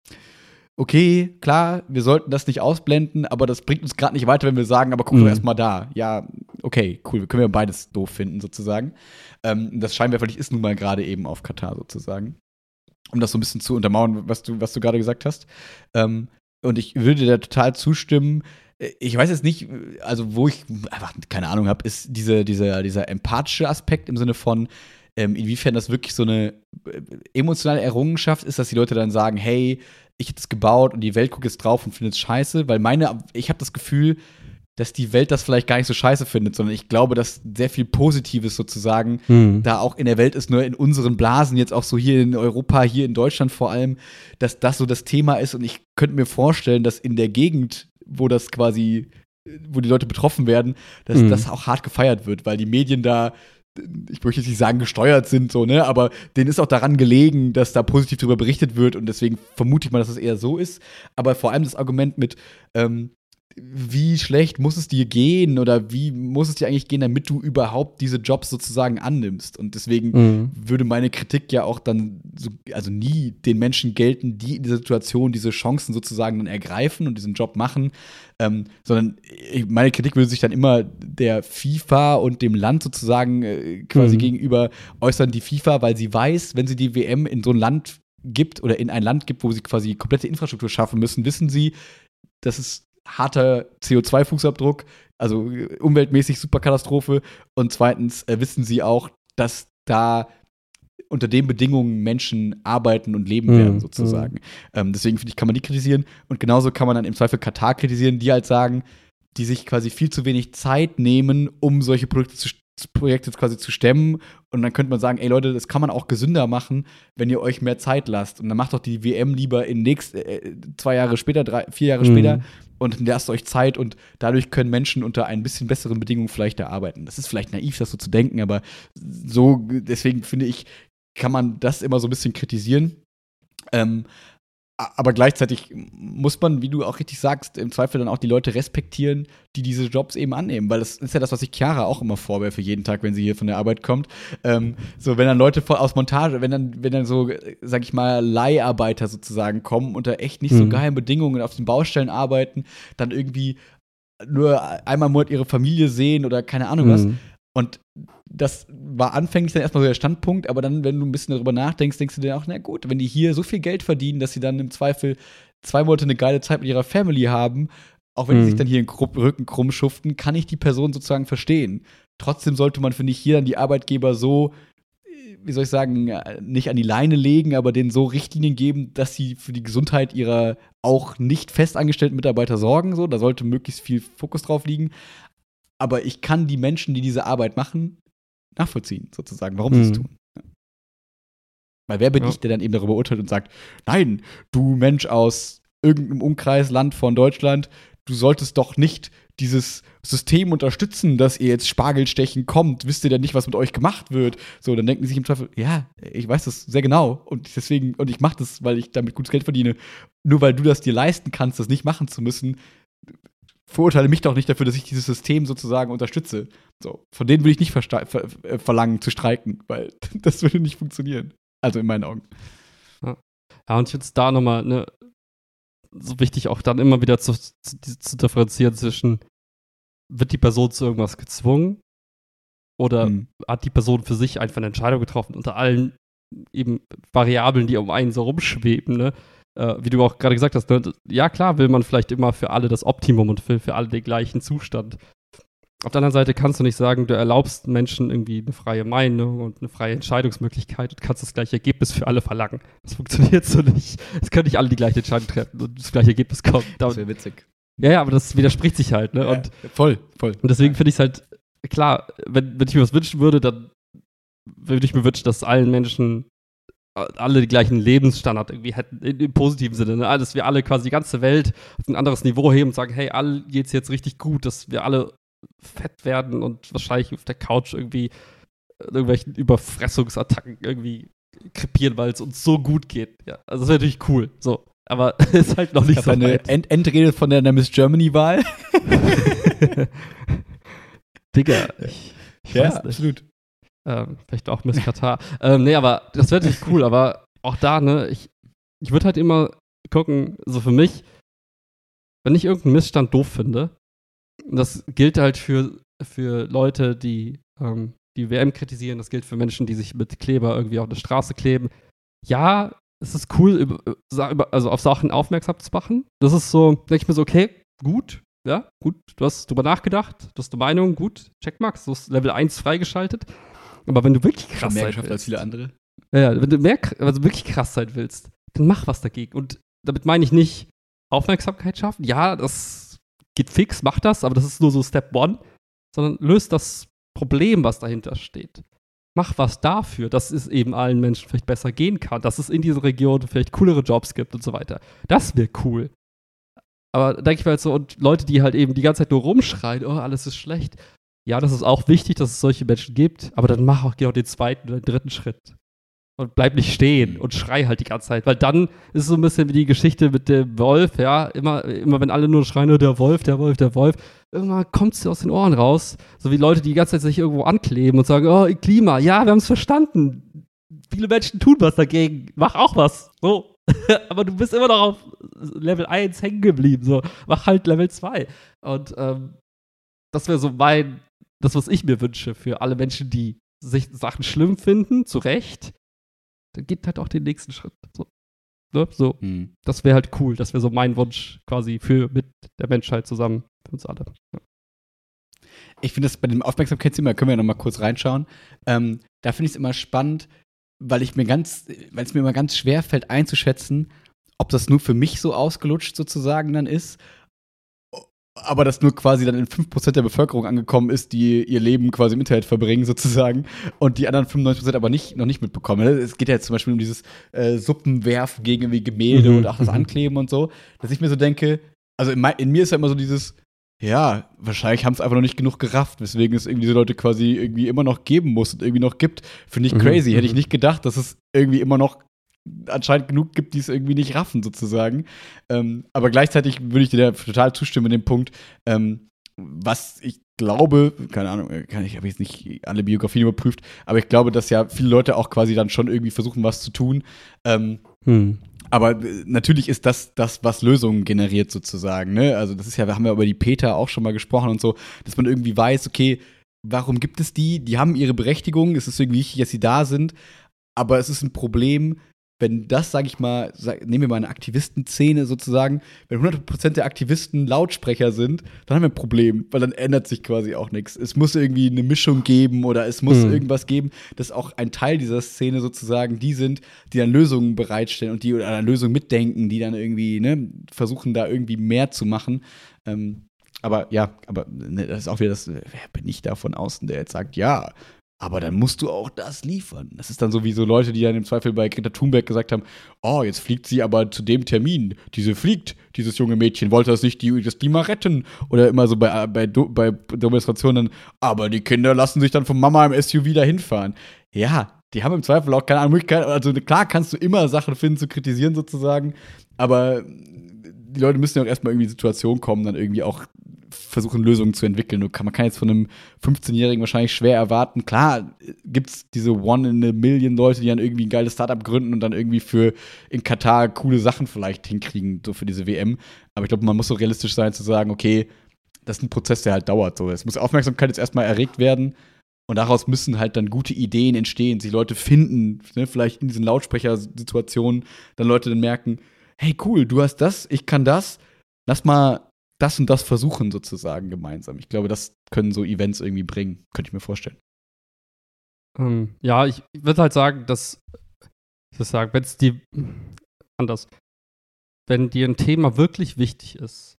okay, klar, wir sollten das nicht ausblenden, aber das bringt uns gerade nicht weiter, wenn wir sagen, aber guck Mhm. doch erst mal da. Ja, okay, cool, können wir beides doof finden, sozusagen. Ähm, das Scheinwerferlicht ist nun mal gerade eben auf Katar, sozusagen. Um das so ein bisschen zu untermauern, was du, was du gerade gesagt hast. Ähm, und ich würde dir da total zustimmen. Ich weiß jetzt nicht, also wo ich einfach keine Ahnung habe, ist diese, dieser, dieser empathische Aspekt im Sinne von, ähm, inwiefern das wirklich so eine äh, emotionale Errungenschaft ist, dass die Leute dann sagen, hey, ich hätte es gebaut und die Welt guckt jetzt drauf und findet es scheiße, weil meine, ich habe das Gefühl, dass die Welt das vielleicht gar nicht so scheiße findet, sondern ich glaube, dass sehr viel Positives sozusagen Mhm. da auch in der Welt ist, nur in unseren Blasen, jetzt auch so hier in Europa, hier in Deutschland vor allem, dass das so das Thema ist. Und ich könnte mir vorstellen, dass in der Gegend, wo das quasi, wo die Leute betroffen werden, dass Mhm. das auch hart gefeiert wird, weil die Medien da, ich möchte jetzt nicht sagen, gesteuert sind, so, ne, aber denen ist auch daran gelegen, dass da positiv darüber berichtet wird und deswegen vermute ich mal, dass es eher so ist. Aber vor allem das Argument mit, ähm, wie schlecht muss es dir gehen oder wie muss es dir eigentlich gehen, damit du überhaupt diese Jobs sozusagen annimmst? Und deswegen Mhm. würde meine Kritik ja auch dann so, also nie den Menschen gelten, die in dieser Situation diese Chancen sozusagen dann ergreifen und diesen Job machen, ähm, sondern meine Kritik würde sich dann immer der FIFA und dem Land sozusagen äh, quasi Mhm. gegenüber äußern, die FIFA, weil sie weiß, wenn sie die WM in so ein Land gibt oder in ein Land gibt, wo sie quasi komplette Infrastruktur schaffen müssen, wissen sie, das ist harter CO2-Fußabdruck, also äh, umweltmäßig super Katastrophe. Und zweitens äh, wissen sie auch, dass da unter den Bedingungen Menschen arbeiten und leben Mhm, werden, sozusagen. Ähm, deswegen finde ich, kann man die kritisieren. Und genauso kann man dann im Zweifel Katar kritisieren, die halt sagen, die sich quasi viel zu wenig Zeit nehmen, um solche Projekte zu, Projekte quasi zu stemmen. Und dann könnte man sagen, ey Leute, das kann man auch gesünder machen, wenn ihr euch mehr Zeit lasst. Und dann macht doch die WM lieber in nächst, äh, zwei Jahre später, drei, vier Jahre Mhm. später und lasst euch Zeit und dadurch können Menschen unter ein bisschen besseren Bedingungen vielleicht da arbeiten. Das ist vielleicht naiv, das so zu denken, aber so, deswegen finde ich, kann man das immer so ein bisschen kritisieren. Ähm, aber gleichzeitig muss man, wie du auch richtig sagst, im Zweifel dann auch die Leute respektieren, die diese Jobs eben annehmen. Weil das ist ja das, was ich Chiara auch immer vorwerfe, jeden Tag, wenn sie hier von der Arbeit kommt. Ähm, so, wenn dann Leute aus Montage, wenn dann, wenn dann so, sag ich mal, Leiharbeiter sozusagen kommen, unter echt nicht so Mhm. geilen Bedingungen auf den Baustellen arbeiten, dann irgendwie nur einmal im Monat ihre Familie sehen oder keine Ahnung was. Mhm. Und das war anfänglich dann erstmal so der Standpunkt, aber dann, wenn du ein bisschen darüber nachdenkst, denkst du dir auch, na gut, wenn die hier so viel Geld verdienen, dass sie dann im Zweifel zwei Monate eine geile Zeit mit ihrer Family haben, auch wenn die Mhm. sich dann hier den Rücken krumm schuften, kann ich die Person sozusagen verstehen. Trotzdem sollte man, finde ich, hier dann die Arbeitgeber so, äh, wie soll ich sagen, äh, nicht an die Leine legen, aber denen so Richtlinien geben, dass sie für die Gesundheit ihrer auch nicht festangestellten Mitarbeiter sorgen. So, da sollte möglichst viel Fokus drauf liegen. Aber ich kann die Menschen, die diese Arbeit machen, nachvollziehen, sozusagen, warum sie es Mhm. tun. Ja. Weil wer bin Ja. ich, der dann eben darüber urteilt und sagt, nein, du Mensch aus irgendeinem Umkreisland von Deutschland, du solltest doch nicht dieses System unterstützen, dass ihr jetzt Spargelstechen kommt, wisst ihr denn nicht, was mit euch gemacht wird? So, dann denken die sich im Zweifel, ja, ich weiß das sehr genau und deswegen, und ich mache das, weil ich damit gutes Geld verdiene. Nur weil du das dir leisten kannst, das nicht machen zu müssen, verurteile mich doch nicht dafür, dass ich dieses System sozusagen unterstütze. So, von denen will ich nicht ver äh, verlangen zu streiken, weil [LAUGHS] das würde nicht funktionieren. Also in meinen Augen. Ja, und jetzt da nochmal, ne, so wichtig auch dann immer wieder zu, zu, zu differenzieren zwischen, wird die Person zu irgendwas gezwungen oder Mhm. hat die Person für sich einfach eine Entscheidung getroffen unter allen eben Variablen, die um einen so rumschweben, ne? Äh, wie du auch gerade gesagt hast, ne? ja klar will man vielleicht immer für alle das Optimum und für, für alle den gleichen Zustand. Auf der anderen Seite kannst du nicht sagen, du erlaubst Menschen irgendwie eine freie Meinung und eine freie Entscheidungsmöglichkeit und kannst das gleiche Ergebnis für alle verlangen. Das funktioniert so nicht. Es können nicht alle die gleiche Entscheidung treffen und das gleiche Ergebnis kommt. Das wäre witzig. Ja, ja, aber das widerspricht sich halt, ne? Ja, und, voll, voll. und deswegen finde ich es halt, klar, wenn, wenn ich mir was wünschen würde, dann würde ich mir wünschen, dass allen Menschen alle die gleichen Lebensstandard irgendwie hätten, im positiven Sinne, ne? dass wir alle quasi die ganze Welt auf ein anderes Niveau heben und sagen, hey, allen geht's jetzt richtig gut, dass wir alle fett werden und wahrscheinlich auf der Couch irgendwie irgendwelchen Überfressungsattacken irgendwie krepieren, weil es uns so gut geht. Ja, also das wäre natürlich cool. So. Aber [LAUGHS] ist halt noch nicht Ich so eine weit. End Endrede von der Miss Germany-Wahl. [LAUGHS] Digga, ich, ich weiß nicht. absolut. Ähm, vielleicht auch Miss Katar. ähm, nee, aber das wäre natürlich cool, aber auch da, ne, ich, ich würde halt immer gucken, so für mich, wenn ich irgendeinen Missstand doof finde, das gilt halt für, für Leute, die ähm, die WM kritisieren, das gilt für Menschen, die sich mit Kleber irgendwie auf der Straße kleben. Ja, es ist cool, über, also auf Sachen aufmerksam zu machen. Das ist so, denke ich mir so, okay, gut, ja, gut, du hast drüber nachgedacht, du hast eine Meinung, gut, Checkmarks, du hast Level 1 freigeschaltet. Aber wenn du wirklich krass mehr sein geschafft als willst, viele andere. ja, wenn du mehr, also wirklich krass sein willst, dann mach was dagegen. Und damit meine ich nicht Aufmerksamkeit schaffen. Ja, das geht fix, mach das, aber das ist nur so Step One, sondern löst das Problem, was dahinter steht. Mach was dafür, dass es eben allen Menschen vielleicht besser gehen kann, dass es in dieser Region vielleicht coolere Jobs gibt und so weiter. Das wäre cool. Aber denke ich mal jetzt so, und Leute, die halt eben die ganze Zeit nur rumschreien, oh, alles ist schlecht. Ja, das ist auch wichtig, dass es solche Menschen gibt, aber dann mach auch genau den zweiten oder den dritten Schritt. Und bleib nicht stehen und schrei halt die ganze Zeit. Weil dann ist es so ein bisschen wie die Geschichte mit dem Wolf, ja. Immer, immer wenn alle nur schreien, oh, der Wolf, der Wolf, der Wolf, irgendwann kommt es aus den Ohren raus. So wie Leute, die die ganze Zeit sich irgendwo ankleben und sagen, oh, Klima, ja, wir haben es verstanden. Viele Menschen tun was dagegen. Mach auch was. So. [LAUGHS] Aber du bist immer noch auf Level 1 hängen geblieben. So, mach halt Level 2. Und ähm, das wäre so mein, das, was ich mir wünsche für alle Menschen, die sich Sachen schlimm finden, zu Recht. Dann geht halt auch den nächsten Schritt. So. Ne? so. Hm. Das wäre halt cool. Das wäre so mein Wunsch quasi für mit der Menschheit zusammen, für uns alle. Ja. Ich finde das bei dem Aufmerksamkeitsthema, können wir ja noch mal kurz reinschauen. Ähm, da finde ich es immer spannend, weil ich mir ganz, weil es mir immer ganz schwer fällt einzuschätzen, ob das nur für mich so ausgelutscht sozusagen dann ist, aber das nur quasi dann in 5% der Bevölkerung angekommen ist, die ihr Leben quasi im Internet verbringen sozusagen und die anderen 95% aber nicht, noch nicht mitbekommen. Es geht ja jetzt zum Beispiel um dieses äh, Suppenwerfen gegen irgendwie Gemälde Mhm, und auch das mhm. Ankleben und so, dass ich mir so denke, also in, mei- in mir ist ja immer so dieses, ja, wahrscheinlich haben es einfach noch nicht genug gerafft, weswegen es irgendwie diese Leute quasi irgendwie immer noch geben muss und irgendwie noch gibt. Finde ich Mhm, crazy. Hätte ich mhm. nicht gedacht, dass es irgendwie immer noch anscheinend genug gibt, die es irgendwie nicht raffen, sozusagen. Ähm, aber gleichzeitig würde ich dir da total zustimmen in dem Punkt, ähm, was ich glaube, keine Ahnung, äh, kann ich habe jetzt nicht alle Biografien überprüft, aber ich glaube, dass ja viele Leute auch quasi dann schon irgendwie versuchen, was zu tun. Ähm, Hm. aber äh, natürlich ist das das, was Lösungen generiert sozusagen. Ne? Also das ist ja, wir haben ja über die Peter auch schon mal gesprochen und so, dass man irgendwie weiß, okay, warum gibt es die? Die haben ihre Berechtigung, es ist irgendwie wichtig, dass sie da sind, aber es ist ein Problem, wenn das, sage ich mal, sag, nehmen wir mal eine Aktivistenszene sozusagen, wenn 100% der Aktivisten Lautsprecher sind, dann haben wir ein Problem, weil dann ändert sich quasi auch nichts. Es muss irgendwie eine Mischung geben oder es muss Mhm. irgendwas geben, dass auch ein Teil dieser Szene sozusagen die sind, die dann Lösungen bereitstellen und die oder an Lösungen mitdenken, die dann irgendwie ne, versuchen, da irgendwie mehr zu machen. Ähm, aber ja, aber ne, das ist auch wieder das, wer bin ich da von außen, der jetzt sagt, ja, aber dann musst du auch das liefern. Das ist dann so wie so Leute, die dann im Zweifel bei Greta Thunberg gesagt haben, oh, jetzt fliegt sie aber zu dem Termin. Diese fliegt, dieses junge Mädchen, wollte das nicht die, das Klima retten. Oder immer so bei, bei, Do- bei Demonstrationen, aber die Kinder lassen sich dann von Mama im SUV dahin fahren. Ja, die haben im Zweifel auch keine Möglichkeit. Also klar kannst du immer Sachen finden zu kritisieren sozusagen, aber die Leute müssen ja auch erstmal irgendwie in die Situation kommen, dann irgendwie auch versuchen, Lösungen zu entwickeln. Du kann, man kann jetzt von einem 15-Jährigen wahrscheinlich schwer erwarten. Klar, gibt es diese One in a Million Leute, die dann irgendwie ein geiles Startup gründen und dann irgendwie für in Katar coole Sachen vielleicht hinkriegen, so für diese WM. Aber ich glaube, man muss so realistisch sein, zu sagen, okay, das ist ein Prozess, der halt dauert. So. Es muss Aufmerksamkeit jetzt erstmal erregt werden. Und daraus müssen halt dann gute Ideen entstehen, sich Leute finden, ne, vielleicht in diesen Lautsprechersituationen, dann Leute dann merken, hey cool, du hast das, ich kann das, lass mal das und das versuchen sozusagen gemeinsam. Ich glaube, das können so Events irgendwie bringen, könnte ich mir vorstellen. Ähm, ja, ich, würde halt sagen, dass, ich sagen, wenn es dir, anders, wenn dir ein Thema wirklich wichtig ist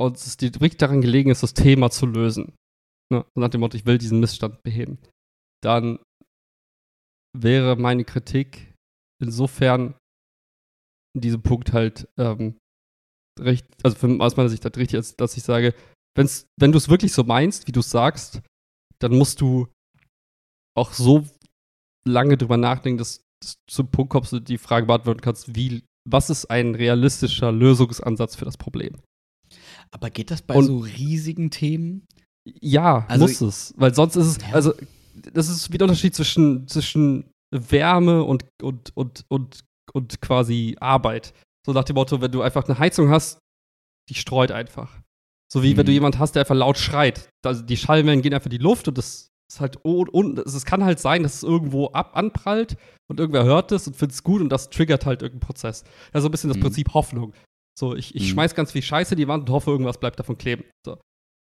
und es dir wirklich daran gelegen ist, das Thema zu lösen, ne, nach dem Motto, ich will diesen Missstand beheben, dann wäre meine Kritik insofern in diesem Punkt halt ähm, recht, also für, aus meiner Sicht halt richtig, ist, dass ich sage, wenn's, wenn du es wirklich so meinst, wie du es sagst, dann musst du auch so lange drüber nachdenken, dass, dass du zum Punkt kommst und die Frage beantworten kannst, wie, was ist ein realistischer Lösungsansatz für das Problem? Aber geht das bei Und- so riesigen Themen? Ja, Also- muss es. Weil sonst ist es, Ja. also, das ist wie der Unterschied zwischen, zwischen Wärme und, und, und, und, und quasi Arbeit. So nach dem Motto, wenn du einfach eine Heizung hast, die streut einfach. So wie wenn Mhm. du jemand hast, der einfach laut schreit. Also die Schallwellen gehen einfach in die Luft und das ist halt und es kann halt sein, dass es irgendwo ab anprallt und irgendwer hört es und findet es gut und das triggert halt irgendeinen Prozess. Ja, so ein bisschen das Mhm. Prinzip Hoffnung. So, ich, ich Mhm. schmeiß ganz viel Scheiße in die Wand und hoffe, irgendwas bleibt davon kleben. So.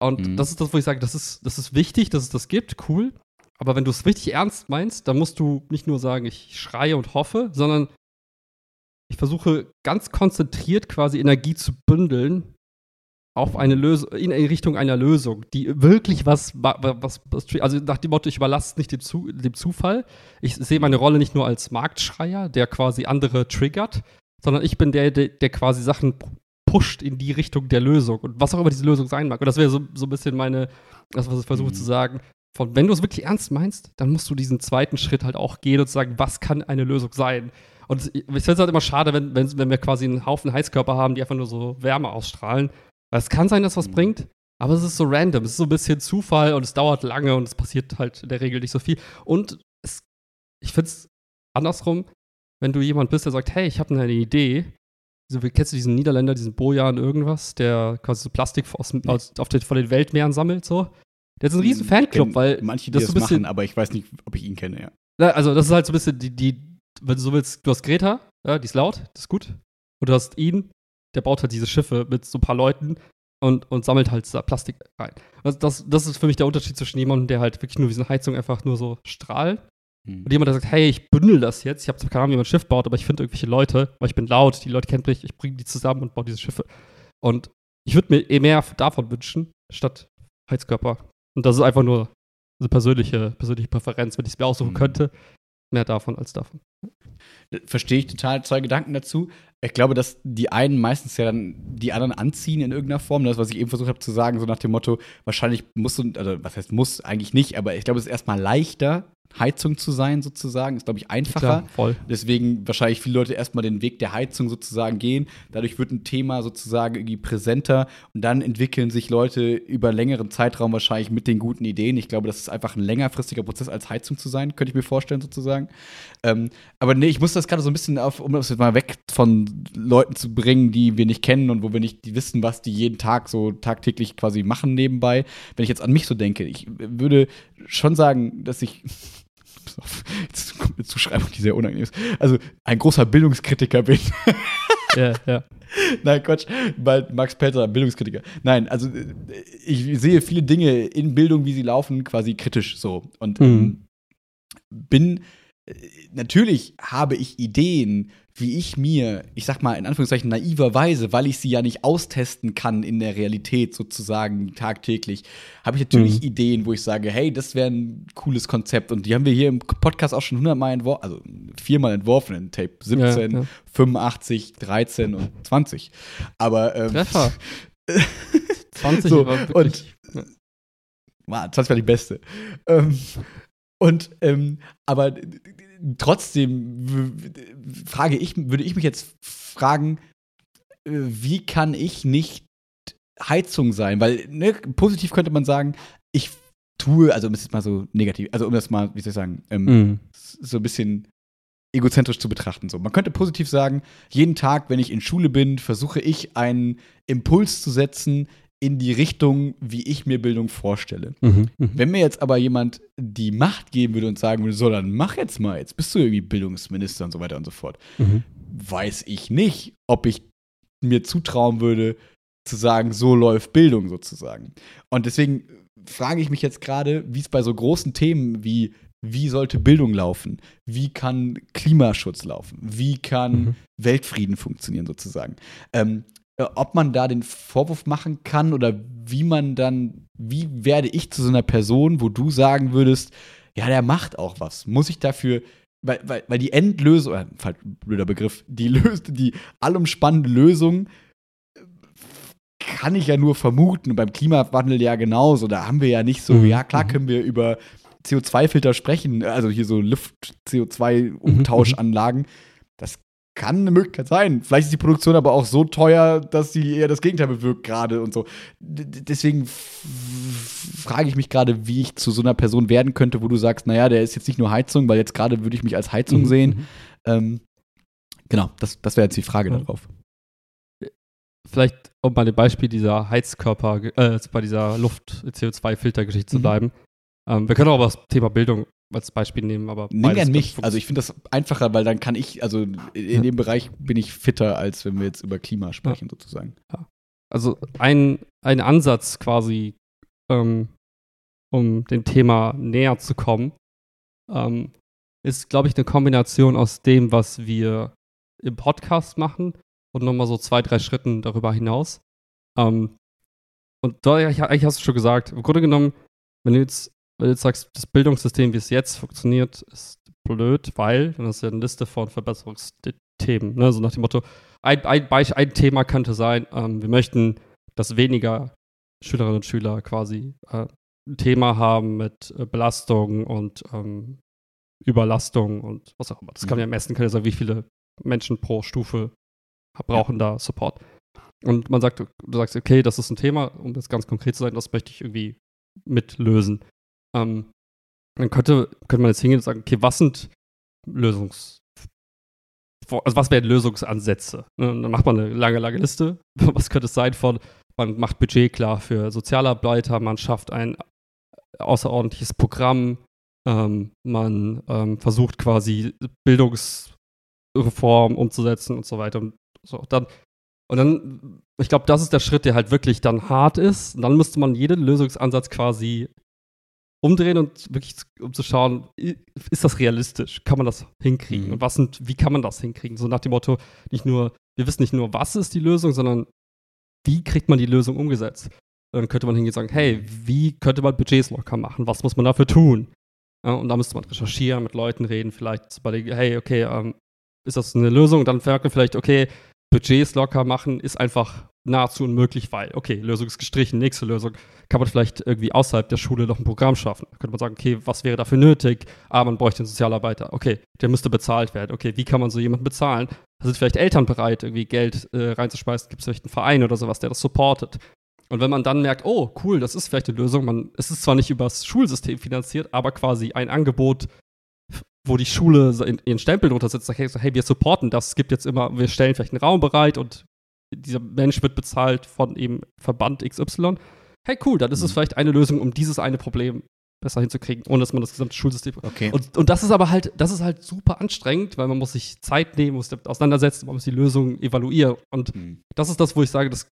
Und Mhm. das ist das, wo ich sage, das ist, das ist wichtig, dass es das gibt, cool. Aber wenn du es richtig ernst meinst, dann musst du nicht nur sagen, ich schreie und hoffe, sondern ich versuche ganz konzentriert quasi Energie zu bündeln auf eine Lösung, in Richtung einer Lösung, die wirklich was, wa- wa- was, was also nach dem Motto, ich überlasse nicht dem, Zu, dem Zufall. Ich sehe meine Rolle nicht nur als Marktschreier, der quasi andere triggert, sondern ich bin der, der, der quasi Sachen pu- pusht in die Richtung der Lösung und was auch immer diese Lösung sein mag. Und das wäre so, so ein bisschen meine, das, was ich versuche Mhm. zu sagen. Von, wenn du es wirklich ernst meinst, dann musst du diesen zweiten Schritt halt auch gehen und sagen, was kann eine Lösung sein? Und ich finde es halt immer schade, wenn, wenn, wenn wir quasi einen Haufen Heizkörper haben, die einfach nur so Wärme ausstrahlen. Weil es kann sein, dass was Mhm. bringt, aber es ist so random. Es ist so ein bisschen Zufall und es dauert lange und es passiert halt in der Regel nicht so viel. Und es, ich finde es andersrum, wenn du jemand bist, der sagt, hey, ich habe eine Idee. So, wie kennst du diesen Niederländer, diesen Bojan irgendwas, der quasi so Plastik aus, aus, auf den, von den Weltmeeren sammelt, so? Der ist ein riesen Fanclub, weil manche, die das so ein bisschen- machen, aber ich weiß nicht, ob ich ihn kenne, ja. also das ist halt so ein bisschen die, die, wenn du so willst, du hast Greta, ja, die ist laut, das ist gut. Und du hast ihn, der baut halt diese Schiffe mit so ein paar Leuten und, und sammelt halt da Plastik rein. Also das, das ist für mich der Unterschied zwischen jemandem, der halt wirklich nur diese Heizung einfach nur so strahlt Hm. und jemand, der sagt, hey, ich bündel das jetzt, ich habe keine Ahnung, wie man ein Schiff baut, aber ich finde irgendwelche Leute, weil ich bin laut, die Leute kennen mich, ich bringe die zusammen und baue diese Schiffe. Und ich würde mir eh mehr davon wünschen, statt Heizkörper. Und das ist einfach nur eine persönliche, persönliche Präferenz, wenn ich es mir aussuchen Mhm. könnte. Mehr davon als davon. Verstehe ich total zwei Gedanken dazu. Ich glaube, dass die einen meistens ja dann die anderen anziehen in irgendeiner Form. Das, was ich eben versucht habe zu sagen, so nach dem Motto, wahrscheinlich musst du, also was heißt muss, eigentlich nicht, aber ich glaube, es ist erstmal leichter, Heizung zu sein, sozusagen. Ist, glaube ich, einfacher. Klar, voll. Deswegen wahrscheinlich viele Leute erstmal den Weg der Heizung sozusagen gehen. Dadurch wird ein Thema sozusagen irgendwie präsenter und dann entwickeln sich Leute über längeren Zeitraum wahrscheinlich mit den guten Ideen. Ich glaube, das ist einfach ein längerfristiger Prozess als Heizung zu sein, könnte ich mir vorstellen sozusagen. Ähm, aber nee, ich muss das gerade so ein bisschen auf, um das jetzt mal weg von Leuten zu bringen, die wir nicht kennen und wo wir nicht wissen, was die jeden Tag so tagtäglich quasi machen nebenbei. Wenn ich jetzt an mich so denke, ich würde schon sagen, dass ich [LAUGHS] Jetzt kommt eine Zuschreibung, die sehr unangenehm ist. Also ein großer Bildungskritiker bin. [LAUGHS] Ja, ja. Nein, Quatsch, weil Max Pelzer Bildungskritiker. Nein, also ich sehe viele Dinge in Bildung, wie sie laufen, quasi kritisch so. Und Mhm. ähm, bin, äh, natürlich habe ich Ideen, wie ich mir, ich sag mal in Anführungszeichen naiverweise, weil ich sie ja nicht austesten kann in der Realität sozusagen tagtäglich, habe ich natürlich Mhm. Ideen, wo ich sage, hey, das wäre ein cooles Konzept. Und die haben wir hier im Podcast auch schon hundertmal entworfen, also viermal entworfen in Tape 17, Ja, ja. 85, 13 und 20. Aber ähm, Treffer. [LAUGHS] 20 So, war wirklich. ja. Wow, 20 war die beste. Ähm, und, ähm, aber trotzdem frage ich, würde ich mich jetzt fragen, äh, wie kann ich nicht Heizung sein? Weil, ne, positiv könnte man sagen, ich tue, also um jetzt mal so negativ, also um das mal, wie soll ich sagen, ähm, Mhm. so ein bisschen egozentrisch zu betrachten. So. Man könnte positiv sagen, jeden Tag, wenn ich in Schule bin, versuche ich einen Impuls zu setzen in die Richtung, wie ich mir Bildung vorstelle. Mhm. Mhm. Wenn mir jetzt aber jemand die Macht geben würde und sagen würde, so, dann mach jetzt mal, jetzt bist du irgendwie Bildungsminister und so weiter und so fort, Mhm. weiß ich nicht, ob ich mir zutrauen würde, zu sagen, so läuft Bildung sozusagen. Und deswegen frage ich mich jetzt gerade, wie es bei so großen Themen wie wie sollte Bildung laufen? Wie kann Klimaschutz laufen? Wie kann Mhm. Weltfrieden funktionieren sozusagen? Ähm, äh, ob man da den Vorwurf machen kann oder wie man dann, wie werde ich zu so einer Person, wo du sagen würdest, ja, der macht auch was. Muss ich dafür, weil, weil, weil die Endlösung, äh, falsch, blöder Begriff, die, löst, die allumspannende Lösung äh, kann ich ja nur vermuten. Und beim Klimawandel ja genauso. Da haben wir ja nicht so, Mhm. ja klar Mhm. können wir über CO2-Filter sprechen, also hier so Luft-CO2-Umtauschanlagen. Das kann eine Möglichkeit sein. Vielleicht ist die Produktion aber auch so teuer, dass sie eher das Gegenteil bewirkt gerade und so. D deswegen frage ich mich gerade, wie ich zu so einer Person werden könnte, wo du sagst, naja, der ist jetzt nicht nur Heizung, weil jetzt gerade würde ich mich als Heizung Mhm. sehen. Mhm. Ähm, genau, das, das wäre jetzt die Frage Ja. darauf. Vielleicht, um bei dem Beispiel dieser Heizkörper, äh, bei dieser Luft-CO2-Filtergeschichte zu Mhm. bleiben. Ähm, wir können auch das Thema Bildung als Beispiel nehmen, aber Nimm gern mich. Also ich finde das einfacher, weil dann kann ich, also in Ja. dem Bereich bin ich fitter, als wenn wir jetzt über Klima sprechen, sozusagen. also ein, ein Ansatz quasi, ähm, um dem Thema näher zu kommen, ähm, ist, glaube ich, eine Kombination aus dem, was wir im Podcast machen und nochmal so zwei, drei Schritten darüber hinaus. Ähm, und da, ja, eigentlich hast du schon gesagt, im Grunde genommen, wenn du jetzt, wenn du jetzt sagst, das Bildungssystem, wie es jetzt funktioniert, ist blöd, weil, dann hast du ja eine Liste von Verbesserungsthemen, ne? so nach dem Motto, ein, ein, ein Thema könnte sein, ähm, wir möchten, dass weniger Schülerinnen und Schüler quasi äh, ein Thema haben mit äh, Belastung und ähm, Überlastung und was auch immer. Das kann Mhm. ja messen, kann ja sagen, wie viele Menschen pro Stufe brauchen da Support. Und man sagt, du sagst, okay, das ist ein Thema, um das ganz konkret zu sein, das möchte ich irgendwie mitlösen. Ähm, dann könnte, könnte man jetzt hingehen und sagen, okay, was sind Lösungs, also was wären Lösungsansätze? Ne, und dann macht man eine lange, lange Liste. [LAUGHS] Was könnte es sein von, man macht Budget klar für Sozialarbeiter, man schafft ein außerordentliches Programm, ähm, man ähm, versucht quasi Bildungsreform umzusetzen und so weiter und so. Dann, und dann, ich glaube, das ist der Schritt, der halt wirklich dann hart ist. Und dann müsste man jeden Lösungsansatz quasi umdrehen und wirklich um zu schauen, ist das realistisch? Kann man das hinkriegen? Mhm. Und was sind, wie kann man das hinkriegen? So nach dem Motto, nicht nur, wir wissen nicht nur, was ist die Lösung, sondern wie kriegt man die Lösung umgesetzt? Und dann könnte man hingehen und sagen, hey, wie könnte man Budgets locker machen? Was muss man dafür tun? Ja, und da müsste man recherchieren, mit Leuten reden, vielleicht überlegen, hey, okay, ähm, ist das eine Lösung? Und dann merkt man vielleicht, okay, Budgets locker machen ist einfach nahezu unmöglich, weil, okay, Lösung ist gestrichen, nächste Lösung. Kann man vielleicht irgendwie außerhalb der Schule noch ein Programm schaffen? Könnte man sagen, okay, was wäre dafür nötig? Ah, man bräuchte einen Sozialarbeiter. Okay, der müsste bezahlt werden. Okay, wie kann man so jemanden bezahlen? Da sind vielleicht Eltern bereit, irgendwie Geld äh, reinzuschmeißen. Gibt es vielleicht einen Verein oder sowas, der das supportet? Und wenn man dann merkt, oh, cool, das ist vielleicht eine Lösung, man, es ist zwar nicht übers Schulsystem finanziert, aber quasi ein Angebot, wo die Schule ihren Stempel drunter setzt, sagt, hey, wir supporten das, es gibt jetzt immer, wir stellen vielleicht einen Raum bereit und dieser Mensch wird bezahlt von eben Verband XY. Hey, cool, dann ist es Mhm. vielleicht eine Lösung, um dieses eine Problem besser hinzukriegen, ohne dass man das gesamte Schulsystem Okay. und, und das ist aber halt, das ist halt super anstrengend, weil man muss sich Zeit nehmen, muss damit auseinandersetzen, man muss die Lösung evaluieren. Und Hm. das ist das, wo ich sage, das,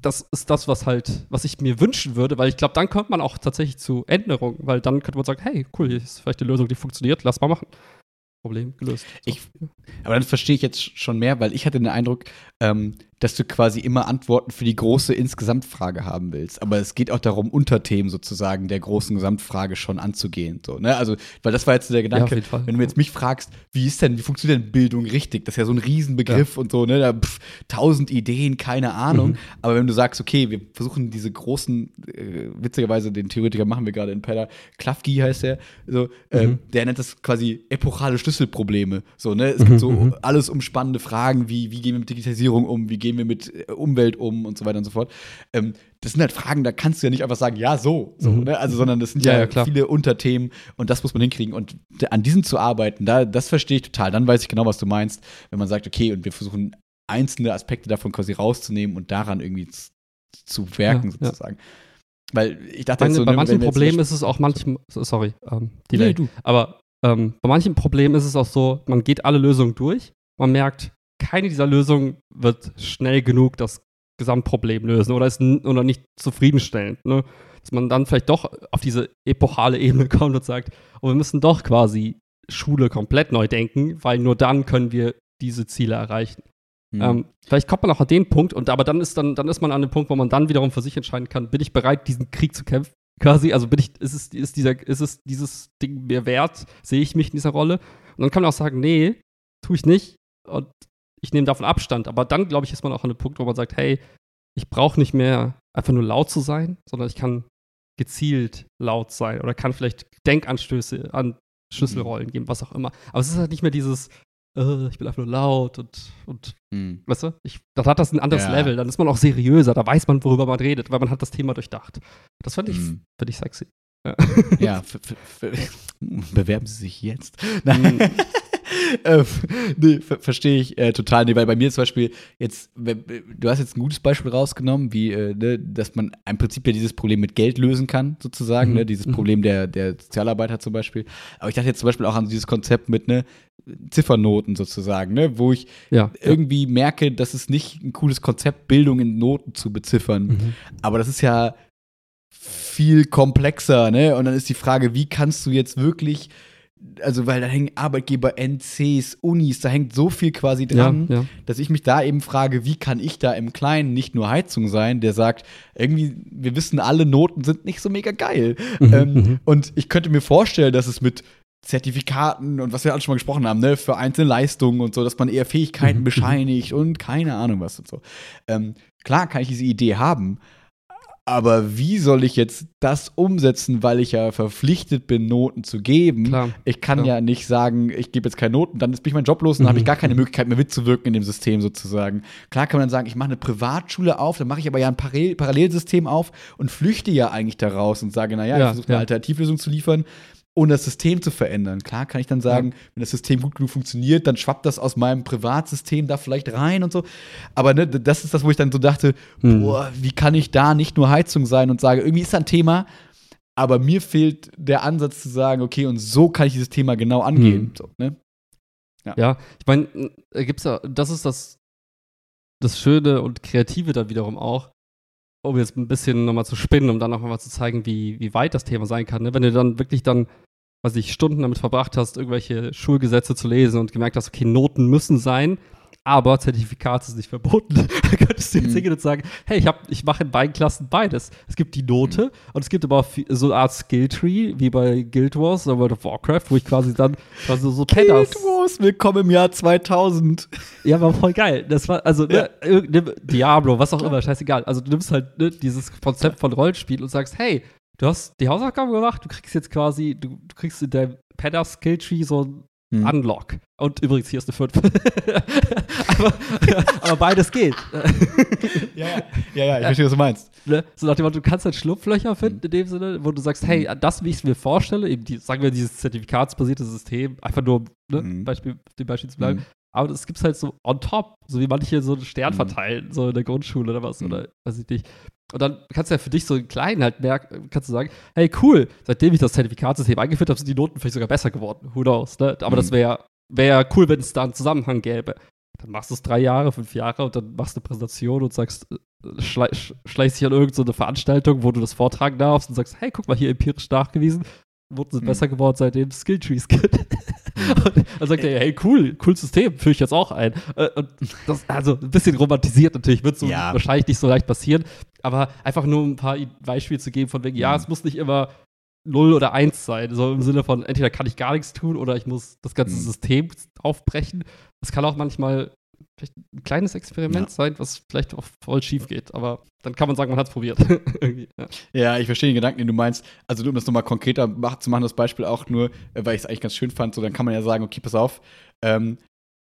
das ist das, was halt, was ich mir wünschen würde, weil ich glaube, dann kommt man auch tatsächlich zu Änderungen, weil dann könnte man sagen, hey, cool, hier ist vielleicht eine Lösung, die funktioniert, lass mal machen. Problem gelöst. So. Ich- Aber dann verstehe ich jetzt schon mehr, weil ich hatte den Eindruck, ähm, dass du quasi immer Antworten für die große Insgesamtfrage haben willst. Aber es geht auch darum, Unterthemen sozusagen der großen Gesamtfrage schon anzugehen. So, ne? Also, weil das war jetzt der ja, Gedanke, Fall. wenn du jetzt mich fragst, wie ist denn, wie funktioniert denn Bildung richtig? Das ist ja so ein Riesenbegriff und so, ne? Da pff, tausend Ideen, keine Ahnung. Mhm. Aber wenn du sagst, okay, wir versuchen diese großen, äh, witzigerweise, den Theoretiker machen wir gerade in Pedder, Klafki heißt der, so, äh, Mhm. der nennt das quasi epochale Schlüsselprobleme. So, ne? Es Mhm, gibt so mhm. alles umspannende Fragen, wie, wie gehen wir mit Digitalisierung um, wie gehen wir mit äh, Umwelt um und so weiter und so fort. Ähm, das sind halt Fragen, da kannst du ja nicht einfach sagen, ja, so, so Mhm. ne? Also, sondern das sind Ja, ja, ja, viele Unterthemen und das muss man hinkriegen. Und an diesen zu arbeiten, da, das verstehe ich total. Dann weiß ich genau, was du meinst, wenn man sagt, okay, und wir versuchen einzelne Aspekte davon quasi rauszunehmen und daran irgendwie zu werken, Ja, sozusagen. Weil ich dachte Meine, jetzt so, bei ne, manchen wir jetzt zum Problemen ist es auch manchmal, sorry, ähm, Delay. Nee. Aber ähm, bei manchen Problemen ist es auch so, man geht alle Lösungen durch, man merkt, keine dieser Lösungen wird schnell genug das Gesamtproblem lösen oder ist oder nicht zufriedenstellend. Ne? Dass man dann vielleicht doch auf diese epochale Ebene [LAUGHS] kommt und sagt, oh, wir müssen doch quasi Schule komplett neu denken, weil nur dann können wir diese Ziele erreichen. Hm. Ähm, vielleicht kommt man auch an den Punkt und aber dann ist dann, dann ist man an dem Punkt, wo man dann wiederum für sich entscheiden kann, bin ich bereit, diesen Krieg zu kämpfen? Quasi, also bin ich, ist es, ist dieser, ist es dieses Ding mir wert? Sehe ich mich in dieser Rolle? Und dann kann man auch sagen, nee, tue ich nicht und ich nehme davon Abstand. Aber dann, glaube ich, ist man auch an dem Punkt, wo man sagt, hey, ich brauche nicht mehr einfach nur laut zu sein, sondern ich kann gezielt laut sein oder kann vielleicht Denkanstöße an Schlüsselrollen geben, was auch immer. Aber es ist halt nicht mehr dieses, äh, ich bin einfach nur laut und, und Hm. Weißt du? Ich, dann hat das ein anderes Ja. Level. Dann ist man auch seriöser. Da weiß man, worüber man redet, weil man hat das Thema durchdacht. Das fand ich, Hm. find ich sexy. Ja. Ja, [LAUGHS] bewerben Sie sich jetzt. Nein. [LAUGHS] Mhm. äh, nee, ver verstehe ich äh, total. Nee, weil bei mir zum Beispiel jetzt, du hast jetzt ein gutes Beispiel rausgenommen, wie, äh, ne, dass man im Prinzip ja dieses Problem mit Geld lösen kann, sozusagen, Mhm. ne, dieses Mhm. Problem der, der Sozialarbeiter zum Beispiel. Aber ich dachte jetzt zum Beispiel auch an dieses Konzept mit ne, Ziffernoten sozusagen, ne, wo ich ja. irgendwie merke, dass es nicht ein cooles Konzept, Bildung in Noten zu beziffern. Mhm. Aber das ist ja viel komplexer, ne? Und dann ist die Frage, wie kannst du jetzt wirklich, also weil da hängen Arbeitgeber, NCs, Unis, da hängt so viel quasi Ja, dran, ja. dass ich mich da eben frage, wie kann ich da im Kleinen nicht nur Heizung sein, der sagt, irgendwie, wir wissen alle, Noten sind nicht so mega geil. Mhm, Ähm, mhm. Und ich könnte mir vorstellen, dass es mit Zertifikaten und was wir alle schon mal gesprochen haben, ne, für einzelne Leistungen und so, dass man eher Fähigkeiten Mhm, mhm. bescheinigt und keine Ahnung was und so. Ähm, klar kann ich diese Idee haben, aber wie soll ich jetzt das umsetzen, weil ich ja verpflichtet bin, Noten zu geben? Klar. Ich kann Klar. ja nicht sagen, ich gebe jetzt keine Noten, dann ist bin ich mein Job los und dann habe ich Mhm. gar keine Möglichkeit mehr mitzuwirken in dem System sozusagen. Klar kann man dann sagen, ich mache eine Privatschule auf, dann mache ich aber ja ein Parallel Parallelsystem auf und flüchte ja eigentlich daraus und sage, naja, Ja, ich versuche eine ja. Alternativlösung zu liefern, ohne das System zu verändern. Klar kann ich dann sagen, wenn das System gut genug funktioniert, dann schwappt das aus meinem Privatsystem da vielleicht rein und so. Aber ne, das ist das, wo ich dann so dachte, Mhm. boah, wie kann ich da nicht nur Heizung sein und sage, irgendwie ist da ein Thema, aber mir fehlt der Ansatz zu sagen, okay, und so kann ich dieses Thema genau angehen. Mhm. So, ne? Ja, ich meine, äh, gibt's ja, das ist das, das Schöne und Kreative dann wiederum auch, um jetzt ein bisschen nochmal zu spinnen, um dann noch mal zu zeigen, wie, wie weit das Thema sein kann. Ne? Wenn du dann wirklich dann, weiß ich, Stunden damit verbracht hast, irgendwelche Schulgesetze zu lesen und gemerkt hast, okay, Noten müssen sein, aber Zertifikat ist nicht verboten, [LAUGHS] dann könntest du jetzt Mhm. hingehen und sagen, hey, ich, hab, ich mache in beiden Klassen beides. Es gibt die Note und es gibt aber auch so eine Art Skilltree, wie bei Guild Wars oder World of Warcraft, wo ich quasi dann quasi so Guild Wars, willkommen im Jahr 2000. ja, war voll geil. Das war, also, ne, nimm Diablo, was auch immer, scheißegal. Also, du nimmst halt ne, dieses Konzept von Rollenspiel und sagst, hey, du hast die Hausaufgaben gemacht, du kriegst jetzt quasi, du, du kriegst in deinem Padder Skilltree so ein Hm. Unlock. Und übrigens, hier ist eine 5. [LAUGHS] aber, aber beides geht. [LAUGHS] Ja, ja, ja, ich verstehe, was du meinst. ne? So nach dem Motto, du kannst halt Schlupflöcher finden in dem Sinne, wo du sagst, hey, das, wie ich es mir vorstelle, eben die, sagen wir dieses zertifikatsbasierte System, einfach nur, ne, Mhm. Beispiel, dem Beispiel zu bleiben, Mhm. aber das gibt's halt so on top, so wie manche so einen Stern Mhm. verteilen, so in der Grundschule oder was, Mhm. oder weiß ich nicht. Und dann kannst du ja für dich so einen kleinen halt merken, kannst du sagen, hey cool, seitdem ich das Zertifikatsystem eingeführt habe, sind die Noten vielleicht sogar besser geworden. Who knows, ne? Aber Mhm. das wäre wär cool, wenn es da einen Zusammenhang gäbe. Dann machst du es drei Jahre, fünf Jahre und dann machst du eine Präsentation und sagst, äh, schlei sch- schleichst dich an irgendeine so Veranstaltung, wo du das vortragen darfst und sagst, hey, guck mal, hier empirisch nachgewiesen, Noten sind Mhm. besser geworden, seitdem es Skilltrees gibt. [LAUGHS] Und dann sagt er, hey, cool, cooles System, führe ich jetzt auch ein. Äh, Und das, also ein bisschen romantisiert natürlich, wird so Ja. wahrscheinlich nicht so leicht passieren, aber einfach nur ein paar Beispiele zu geben, von wegen, ja, Mhm. es muss nicht immer 0 oder 1 sein, so im Sinne von, entweder kann ich gar nichts tun oder ich muss das ganze Mhm. System aufbrechen. Es kann auch manchmal vielleicht ein kleines Experiment Ja. sein, was vielleicht auch voll schief geht, aber dann kann man sagen, man hat es probiert. [LAUGHS] Ja. Ja, ich verstehe den Gedanken, den du meinst. Also, um das nochmal konkreter zu machen, das Beispiel auch nur, äh, weil ich es eigentlich ganz schön fand, so dann kann man ja sagen, okay, pass auf, ähm,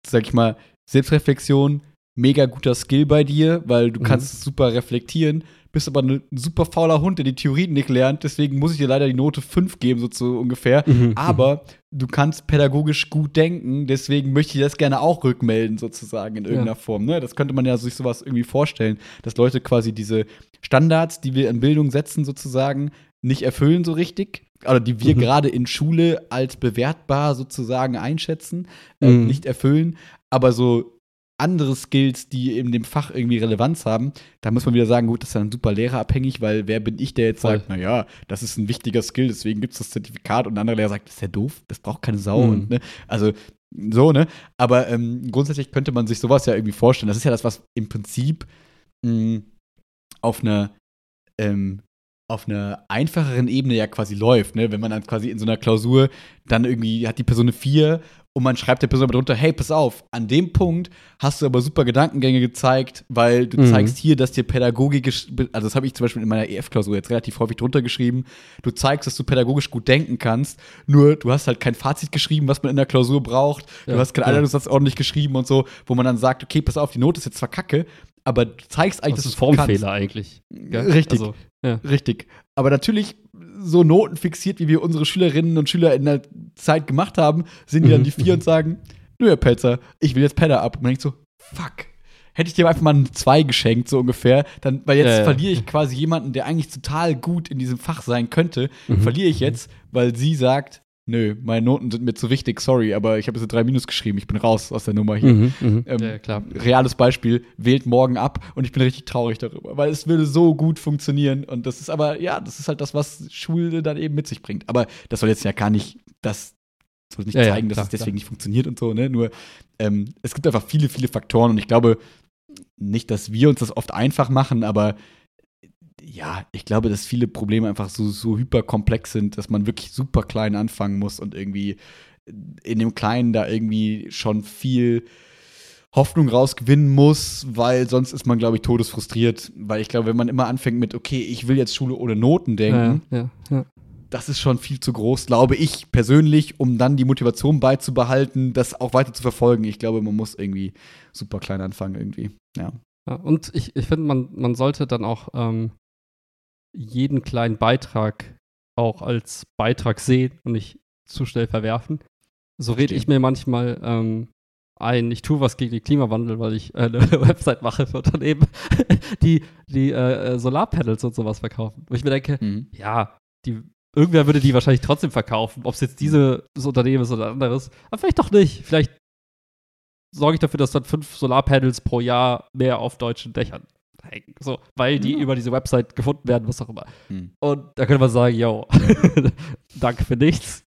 sag ich mal, Selbstreflexion, mega guter Skill bei dir, weil du Mhm. kannst super reflektieren, bist aber ein super fauler Hund, der die Theorien nicht lernt, deswegen muss ich dir leider die Note 5 geben, so, so ungefähr. Mhm. Aber du kannst pädagogisch gut denken, deswegen möchte ich das gerne auch rückmelden, sozusagen, in irgendeiner Form. Ne? Das könnte man ja sich sowas irgendwie vorstellen, dass Leute quasi diese Standards, die wir in Bildung setzen, sozusagen, nicht erfüllen so richtig. Oder die wir Mhm. gerade in Schule als bewertbar sozusagen einschätzen, äh, Mhm. nicht erfüllen. Aber so andere Skills, die in dem Fach irgendwie Relevanz haben, da muss man wieder sagen, gut, das ist dann super lehrerabhängig, weil wer bin ich, der jetzt Voll. sagt, naja, das ist ein wichtiger Skill, deswegen gibt es das Zertifikat und ein anderer Lehrer sagt, das ist ja doof, das braucht keine Sau. Mhm. Und, ne? Also so, ne? Aber ähm, grundsätzlich könnte man sich sowas ja irgendwie vorstellen. Das ist ja das, was im Prinzip mh, auf einer ähm, auf einer einfacheren Ebene ja quasi läuft, ne? Wenn man dann quasi in so einer Klausur dann irgendwie hat die Person eine 4 und man schreibt der Person aber drunter, hey, pass auf, an dem Punkt hast du aber super Gedankengänge gezeigt, weil du Mhm. zeigst hier, dass dir pädagogisch, also das habe ich zum Beispiel in meiner EF-Klausur jetzt relativ häufig drunter geschrieben, du zeigst, dass du pädagogisch gut denken kannst, nur du hast halt kein Fazit geschrieben, was man in der Klausur braucht, du Ja, hast keinen ja. Einladungssatz ordentlich geschrieben und so, wo man dann sagt, okay, pass auf, die Note ist jetzt zwar kacke, aber du zeigst eigentlich, Das ist dass kannst. Formfehler eigentlich. gell? Richtig. Also, ja. Richtig. Aber natürlich, so notenfixiert, wie wir unsere Schülerinnen und Schüler in der Zeit gemacht haben, sind die dann Mhm. die vier und sagen, nö, Herr Pelzer, ich will jetzt Pedder ab. Und man denkt so, fuck. Hätte ich dir einfach mal eine 2 geschenkt, so ungefähr, dann, weil jetzt ja. verliere ich quasi jemanden, der eigentlich total gut in diesem Fach sein könnte, Mhm. verliere ich jetzt, weil sie sagt, nö, meine Noten sind mir zu wichtig, sorry, aber ich habe jetzt 3 Minus geschrieben, ich bin raus aus der Nummer hier. Mhm, mhm. Ähm, ja, klar. reales Beispiel, wählt morgen ab und ich bin richtig traurig darüber, weil es würde so gut funktionieren und das ist aber, ja, das ist halt das, was Schule dann eben mit sich bringt. Aber das soll jetzt ja gar nicht das soll nicht Ja, ja, zeigen, dass klar, es deswegen klar. nicht funktioniert und so, ne? Nur ähm, es gibt einfach viele, viele Faktoren und ich glaube nicht, dass wir uns das oft einfach machen, aber ja, ich glaube, dass viele Probleme einfach so, so hyperkomplex sind, dass man wirklich super klein anfangen muss und irgendwie in dem Kleinen da irgendwie schon viel Hoffnung rausgewinnen muss, weil sonst ist man, glaube ich, todesfrustriert. Weil ich glaube, wenn man immer anfängt mit, okay, ich will jetzt Schule ohne Noten denken, Ja, ja, ja. das ist schon viel zu groß, glaube ich persönlich, um dann die Motivation beizubehalten, das auch weiter zu verfolgen. Ich glaube, man muss irgendwie super klein anfangen, irgendwie. Ja. Und ich, ich finde, man, man sollte dann auch ähm, jeden kleinen Beitrag auch als Beitrag sehen und nicht zu schnell verwerfen. So rede ich mir manchmal ähm, ein, ich tue was gegen den Klimawandel, weil ich eine [LAUGHS] Website mache für Unternehmen, [LAUGHS] die, die äh, äh, Solarpanels und sowas verkaufen. Wo ich mir denke, Mhm. ja, die, irgendwer würde die wahrscheinlich trotzdem verkaufen, ob es jetzt dieses Unternehmen ist oder anderes. Aber vielleicht doch nicht. Vielleicht sorge ich dafür, dass dann fünf Solarpanels pro Jahr mehr auf deutschen Dächern hängen. So, weil die Ja. über diese Website gefunden werden, was auch immer. Mhm. Und da könnte man sagen, yo, [LAUGHS] danke für nichts.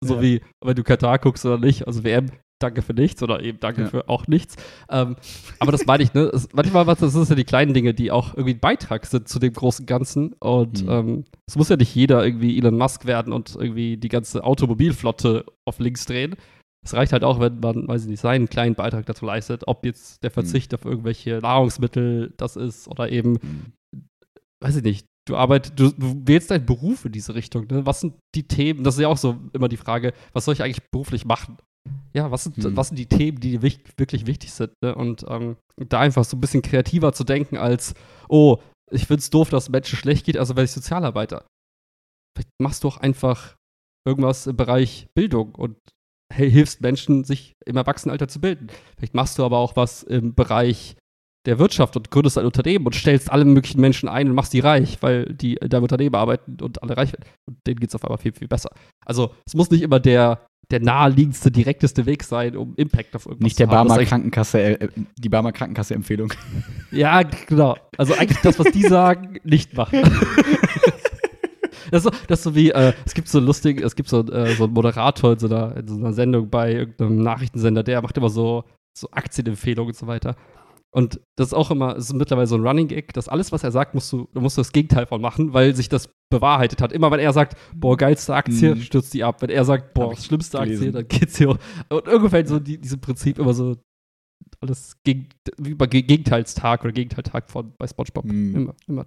So Ja. wie, wenn du Katar guckst oder nicht, also WM, danke für nichts oder eben danke Ja. für auch nichts. Ähm, aber das meine ich, ne? Es, manchmal was, das sind ja die kleinen Dinge, die auch irgendwie ein Beitrag sind zu dem großen Ganzen. Und Mhm. ähm, es muss ja nicht jeder irgendwie Elon Musk werden und irgendwie die ganze Automobilflotte auf links drehen. Es reicht halt auch, wenn man, weiß ich nicht, seinen kleinen Beitrag dazu leistet, ob jetzt der Verzicht auf irgendwelche Nahrungsmittel das ist oder eben Mhm. weiß ich nicht, du arbeitest, du, du wählst deinen Beruf in diese Richtung. Ne? Was sind die Themen? Das ist ja auch so immer die Frage, was soll ich eigentlich beruflich machen? Ja, was sind, Hm. was sind die Themen, die wirklich wichtig sind? Ne? Und ähm, da einfach so ein bisschen kreativer zu denken als, oh, ich find's doof, dass es Menschen schlecht geht, also werde ich Sozialarbeiter. Vielleicht machst du auch einfach irgendwas im Bereich Bildung und hilfst Menschen, sich im Erwachsenenalter zu bilden. Vielleicht machst du aber auch was im Bereich der Wirtschaft und gründest ein Unternehmen und stellst alle möglichen Menschen ein und machst die reich, weil die in deinem Unternehmen arbeiten und alle reich werden. Und denen geht es auf einmal viel, viel besser. Also es muss nicht immer der, der naheliegendste, direkteste Weg sein, um Impact auf irgendwas Nicht der zu haben. Das Barmer ist Krankenkasse, äh, die Barmer Krankenkasse-Empfehlung. Ja, genau. Also eigentlich das, was die sagen, nicht machen. [LAUGHS] Das ist, so, das ist so wie, äh, es gibt so lustig, es gibt so, äh, so einen Moderator in so, einer, in so einer Sendung bei irgendeinem Nachrichtensender, der macht immer so, so Aktienempfehlungen und so weiter. Und das ist auch immer, ist mittlerweile so ein Running Gag, dass alles, was er sagt, musst du, da musst du das Gegenteil von machen, weil sich das bewahrheitet hat. Immer wenn er sagt, boah, geilste Aktie, Mhm. stürzt die ab. Wenn er sagt, boah, schlimmste Aktie, gelesen. dann geht's hier. Und ungefähr so die, diesem Prinzip immer so alles gegen, wie über Ge- Gegenteilstag oder Gegenteiltag von bei SpongeBob. Mhm. Immer, immer.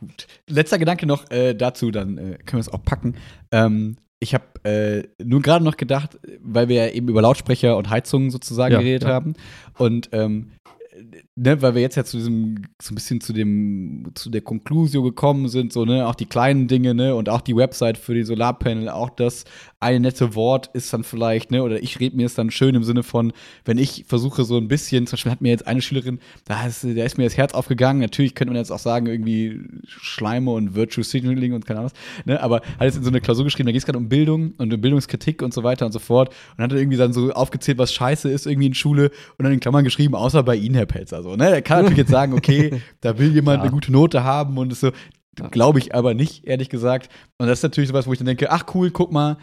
Gut. Letzter Gedanke noch äh, dazu, dann äh, können wir es auch packen. Ähm, ich habe äh, nur gerade noch gedacht, weil wir ja eben über Lautsprecher und Heizungen sozusagen Ja, geredet ja. haben. Und ähm, ne, weil wir jetzt ja zu diesem, so ein bisschen zu dem, zu der Konklusion gekommen sind, so, ne, auch die kleinen Dinge, ne, und auch die Website für die Solarpanel, auch das eine nette Wort ist dann vielleicht, ne, oder ich rede mir es dann schön im Sinne von, wenn ich versuche so ein bisschen, zum Beispiel hat mir jetzt eine Schülerin, da ist, da ist mir das Herz aufgegangen, natürlich könnte man jetzt auch sagen, irgendwie Schleime und Virtue Signaling und keine Ahnung was, ne, aber hat jetzt in so eine Klausur geschrieben, da geht es gerade um Bildung und um Bildungskritik und so weiter und so fort und hat irgendwie dann so aufgezählt, was scheiße ist irgendwie in Schule und dann in Klammern geschrieben, außer bei Ihnen, Herr Pelzer, so, ne, er kann natürlich jetzt sagen, okay, [LAUGHS] da will jemand ja. eine gute Note haben und so, Glaube ich aber nicht, ehrlich gesagt. Und das ist natürlich sowas, wo ich dann denke, ach cool, guck mal,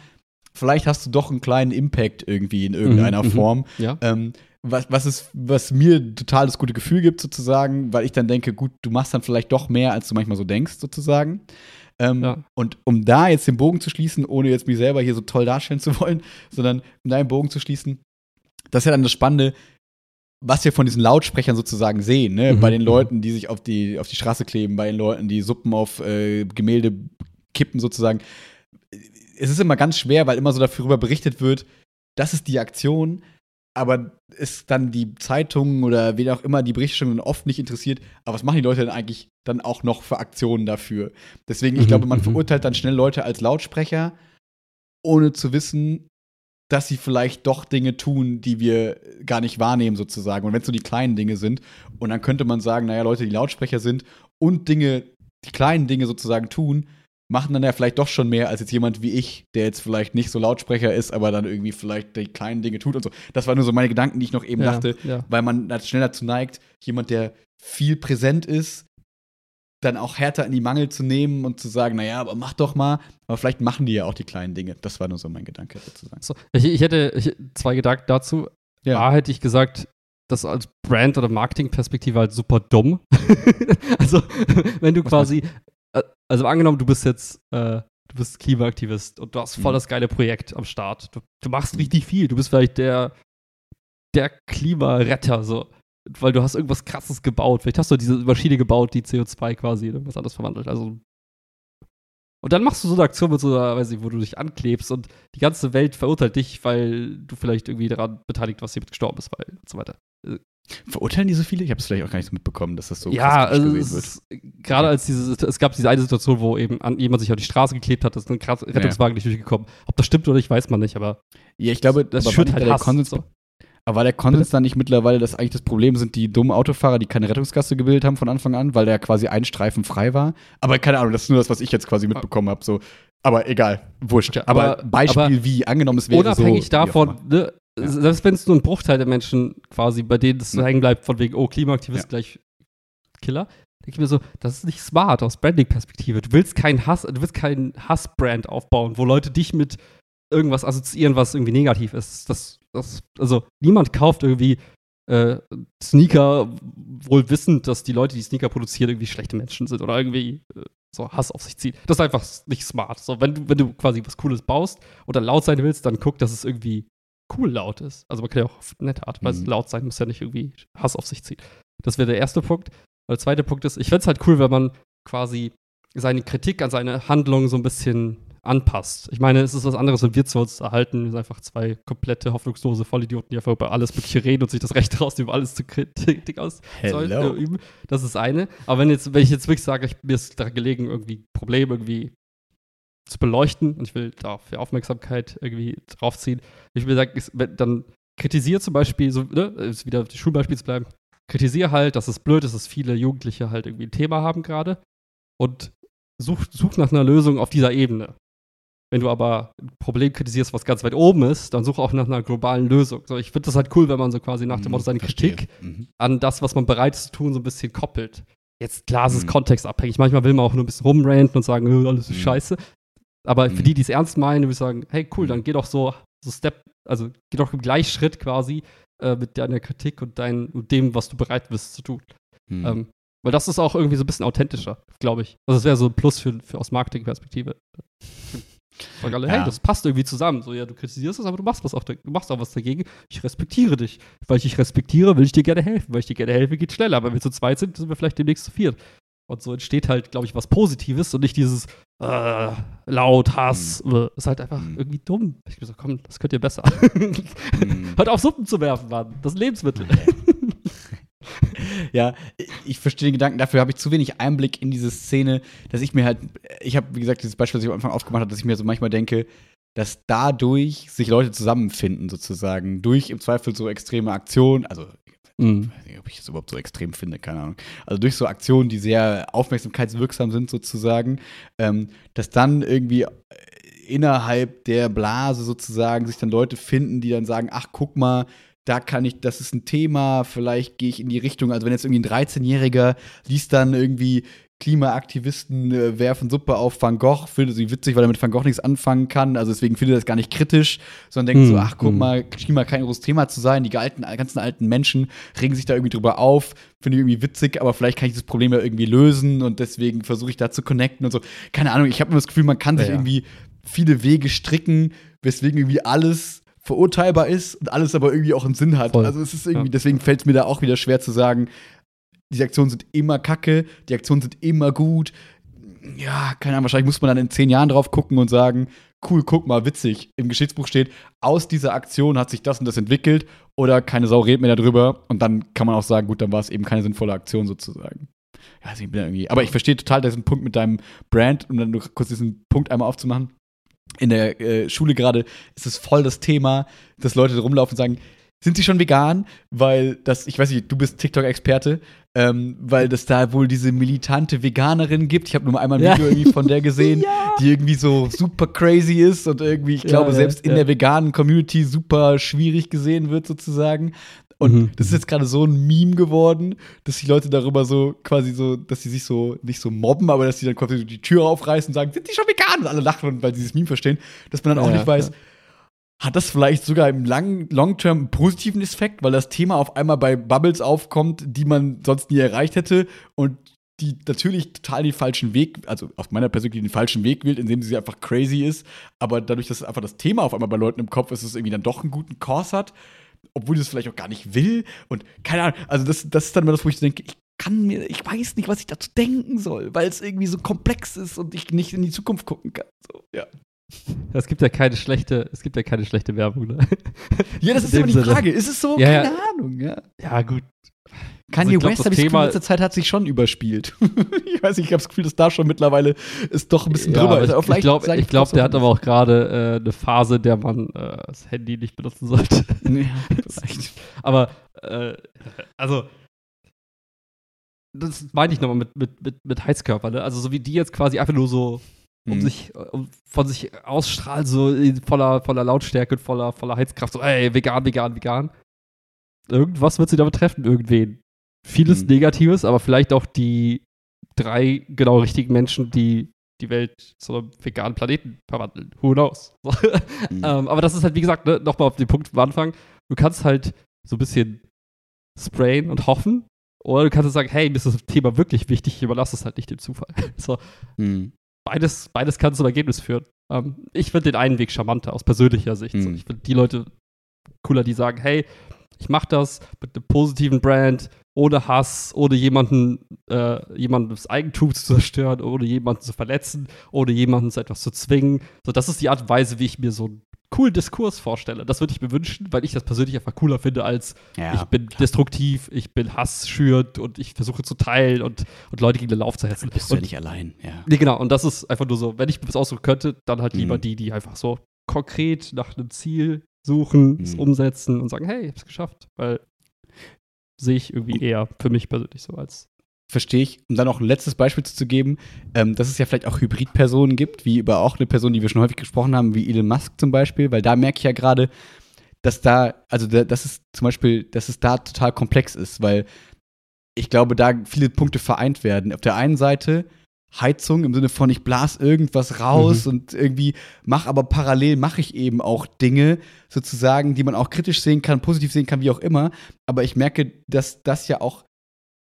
vielleicht hast du doch einen kleinen Impact irgendwie in irgendeiner mhm, mhm. Form. Ja. Ähm, was, was, ist, was mir total das gute Gefühl gibt, sozusagen, weil ich dann denke, gut, du machst dann vielleicht doch mehr, als du manchmal so denkst, sozusagen. Ähm, ja. Und um da jetzt den Bogen zu schließen, ohne jetzt mich selber hier so toll darstellen zu wollen, sondern um da den Bogen zu schließen, das ist ja dann das Spannende, was wir von diesen Lautsprechern sozusagen sehen, ne? Mhm. bei den mhm. Leuten, die sich auf die, auf die Straße kleben, bei den Leuten, die Suppen auf äh, Gemälde kippen, sozusagen es ist immer ganz schwer, weil immer so darüber berichtet wird, das ist die Aktion, aber ist dann die Zeitung oder wen auch immer die Berichterstattung oft nicht interessiert, aber was machen die Leute denn eigentlich dann auch noch für Aktionen dafür? Deswegen, ich mhm, glaube, man mhm. verurteilt dann schnell Leute als Lautsprecher, ohne zu wissen, dass sie vielleicht doch Dinge tun, die wir gar nicht wahrnehmen, sozusagen. Und wenn es so die kleinen Dinge sind, und dann könnte man sagen, naja, Leute, die Lautsprecher sind und Dinge, die kleinen Dinge sozusagen tun, machen dann ja vielleicht doch schon mehr als jetzt jemand wie ich, der jetzt vielleicht nicht so Lautsprecher ist, aber dann irgendwie vielleicht die kleinen Dinge tut und so. Das waren nur so meine Gedanken, die ich noch eben ja, dachte, ja. weil man schnell dazu neigt, jemand, der viel präsent ist, dann auch härter in die Mangel zu nehmen und zu sagen, naja, aber mach doch mal. Aber vielleicht machen die ja auch die kleinen Dinge. Das war nur so mein Gedanke sozusagen. So, ich, ich, hätte ich, zwei Gedanken dazu. Ja. A, hätte ich gesagt, das als Brand- oder Marketing-Perspektive halt super dumm. [LAUGHS] also, [LAUGHS] wenn du quasi äh, also angenommen, du bist jetzt, äh, du bist Klimaaktivist und du hast voll mhm. das geile Projekt am Start. Du, du machst mhm. richtig viel. Du bist vielleicht der, der Klimaretter, so. Weil du hast irgendwas krasses gebaut. Vielleicht hast du diese Maschine gebaut, die CO2 quasi in irgendwas anderes verwandelt. Also. Und dann machst du so eine Aktion mit so einer, weiß ich, wo du dich anklebst und die ganze Welt verurteilt dich, weil du vielleicht irgendwie daran beteiligt warst, jemand gestorben ist, weil und so weiter. Äh, Verurteilen die so viele? Ich habe es vielleicht auch gar nicht so mitbekommen, dass das so ja, also wird. Gerade als diese, es gab diese eine Situation, wo eben an, jemand sich auf die Straße geklebt hat, ist ein Rettungswagen ja. nicht durchgekommen. Ob das stimmt oder nicht, weiß man nicht, aber ja, ich glaube, das schürt halt der Konsens, so. Aber war der Konsens dann nicht mittlerweile, dass eigentlich das Problem sind die dummen Autofahrer, die keine Rettungsgasse gebildet haben von Anfang an, weil der quasi ein Streifen frei war? Aber keine Ahnung, das ist nur das, was ich jetzt quasi mitbekommen habe. So. Aber egal, wurscht. aber, aber, Beispiel aber wie, angenommen es wäre unabhängig so. Unabhängig davon, ne, ja. Selbst wenn es nur ein Bruchteil der Menschen quasi, bei denen es so hängen bleibt, von wegen, oh, Klimaaktivist ja. gleich Killer, denke ich mir so, das ist nicht smart aus Branding-Perspektive. Du willst keinen Hass, du willst keinen Hass-Brand aufbauen, wo Leute dich mit irgendwas assoziieren, was irgendwie negativ ist. Das, das, also niemand kauft irgendwie äh, Sneaker, wohl wissend, dass die Leute, die Sneaker produzieren, irgendwie schlechte Menschen sind oder irgendwie äh, so Hass auf sich ziehen. Das ist einfach nicht smart. So, wenn du, wenn du quasi was Cooles baust oder laut sein willst, dann guck, dass es irgendwie cool laut ist. Also man kann ja auch auf nette Art, weil mhm. laut sein muss ja nicht irgendwie Hass auf sich ziehen. Das wäre der erste Punkt. der zweite Punkt ist, ich fände es halt cool, wenn man quasi seine Kritik an seine Handlungen so ein bisschen anpasst. Ich meine, es ist was anderes, wenn wir zu uns erhalten. Wir sind einfach zwei komplette, hoffnungslose Vollidioten, die einfach über alles Mögliche reden und sich das Recht rausnehmen, alles zu Kritik [LAUGHS] auszuüben. Das ist eine. Aber wenn, jetzt, wenn ich jetzt wirklich sage, ich, mir ist da gelegen, irgendwie Probleme irgendwie zu beleuchten und ich will da für Aufmerksamkeit irgendwie draufziehen. Ich will sagen, dann kritisiere zum Beispiel, so, ne, ist wieder auf die Schulbeispiel zu bleiben, kritisiere halt, dass es blöd ist, dass viele Jugendliche halt irgendwie ein Thema haben gerade und such, such nach einer Lösung auf dieser Ebene. Wenn du aber ein Problem kritisierst, was ganz weit oben ist, dann such auch nach einer globalen Lösung. So, ich finde das halt cool, wenn man so quasi nach dem Motto seine Verstehe. Kritik mhm. an das, was man bereit ist zu tun, so ein bisschen koppelt. Jetzt klar, es ist mhm. kontextabhängig. Manchmal will man auch nur ein bisschen rumranten und sagen, alles ist mhm. scheiße. Aber mhm. für die, die es ernst meinen, würde ich sagen, hey, cool, dann geh doch so, so Step, also geh doch im Gleichschritt quasi äh, mit deiner Kritik und, dein, und dem, was du bereit bist zu tun. Mhm. Ähm, weil das ist auch irgendwie so ein bisschen authentischer, glaube ich. Also das wäre so ein Plus für, für aus Marketingperspektive. [LAUGHS] Sagen alle, hey, ja. das passt irgendwie zusammen. So, ja, du kritisierst es, aber du machst was auch, du machst auch was dagegen. Ich respektiere dich. Weil ich dich respektiere, will ich dir gerne helfen. Weil ich dir gerne helfe, geht schneller. Aber wenn wir zu zweit sind, sind wir vielleicht demnächst zu viert. Und so entsteht halt, glaube ich, was Positives und nicht dieses äh, laut, Hass. Mhm. Ist halt einfach mhm. irgendwie dumm. Ich gesagt, komm, das könnt ihr besser. mhm. [LAUGHS] Hört auf, Suppen zu werfen, Mann. Das ist ein Lebensmittel. Ja, ich verstehe den Gedanken, dafür habe ich zu wenig Einblick in diese Szene, dass ich mir halt, ich habe, wie gesagt, dieses Beispiel, das ich am Anfang aufgemacht habe, dass ich mir so manchmal denke, dass dadurch sich Leute zusammenfinden, sozusagen, durch im Zweifel so extreme Aktionen, also Mhm. ich weiß nicht, ob ich das überhaupt so extrem finde, keine Ahnung. Also durch so Aktionen, die sehr aufmerksamkeitswirksam sind, sozusagen, ähm, dass dann irgendwie äh, innerhalb der Blase sozusagen sich dann Leute finden, die dann sagen, ach, guck mal, da kann ich, das ist ein Thema, vielleicht gehe ich in die Richtung. Also wenn jetzt irgendwie ein 13-Jähriger liest dann irgendwie Klimaaktivisten äh, werfen Suppe auf Van Gogh, findet sie witzig, weil er mit Van Gogh nichts anfangen kann. Also deswegen findet er das gar nicht kritisch, sondern denkt Hm, so, ach guck hm. mal, Klima kein großes Thema zu sein. Die alten, ganzen alten Menschen regen sich da irgendwie drüber auf, finde ich irgendwie witzig, aber vielleicht kann ich das Problem ja irgendwie lösen und deswegen versuche ich da zu connecten und so. Keine Ahnung, ich habe immer das Gefühl, man kann sich Ja, ja. irgendwie viele Wege stricken, weswegen irgendwie alles verurteilbar ist und alles aber irgendwie auch einen Sinn hat. Voll. Also es ist irgendwie, deswegen fällt es mir da auch wieder schwer zu sagen, die Aktionen sind immer kacke, die Aktionen sind immer gut. Ja, keine Ahnung, wahrscheinlich muss man dann in zehn Jahren drauf gucken und sagen, cool, guck mal, witzig. Im Geschichtsbuch steht, aus dieser Aktion hat sich das und das entwickelt oder keine Sau redet mehr darüber und dann kann man auch sagen, gut, dann war es eben keine sinnvolle Aktion sozusagen. Ja, also ich bin irgendwie, aber ich verstehe total diesen Punkt mit deinem Brand, um dann nur kurz diesen Punkt einmal aufzumachen. In der äh, Schule gerade ist es voll das Thema, dass Leute rumlaufen und sagen, sind sie schon vegan? Weil das, ich weiß nicht, du bist TikTok-Experte, ähm, weil das da wohl diese militante Veganerin gibt. Ich habe nur mal einmal ein Ja. Video irgendwie von der gesehen, [LAUGHS] die irgendwie so super crazy ist und irgendwie, ich Ja, glaube, ja, selbst in ja. der veganen Community super schwierig gesehen wird, sozusagen. Und Mhm. das ist jetzt gerade so ein Meme geworden, dass die Leute darüber so quasi so, dass sie sich so nicht so mobben, aber dass sie dann quasi die Tür aufreißen und sagen, sind die schon vegan? Und alle lachen, weil sie dieses Meme verstehen, dass man dann auch Ja, nicht weiß, ja. hat das vielleicht sogar im Long-Term einen positiven Effekt, weil das Thema auf einmal bei Bubbles aufkommt, die man sonst nie erreicht hätte und die natürlich total den falschen Weg, also aus meiner Perspektive den falschen Weg wählt, indem sie einfach crazy ist, aber dadurch, dass einfach das Thema auf einmal bei Leuten im Kopf ist, es irgendwie dann doch einen guten Kurs hat, obwohl sie es vielleicht auch gar nicht will und keine Ahnung, also das, das ist dann immer das, wo ich denke, ich kann mir, ich weiß nicht, was ich dazu denken soll, weil es irgendwie so komplex ist und ich nicht in die Zukunft gucken kann. So, ja. Es gibt ja keine schlechte, es gibt ja keine schlechte Werbung, ne? ja, das ist immer die. Frage. Ist es so? Ja, ja. Keine Ahnung, ja. Ja, gut. Kanye ich glaub, West, habe ich Thema- in letzter Zeit hat sich schon überspielt. [LAUGHS] ich weiß nicht, ich habe das Gefühl, dass da schon mittlerweile ist doch ein bisschen Ja, drüber ist. Aber ich glaube, ich glaub, der hat aber auch gerade äh, eine Phase, in der man äh, das Handy nicht benutzen sollte. [LAUGHS] Ja, [LAUGHS] vielleicht. Aber, äh, also, das meine ich nochmal mit, mit, mit, mit Heizkörper, ne? Also, so wie die jetzt quasi einfach nur so um Mhm. sich, um, von sich ausstrahlen, so in voller, voller Lautstärke und voller, voller Heizkraft, so, ey, vegan, vegan, vegan. Irgendwas wird sie da betreffen, irgendwen. Vieles Mhm. Negatives, aber vielleicht auch die drei genau richtigen Menschen, die die Welt zu einem veganen Planeten verwandeln. Who knows? So. [LAUGHS] Mhm. ähm, aber das ist halt, wie gesagt, ne, nochmal auf den Punkt am Anfang. Du kannst halt so ein bisschen sprayen und hoffen. Oder du kannst sagen, hey, mir ist das Thema wirklich wichtig, ich überlasse es halt nicht dem Zufall. [LAUGHS] So, Mhm. beides, beides kann zum Ergebnis führen. Ähm, ich finde den einen Weg charmanter aus persönlicher Sicht. So, Mhm. ich finde die Leute cooler, die sagen, hey, ich mache das mit einem positiven Brand, ohne Hass, ohne jemanden, äh, jemanden das Eigentum zu zerstören, ohne jemanden zu verletzen, ohne jemanden zu etwas zu zwingen. So, das ist die Art und Weise, wie ich mir so einen coolen Diskurs vorstelle. Das würde ich mir wünschen, weil ich das persönlich einfach cooler finde als Ja. ich bin destruktiv, ich bin Hass schürend und ich versuche zu teilen und, und Leute gegen den Lauf zu hetzen. bist du ja nicht allein, ja. Nee, genau. Und das ist einfach nur so, wenn ich was aussuchen könnte, dann halt lieber Mhm. die, die einfach so konkret nach einem Ziel suchen, es Mhm. umsetzen und sagen, hey, ich hab's geschafft. Weil sehe ich irgendwie eher für mich persönlich so als. Verstehe ich. Um dann noch ein letztes Beispiel zu geben, ähm, dass es ja vielleicht auch Hybridpersonen gibt, wie über auch eine Person, die wir schon häufig gesprochen haben, wie Elon Musk zum Beispiel, weil da merke ich ja gerade, dass da, also da, dass es zum Beispiel, dass es da total komplex ist, weil ich glaube, da viele Punkte vereint werden. Auf der einen Seite Heizung im Sinne von ich blas irgendwas raus und irgendwie mach aber parallel mache ich eben auch Dinge sozusagen, die man auch kritisch sehen kann, positiv sehen kann, wie auch immer. Aber ich merke, dass das ja auch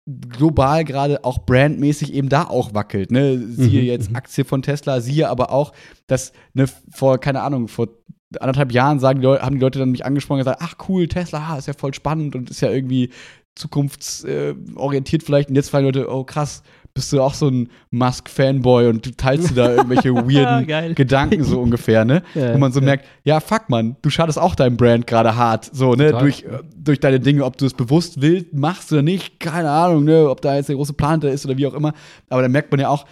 global gerade auch brandmäßig eben da auch wackelt. Ne? Siehe Mhm, jetzt mhm. Aktie von Tesla, siehe aber auch, dass ne, vor, keine Ahnung, vor anderthalb Jahren sagen die Leute, haben die Leute dann mich angesprochen und gesagt, ach cool, Tesla, ist ja voll spannend und ist ja irgendwie zukunftsorientiert vielleicht. Und jetzt fragen die Leute, oh krass, bist du auch so ein Musk-Fanboy und du teilst du da irgendwelche [LAUGHS] weirden. Gedanken so ungefähr, ne? Ja, Wo man so ja. merkt, ja, fuck man, du schadest auch deinem Brand gerade hart, so, ne? Total. Durch, äh, durch deine Dinge, ob du es bewusst willst, machst oder nicht, keine Ahnung, ne? Ob da jetzt der große Plan da ist oder wie auch immer. Aber da merkt man ja auch,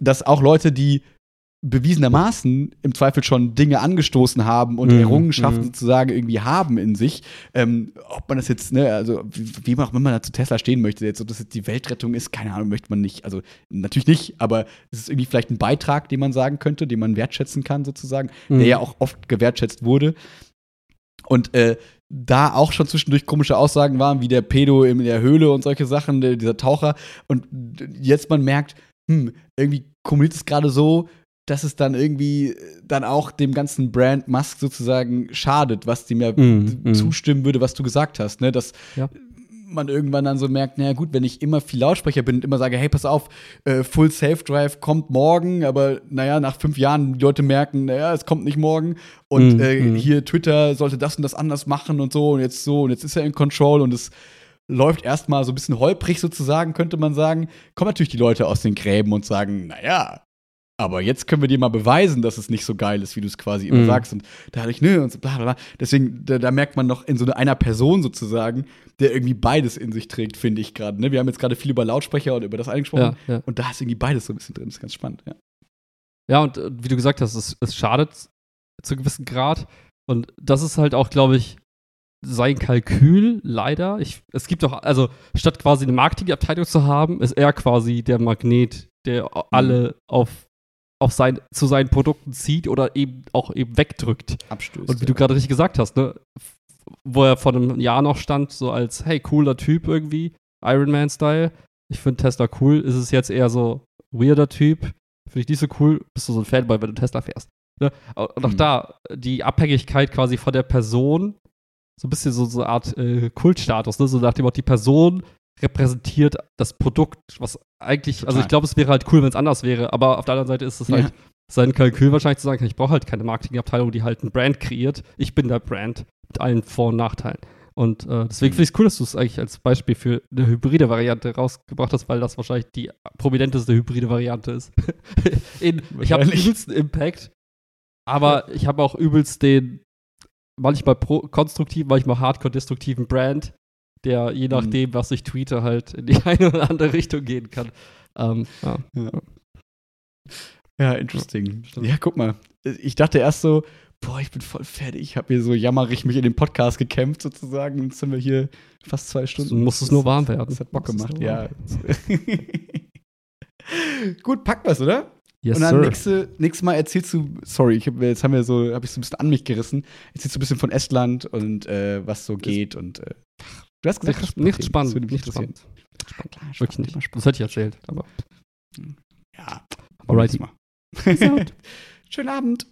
dass auch Leute, die bewiesenermaßen im Zweifel schon Dinge angestoßen haben und Mhm, Errungenschaften mhm. sozusagen irgendwie haben in sich. Ähm, ob man das jetzt, ne, also wie, wie auch immer man da zu Tesla stehen möchte, jetzt, ob das jetzt die Weltrettung ist, keine Ahnung, möchte man nicht. Also natürlich nicht, aber es ist irgendwie vielleicht ein Beitrag, den man sagen könnte, den man wertschätzen kann, sozusagen, Mhm. der ja auch oft gewertschätzt wurde. Und äh, da auch schon zwischendurch komische Aussagen waren, wie der Pedo in der Höhle und solche Sachen, der, dieser Taucher. Und jetzt man merkt, hm, irgendwie kommuniziert es gerade so, dass es dann irgendwie dann auch dem ganzen Brand Musk sozusagen schadet, was dem ja Mhm, mhm. zustimmen würde, was du gesagt hast, ne? Dass Ja. man irgendwann dann so merkt, naja gut, wenn ich immer viel Lautsprecher bin und immer sage, hey, pass auf, äh, Full Safe Drive kommt morgen, aber naja, nach fünf Jahren die Leute merken, naja, es kommt nicht morgen und Mhm, äh, mhm. hier Twitter sollte das und das anders machen und so und jetzt so und jetzt ist er in Control und es läuft erstmal so ein bisschen holprig sozusagen, könnte man sagen, kommen natürlich die Leute aus den Gräben und sagen, naja, aber jetzt können wir dir mal beweisen, dass es nicht so geil ist, wie du es quasi immer Mhm. sagst. Und dadurch, ne, und so bla bla bla. Deswegen, da, da merkt man noch in so einer Person sozusagen, der irgendwie beides in sich trägt, finde ich gerade. Ne? Wir haben jetzt gerade viel über Lautsprecher und über das angesprochen. Ja, ja. Und da ist irgendwie beides so ein bisschen drin. Das ist ganz spannend, ja. Ja, und äh, wie du gesagt hast, es, es schadet zu einem gewissen Grad. Und das ist halt auch, glaube ich, sein Kalkül, leider. Ich, es gibt auch, also statt quasi eine Marketingabteilung zu haben, ist er quasi der Magnet, der alle auf, auf sein, zu seinen Produkten zieht oder eben auch eben wegdrückt. Abstößt. Und wie du gerade richtig gesagt hast, ne, wo er vor einem Jahr noch stand, so als, hey, cooler Typ irgendwie, Iron Man-Style. Ich finde Tesla cool. Ist es jetzt eher so weirder Typ? Finde ich nicht so cool. Bist du so ein Fanboy, wenn du Tesla fährst? Ne? Und auch Mhm. da, die Abhängigkeit quasi von der Person, so ein bisschen so, so eine Art äh, Kultstatus, ne? so nach dem Motto, die Person repräsentiert das Produkt, was eigentlich, also Total. ich glaube, es wäre halt cool, wenn es anders wäre, aber auf der anderen Seite ist es Ja. halt sein Kalkül wahrscheinlich zu sagen, ich brauche halt keine Marketingabteilung, die halt ein Brand kreiert. Ich bin der Brand mit allen Vor- und Nachteilen. Und äh, deswegen Mhm. finde ich es cool, dass du es eigentlich als Beispiel für eine hybride Variante rausgebracht hast, weil das wahrscheinlich die prominenteste hybride Variante ist. [LAUGHS] In, ich habe übelsten Impact, aber ich habe auch übelst den manchmal pro konstruktiven, manchmal hardcore-destruktiven Brand, der je Mhm. nachdem, was ich tweete, halt in die [LAUGHS] eine oder andere Richtung gehen kann. Ähm, ja. Ja, interesting. stimmt. Ja, guck mal. Ich dachte erst so, boah, ich bin voll fertig. Ich habe hier so jammerig mich in den Podcast gekämpft sozusagen. Jetzt sind wir hier fast zwei Stunden. muss es nur warm werden. Das hat Bock es gemacht, ja. [LAUGHS] Gut, packen wir's, oder? Yes, und dann nächste, nächstes Mal erzählst du, sorry, ich hab, jetzt haben wir so, habe ich so ein bisschen an mich gerissen. Erzählst du ein bisschen von Estland und äh, was so geht und äh, du hast gesagt, Nicht, das nicht spannend. Das würde mich Nicht interessieren. spannend. Ja, klar, Wirklich nicht. spannend. Das hätte ich erzählt. Aber Ja, Alrighty. [LAUGHS] Schönen Abend.